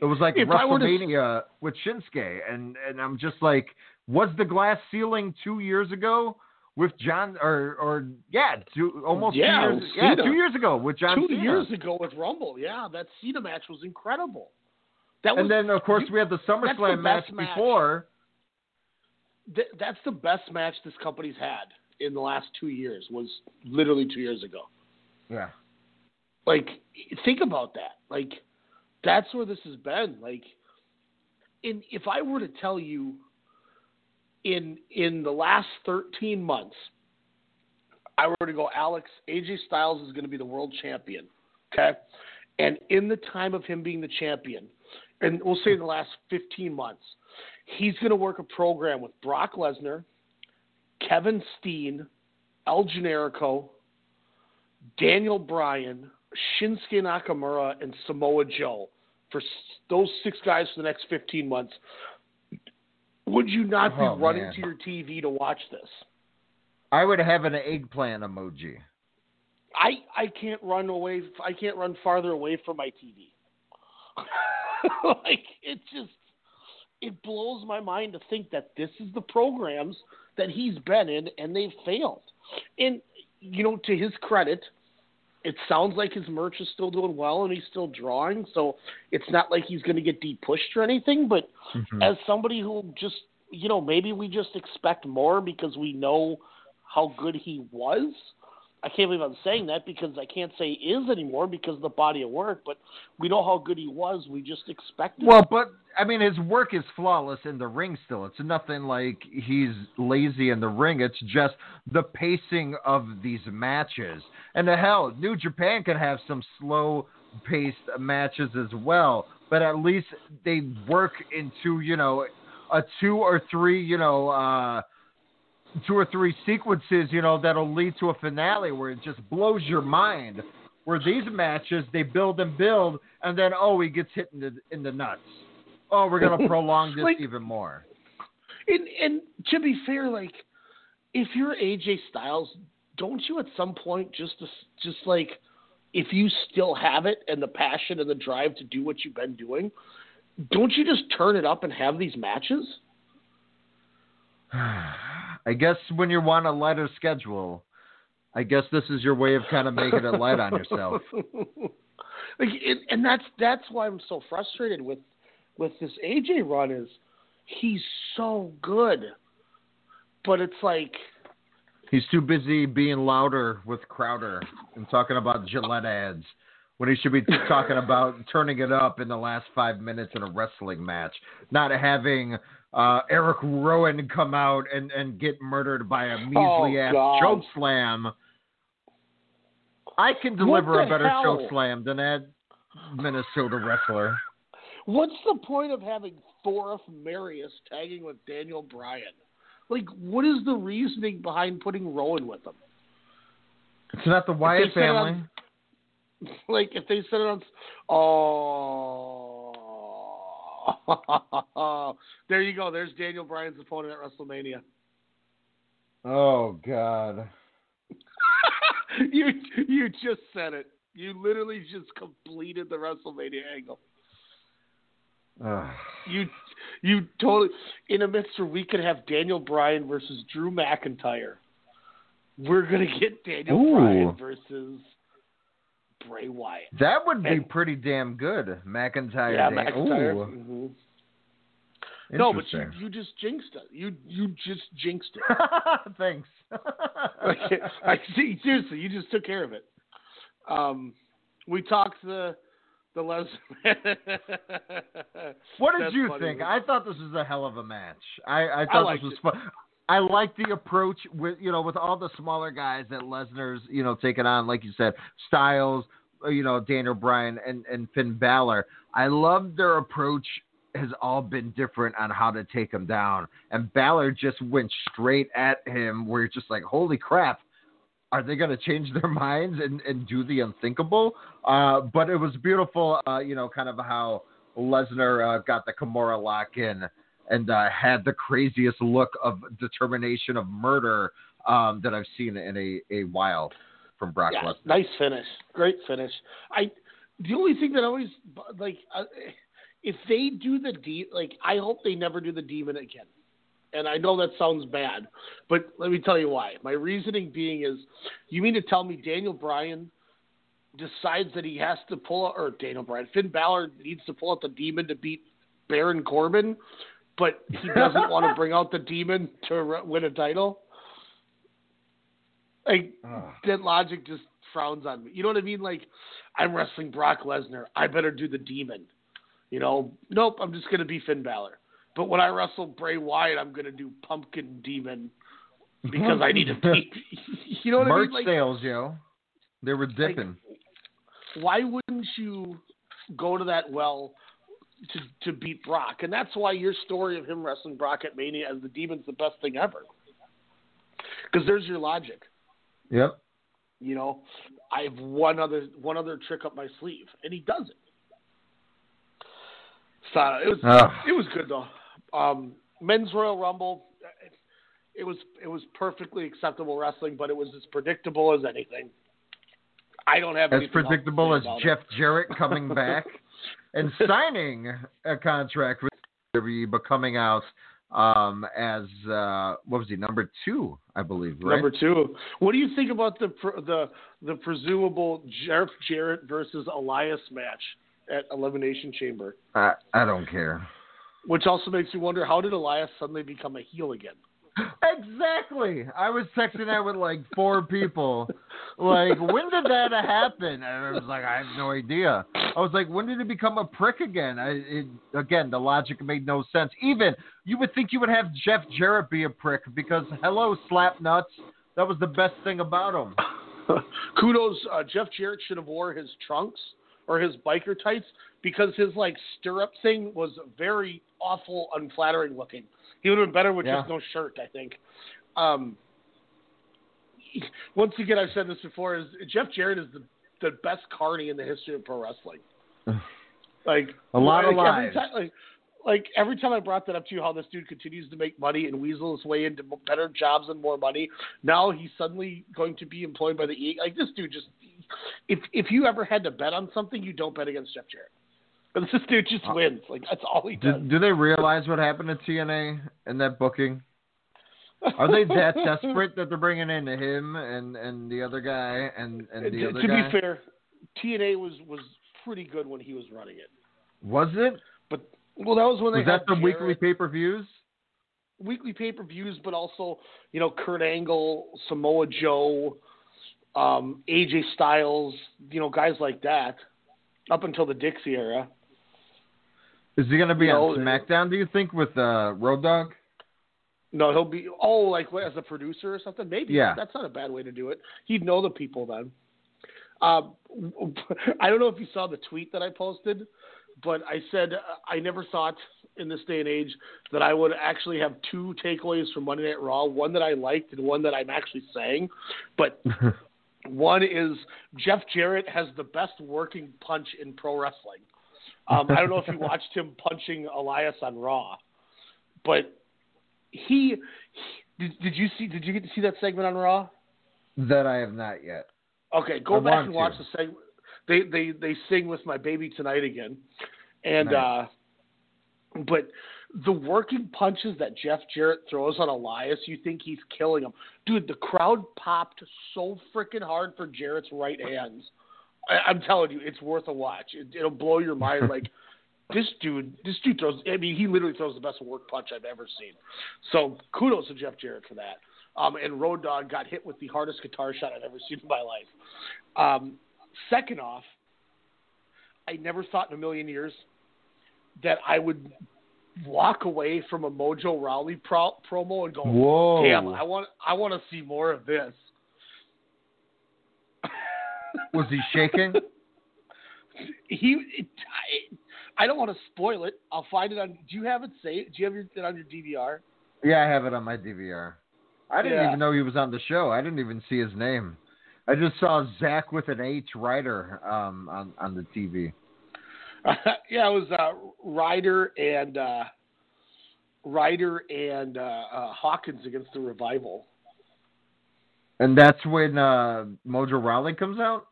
It was like were to- WrestleMania with Shinsuke, and and I'm just like, was the glass ceiling two years ago with John, or or yeah, two, almost Yeah, two years, yeah, two years ago with John Two Cena. years ago with Rumble, yeah, that Cena match was incredible. That was, and then of course you- we had the that's the SummerSlam match match. before. th- that's the best match this company's had in the last two years. Was literally two years ago. Yeah. Like, think about that. Like, that's where this has been. Like, in if I were to tell you, in in the last thirteen months, I were to go, Alex, AJ Styles is going to be the world champion. Okay, and in the time of him being the champion, and we'll say in the last fifteen months, he's going to work a program with Brock Lesnar, Kevin Steen, El Generico, Daniel Bryan, Shinsuke Nakamura, and Samoa Joe for those six guys for the next 15 months. Would you not be Oh, running man. to your TV to watch this? I would have an eggplant emoji. I I can't run away. I can't run farther away from my TV. [LAUGHS] like it just it blows my mind to think that this is the programs that he's been in and they've failed. And you know, to his credit, it sounds like his merch is still doing well and he's still drawing. So it's not like he's going to get deep pushed or anything. But mm-hmm. as somebody who just you know maybe we just expect more because we know how good he was. I can't believe I'm saying that because I can't say is anymore because of the body of work. But we know how good he was. We just expected. Well, but I mean, his work is flawless in the ring. Still, it's nothing like he's lazy in the ring. It's just the pacing of these matches. And the hell, New Japan can have some slow-paced matches as well. But at least they work into you know a two or three you know. uh two or three sequences, you know, that'll lead to a finale where it just blows your mind. Where these matches, they build and build, and then oh, he gets hit in the in the nuts. Oh, we're gonna [LAUGHS] prolong this Like- even more. And and to be fair, like if you're AJ Styles, don't you at some point just just like if you still have it and the passion and the drive to do what you've been doing, don't you just turn it up and have these matches? I guess when you want a lighter schedule, I guess this is your way of kind of making it light on yourself. [LAUGHS] like, and, and that's that's why I'm so frustrated with with this AJ run is he's so good, but it's like He's too busy being louder with Crowder and talking about Gillette ads when he should be talking [LAUGHS] about turning it up in the last five minutes in a wrestling match, not having uh, Eric Rowan come out and, and get murdered by a measly ass God. choke slam. I can deliver a better hell? choke slam than that Minnesota wrestler. What's the point of having Thorif Marius tagging with Daniel Bryan? Like, what is the reasoning behind putting Rowan with them? It's not the Wyatt they said it family. on- [LAUGHS] Like, if they said it on, oh, [LAUGHS] there you go. There's Daniel Bryan's opponent at WrestleMania. Oh God. [LAUGHS] you you just said it. You literally just completed the WrestleMania angle. [SIGHS] You you totally in a midst where we could have Daniel Bryan versus Drew McIntyre. We're gonna get Daniel Ooh. Bryan versus Bray Wyatt. That would be pretty damn good. McIntyre. yeah, Dan- McIntyre. Ooh. Mm-hmm. No, but you, you just jinxed it. You you just jinxed it. [LAUGHS] Thanks. [LAUGHS] like, I. Seriously, you just took care of it. Um, we talked the the Les. [LAUGHS] What did That's you funny. think? I thought this was a hell of a match. I, I I thought liked this was it. fun. I like the approach with you know with all the smaller guys that Lesnar's you know taking on, like you said, Styles, you know Daniel Bryan and and Finn Balor. I love their approach has all been different on how to take him down, and Balor just went straight at him, where you're just like, holy crap. Are they going to change their [LAUGHS] minds and, and do the unthinkable? Uh, but it was beautiful, uh, you know, kind of how Lesnar uh, got the Kimura lock in and uh, had the craziest look of determination of murder um, that I've seen in a, a while from Brock Yeah, Lesnar. nice finish. Great finish. I the only thing that always like if they do the de like I hope they never do the demon again. And I know that sounds bad, but let me tell you why. My reasoning being is, you mean to tell me Daniel Bryan decides that he has to pull out, or Daniel Bryan, Finn Balor needs to pull out the demon to beat Baron Corbin, but he doesn't [LAUGHS] want to bring out the demon to re- win a title? Like that logic just frowns on me. You know what I mean? Like I'm wrestling Brock Lesnar. I better do the demon. You know, nope. I'm just gonna be Finn Balor. But when I wrestle Bray Wyatt, I'm gonna do Pumpkin Demon because I need to beat. [LAUGHS] You know what Merch I mean? Like, sales, yo. They were dipping. why wouldn't you go to that well to to beat Brock? And that's why your story of him wrestling Brock at Mania as the Demon's the best thing ever. Because there's your logic. yep. You know, I have one other one other trick up my sleeve, and he does it. So it was Ugh. it was good though. Um, men's Royal Rumble, it, it was it was perfectly acceptable wrestling, but it was as predictable as anything. I don't have As anything else to predictable as Jeff it. Jarrett coming [LAUGHS] back and signing a contract with WWE, but coming out um, as uh, what was he number two, I believe, right? Number two. What do you think about the the the presumable Jeff Jarrett versus Elias match at Elimination Chamber? I, I don't care. Which also makes me wonder how did Elias suddenly become a heel again? Exactly. I was texting that with like four people. like, when did that happen? And I was like, I have no idea. I was like, when did it become a prick again? I, it, again, the logic made no sense. Even you would think you would have Jeff Jarrett be a prick because hello, slap nuts. That was the best thing about him. [LAUGHS] Kudos, uh, Jeff Jarrett should have wore his trunks or his biker tights because his like stirrup thing was very awful, unflattering looking. He would have been better with Yeah. just no shirt, I think. Um, once again, I've said this before: is Jeff Jarrett is the the best carny in the history of pro wrestling. Like A lot of like, every lies. time, like, like every time I brought that up to you, how this dude continues to make money and weasel his way into better jobs and more money. Now he's suddenly going to be employed by the E. Like this dude just. If if you ever had to bet on something, you don't bet against Jeff Jarrett. Because [LAUGHS] this dude just uh, wins. Like that's all he Do, does. do they realize what happened to TNA and that booking? Are they that [LAUGHS] desperate that they're bringing in him and, and the other guy and, and the to other to guy? To be fair, TNA was was pretty good when he was running it. Was it? But well, that was when they Was that the weekly Jarrett- pay per views? weekly pay per views, but also you know Kurt Angle, Samoa Joe, um, AJ Styles, you know guys like that, up until the Dixie era. Is he going to be You on know, SmackDown? Do you think with uh, Road Dogg? No, he'll be oh like as a producer or something. Maybe Yeah. that's not a bad way to do it. He'd know the people then. Um, [LAUGHS] I don't know if you saw the tweet that I posted, but I said uh, I never thought in this day and age that I would actually have two takeaways from Monday Night Raw, one that I liked and one that I'm actually saying. But [LAUGHS] one is Jeff Jarrett has the best working punch in pro wrestling. Um, I don't know if you [LAUGHS] watched him punching Elias on Raw, but he, he did, did you see did you get to see that segment on Raw? That I have not yet. Okay, go I back and watch to. the segment. They they they sing with my baby tonight again, and Nice. uh, but the working punches that Jeff Jarrett throws on Elias, you think he's killing him, dude. The crowd popped so freaking hard for Jarrett's right hands. I, I'm telling you, it's worth a watch. It, it'll blow your mind. [LAUGHS] Like this dude, this dude throws. I mean, he literally throws the best work punch I've ever seen. So kudos to Jeff Jarrett for that. Um, and Road Dogg got hit with the hardest guitar shot I've ever seen in my life. Um, second off, I never thought in a million years that I would walk away from a Mojo Rawley pro- promo and go, Whoa. "Damn, I want, I want to see more of this." Was he shaking? [LAUGHS] he, it, I, I don't want to spoil it. I'll find it on. Do you have it saved? Do you have it on your DVR? yeah, I have it on my DVR. I didn't Yeah. even know he was on the show. I didn't even see his name. I just saw Zach with an H Ryder um, on on the TV. [LAUGHS] yeah, it was uh, Ryder and uh, Ryder and uh, uh, Hawkins against the Revival. And that's when uh, Mojo Rawley comes out.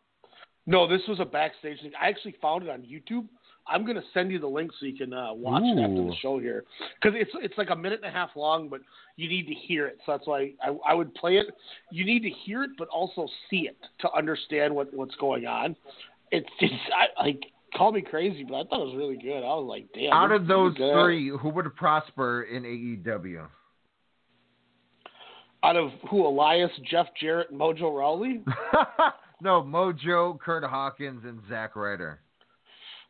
No, this was a backstage thing. I actually found it on YouTube. I'm gonna send you the link so you can uh, watch it after the show here because it's it's like a minute and a half long, but you need to hear it. So that's why I, I would play it. You need to hear it, but also see it to understand what what's going on. It's just I, like call me crazy, but I thought it was really good. I was like, damn. Out of those good. three, who would prosper in AEW? out of who Elias, Jeff Jarrett, Mojo Rawley, [LAUGHS] no, Mojo, Curt Hawkins, and Zack Ryder.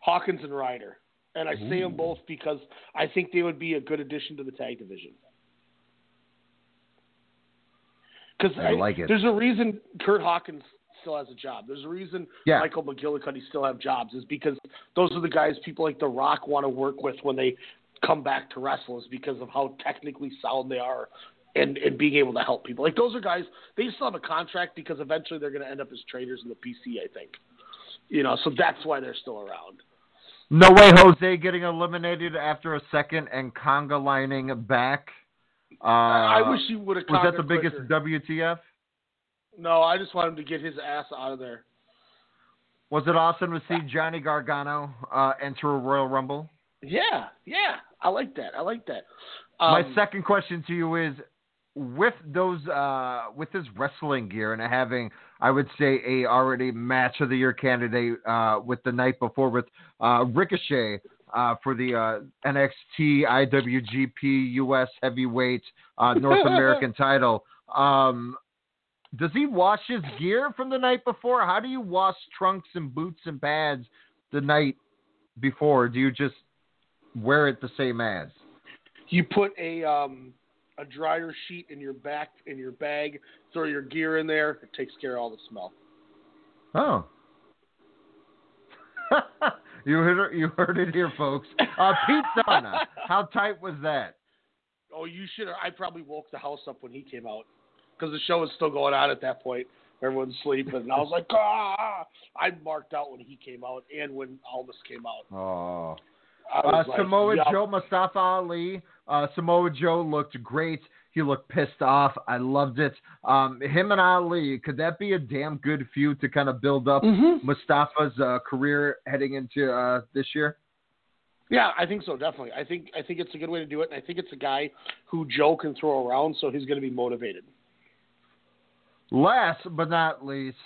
Hawkins and Ryder. And I say them both because I think they would be a good addition to the tag division. Because I like it. there's a reason Curt Hawkins still has a job. There's a reason Yeah. Michael McGillicutty still have jobs is because those are the guys people like The Rock want to work with when they come back to wrestle is because of how technically sound they are and, and being able to help people. Like those are guys they still have a contract because eventually they're going to end up as trainers in the PC, I think. You know, so that's why they're still around. No way, Jose getting eliminated after a second and conga lining back. Uh, I wish he would have. Was that the biggest WTF? No, I just want him to get his ass out of there. Was it awesome to see Johnny Gargano uh, enter a Royal Rumble? Yeah, yeah, I like that. I like that. My Um, second question to you is, with those, uh, with his wrestling gear and having, I would say, a already match of the year candidate uh, with the night before with uh, Ricochet uh, for the uh, NXT IWGP US Heavyweight uh, North [LAUGHS] American title. Um, does he wash his gear from the night before? How do you wash trunks and boots and pads the night before? Do you just wear it the same as? You put a um, a dryer sheet in your back in your bag, throw your gear in there. It takes care of all the smell. Oh. [LAUGHS] you heard it, you heard it here, folks. Uh, Pete Dunne, [LAUGHS] how tight was that? Oh, you should. I probably woke the house up when he came out because the show was still going on at that point. Everyone's sleeping, and I was like, ah! I marked out when he came out and when Almas came out. Oh. Uh, like, Samoa. Joe, Mustafa Ali. Uh, Samoa Joe looked great. He looked pissed off. I loved it. Um, him and Ali, could that be a damn good feud to kind of build up Mm-hmm. Mustafa's uh, career heading into uh, this year? Yeah, I think so. Definitely. I think I think it's a good way to do it, and I think it's a guy who Joe can throw around, so he's going to be motivated. Last but not least,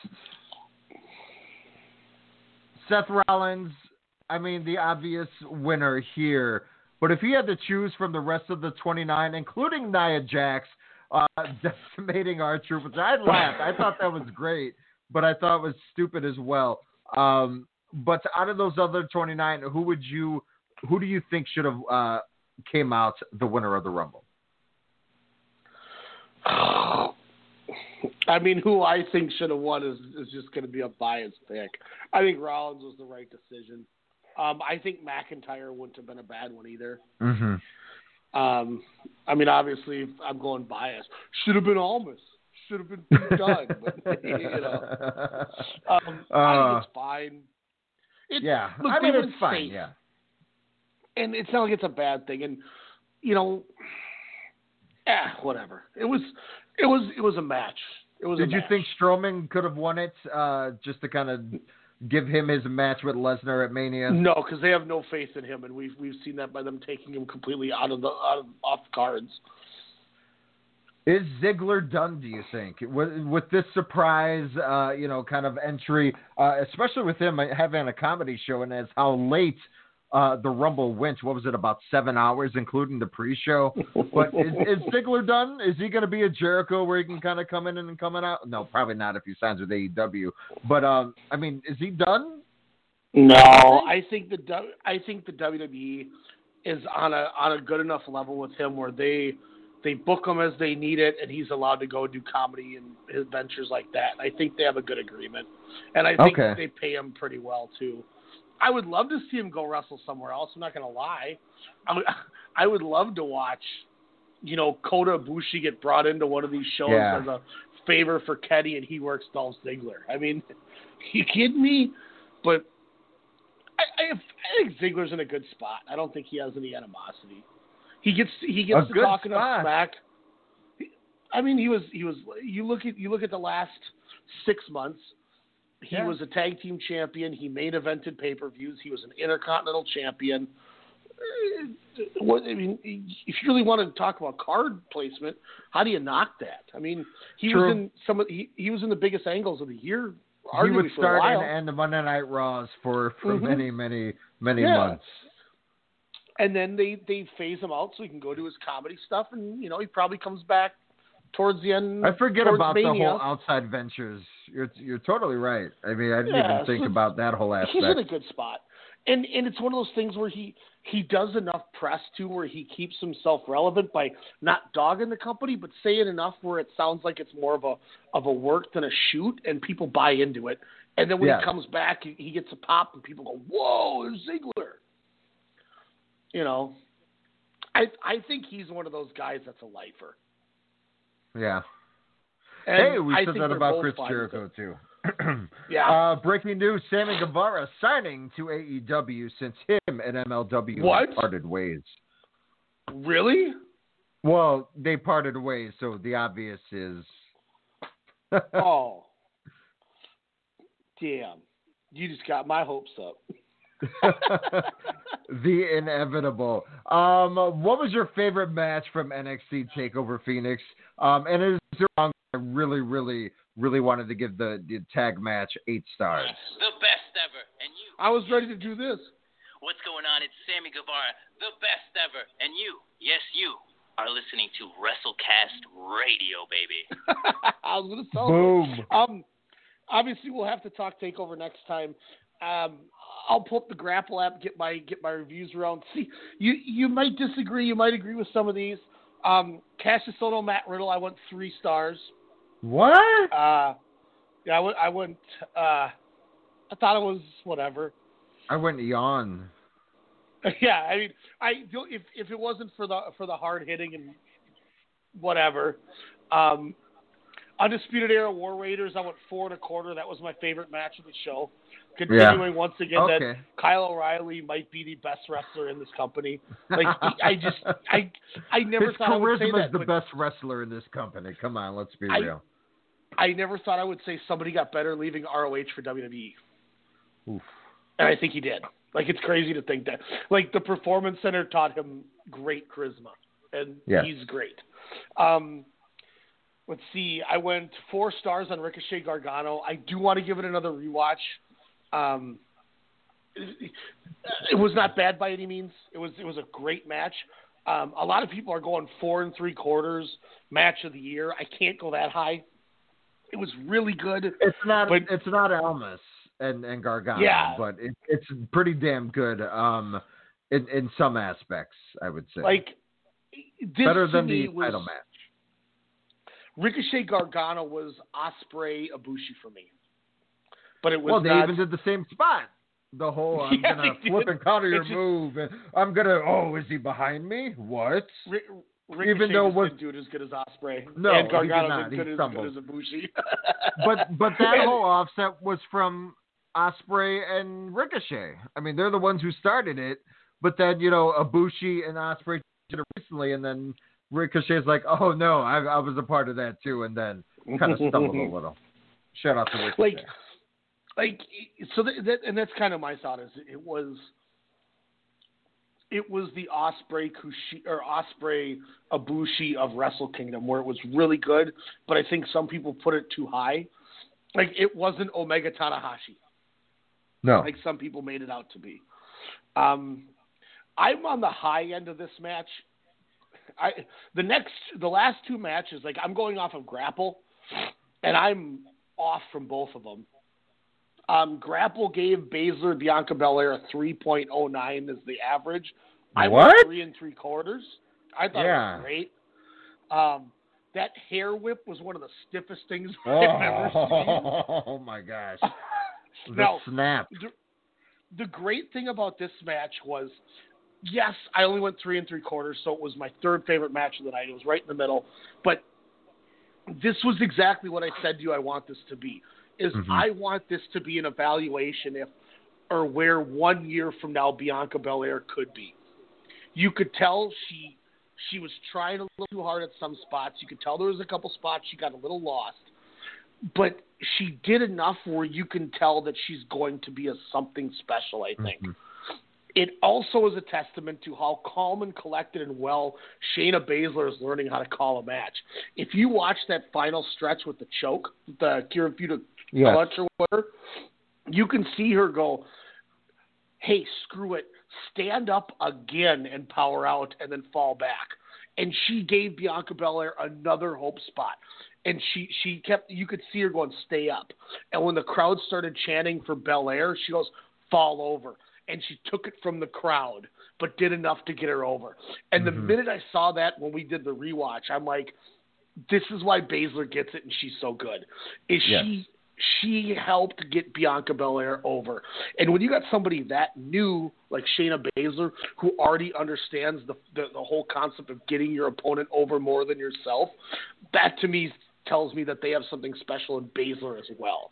Seth Rollins. I mean, the obvious winner here. But if he had to choose from the rest of the 29, including Nia Jax, uh, [LAUGHS] decimating our troopers, I laughed. I thought that was great, but I thought it was stupid as well. Um, but out of those other 29, who would you, who do you think should have uh, came out the winner of the Rumble? [SIGHS] I mean, who I think should have won is is just going to be a biased pick. I think Rollins was the right decision. Um, I think McIntyre wouldn't have been a bad one either. Mm-hmm. Um, I mean, obviously, I'm going biased. Should have been Almas. Should have been [LAUGHS] Dunne. But, you know, um, I Uh, think it's fine. It's, yeah, look, I mean it's fine. safe. Yeah. and it's not like it's a bad thing. And you know, eh, whatever. It was, it was, it was a match. It was. Did you match. think Strowman could have won it uh, just to kind of give him his match with Lesnar at Mania? No, because they have no faith in him, and we've we've seen that by them taking him completely out of the out of, off cards. Is Ziggler done? Do you think with, with this surprise, uh, you know, kind of entry, uh, especially with him having a comedy show, and as how late uh, the Rumble went? What was it about seven hours, including the pre-show? But is, [LAUGHS] is Ziggler done? Is he going to be a Jericho where he can kind of come in and come out? No, probably not if he signs with AEW. But um, I mean, is he done? No, I think the W- I think the WWE is on a on a good enough level with him where they they book him as they need it, and he's allowed to go do comedy and adventures like that. I think they have a good agreement, and I think Okay. they pay him pretty well too. I would love to see him go wrestle somewhere else. I'm not going to lie. I would, [LAUGHS] I would love to watch, you know, Kota Ibushi get brought into one of these shows Yeah. as a favor for Kenny, and he works Dolph Ziggler. I mean, [LAUGHS] you kidding me? But I, I, I think Ziggler's in a good spot. I don't think he has any animosity. He gets he gets to good talk enough spot. smack. I mean, he was he was. You look at you look at the last six months. He Yeah. was a tag team champion. He main evented pay per views. He was an intercontinental champion. Uh, What I mean, if you really want to talk about card placement, how do you knock that? I mean, he True. was in some of he, he was in the biggest angles of the year. He would start and end the Monday Night Raws for for Mhm. many, many, many Yeah. months. and then they they phase him out so he can go do his comedy stuff, and you know he probably comes back towards the end. I forget about Mania. the whole outside ventures. You're you're totally right. I mean, I didn't Yeah, even think so about that whole aspect. He's in a good spot, and and it's one of those things where he he does enough press too, where he keeps himself relevant by not dogging the company, but saying enough where it sounds like it's more of a of a work than a shoot, and people buy into it. And then when Yeah. he comes back, he, he gets a pop, and people go, "Whoa, there's Ziggler!" You know, I I think he's one of those guys that's a lifer. Yeah. And hey, we I said that about Chris Jericho too. [CLEARS THROAT] Yeah. Uh, breaking news: Sammy Guevara signing to AEW since him and MLW What? parted ways. Really? Well, they parted ways, so the obvious is. [LAUGHS] oh, damn! You just got my hopes up. [LAUGHS] the inevitable. Um, what was your favorite match from NXT Takeover Phoenix? Um, and is there wrong? I really, really, really wanted to give the, the tag match eight stars. The best ever. And you, I was ready to do this. what's going on? It's Sammy Guevara, the best ever. And you, yes, you, are listening to WrestleCast Radio, baby. [LAUGHS] I was going to tell Boom. you. Um, obviously, we'll have to talk Takeover next time. Um, I'll pull up the Grapple app, get my get my reviews around. See, you you might disagree, you might agree with some of these. Um, Cassius Ohno, Matt Riddle, I went three stars. What? Uh, yeah, I went. I went. Uh, I thought it was whatever. I went yawn. [LAUGHS] yeah, I mean, I if if it wasn't for the for the hard hitting and whatever, um, Undisputed Era War Raiders, I went four and a quarter. That was my favorite match of the show. Continuing once again that Kyle O'Reilly might be the best wrestler in this company. Like I just I I never His thought I would say charisma is the best wrestler in this company. Come on, let's be I- real. I never thought I would say somebody got better leaving ROH for WWE. Oof. And I think he did. Like it's crazy to think that. Like the Performance Center taught him great charisma, and Yes. he's great. Um, let's see. I went four stars on Ricochet Gargano. I do want to give it another rewatch. Um, it, it was not bad by any means. It was it was a great match. Um, a lot of people are going four and three quarters match of the year. I can't go that high. It was really good. It's not. But- it's not Almas and and Gargano, Yeah. but it, it's pretty damn good. Um, in in some aspects, I would say. Like this better than the was, title match. Ricochet Gargano was Ospreay Ibushi for me, but it was Well, they not. even did the same spot. The whole [LAUGHS] I'm Yeah, gonna flip did. and counter your just- move, and I'm gonna. Oh, is he behind me? What? Ri- Ricochet even though was- it as good as Ospreay. No, and he did not. did He good as stumbled. good as [LAUGHS] but but that And- whole offset was from Ospreay and Ricochet. I mean, they're the ones who started it. But then you know, Ibushi and Ospreay did it recently, and then Ricochet's like, "Oh no, I, I was a part of that too," and then kind of stumbled a [LAUGHS] little. Shout out to Ricochet. like, like so that, that and that's kind of my thought is it was it was the Ospreay Kushi or Ospreay Ibushi of Wrestle Kingdom where it was really good, but I think some people put it too high. Like it wasn't Omega Tanahashi. no, like some people made it out to be. Um, I'm on the high end of this match. I the next the last two matches like I'm going off of Grapple, and I'm off from both of them. Um, Grapple gave Baszler Bianca Belair a 3.09 as the average. I went What? three and three quarters. I thought it was great. Um, that hair whip was one of the stiffest things [LAUGHS] I've ever seen. [LAUGHS] oh my gosh, [LAUGHS] the Now, snap. the, the great thing about this match was, yes, I only went three and three quarters, so it was my third favorite match of the night. It was right in the middle, but this was exactly what I said to you. I want this to be. Is Mhm. I want this to be an evaluation if or where one year from now Bianca Belair could be. You could tell she she was trying a little too hard at some spots. You could tell there was a couple spots she got a little lost but she did enough where you can tell that she's going to be a something special. I think Mhm. it also is a testament to how calm and collected and well Shayna Baszler is learning how to call a match. If you watch that final stretch with the choke, the Kirifuda Yes. clutch or whatever, you can see her go, "Hey, screw it, stand up again and power out, and then fall back." And she gave Bianca Belair another hope spot and she she kept you could see her going stay up and when the crowd started chanting for Belair she goes fall over and she took it from the crowd but did enough to get her over and the Mhm. minute I saw that when we did the rewatch I'm like this is why Baszler gets it and she's so good is Yes. she she helped get Bianca Belair over. And when you got somebody that new, like Shayna Baszler, who already understands the, the the whole concept of getting your opponent over more than yourself, that to me tells me that they have something special in Baszler as well.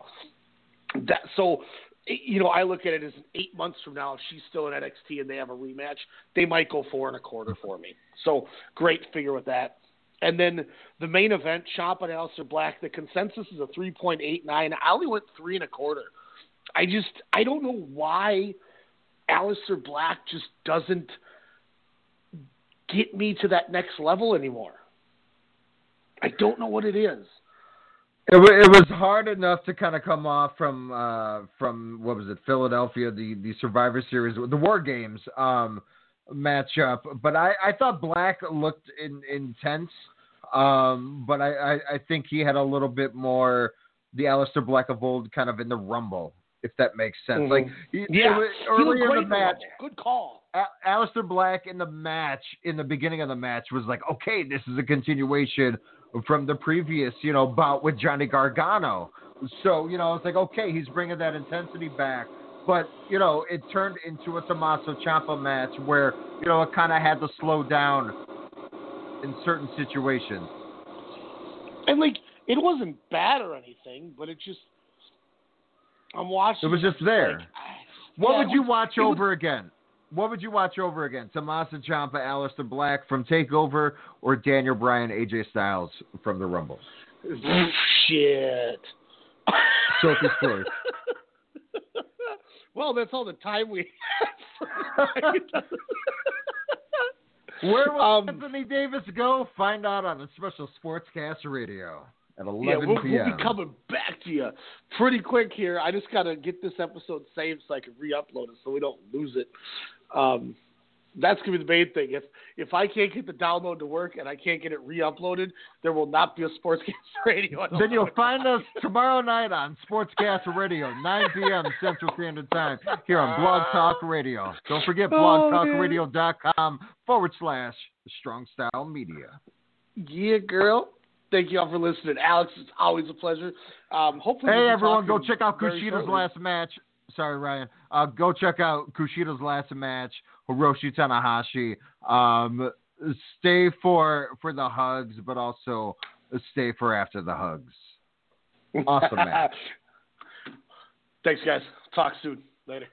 That so. You know, I look at it as eight months from now, if she's still in NXT and they have a rematch, they might go four and a quarter for me. So great figure with that. And then the main event, Ciampa and Aleister Black, the consensus is a 3.89. I only went three and a quarter. I just, I don't know why Aleister Black just doesn't get me to that next level anymore. I don't know what it is. It, it was hard enough to kind of come off from uh, from what was it Philadelphia the the Survivor Series the War Games um, matchup, but I, I thought Black looked in, intense. Um, but I, I, I think he had a little bit more the Aleister Black of old kind of in the rumble, if that makes sense. Mhm. Like yeah, was he in the match, Good call. A- Aleister Black in the match, in the beginning of the match, was like, okay, this is a continuation from the previous, you know, bout with Johnny Gargano. So, you know, it's like, okay, he's bringing that intensity back. But, you know, it turned into a Tommaso Ciampa match where, you know, it kind of had to slow down in certain situations. And like, it wasn't bad or anything, but it just, I'm watching. It was just there. like, What yeah, would you watch it was- over again? What would you watch over again? Tommaso Ciampa, Aleister Black from Takeover, or Daniel Bryan, AJ Styles from the Rumble? [LAUGHS] Shit. Sophie's choice. [LAUGHS] well, that's all the time we have. Where will Um, Anthony Davis go? Find out on a special Sportscast Radio at 11 yeah, we'll, p.m. we'll be coming back to you pretty quick here. I just got to get this episode saved so I can re-upload it so we don't lose it. Um, that's gonna be the main thing. If if I can't get the download to work and I can't get it re-uploaded, there will not be a Sportscast [LAUGHS] Radio. Then you'll find us tomorrow night on Sportscast Radio, 9 p.m. Central Standard Time, here on Blog Talk Radio. Don't forget Oh, blogtalkradio.com forward slash Strong Style Media. Yeah, girl. Thank you all for listening, Alex. It's always a pleasure. Um, hopefully, Hey everyone, go check out Kushida's last match. Sorry, Ryan. Uh, go check out Kushida's last match, Hiroshi Tanahashi. Um, stay for for the hugs, but also stay for after the hugs. Awesome match. [LAUGHS] Thanks, guys. Talk soon. Later.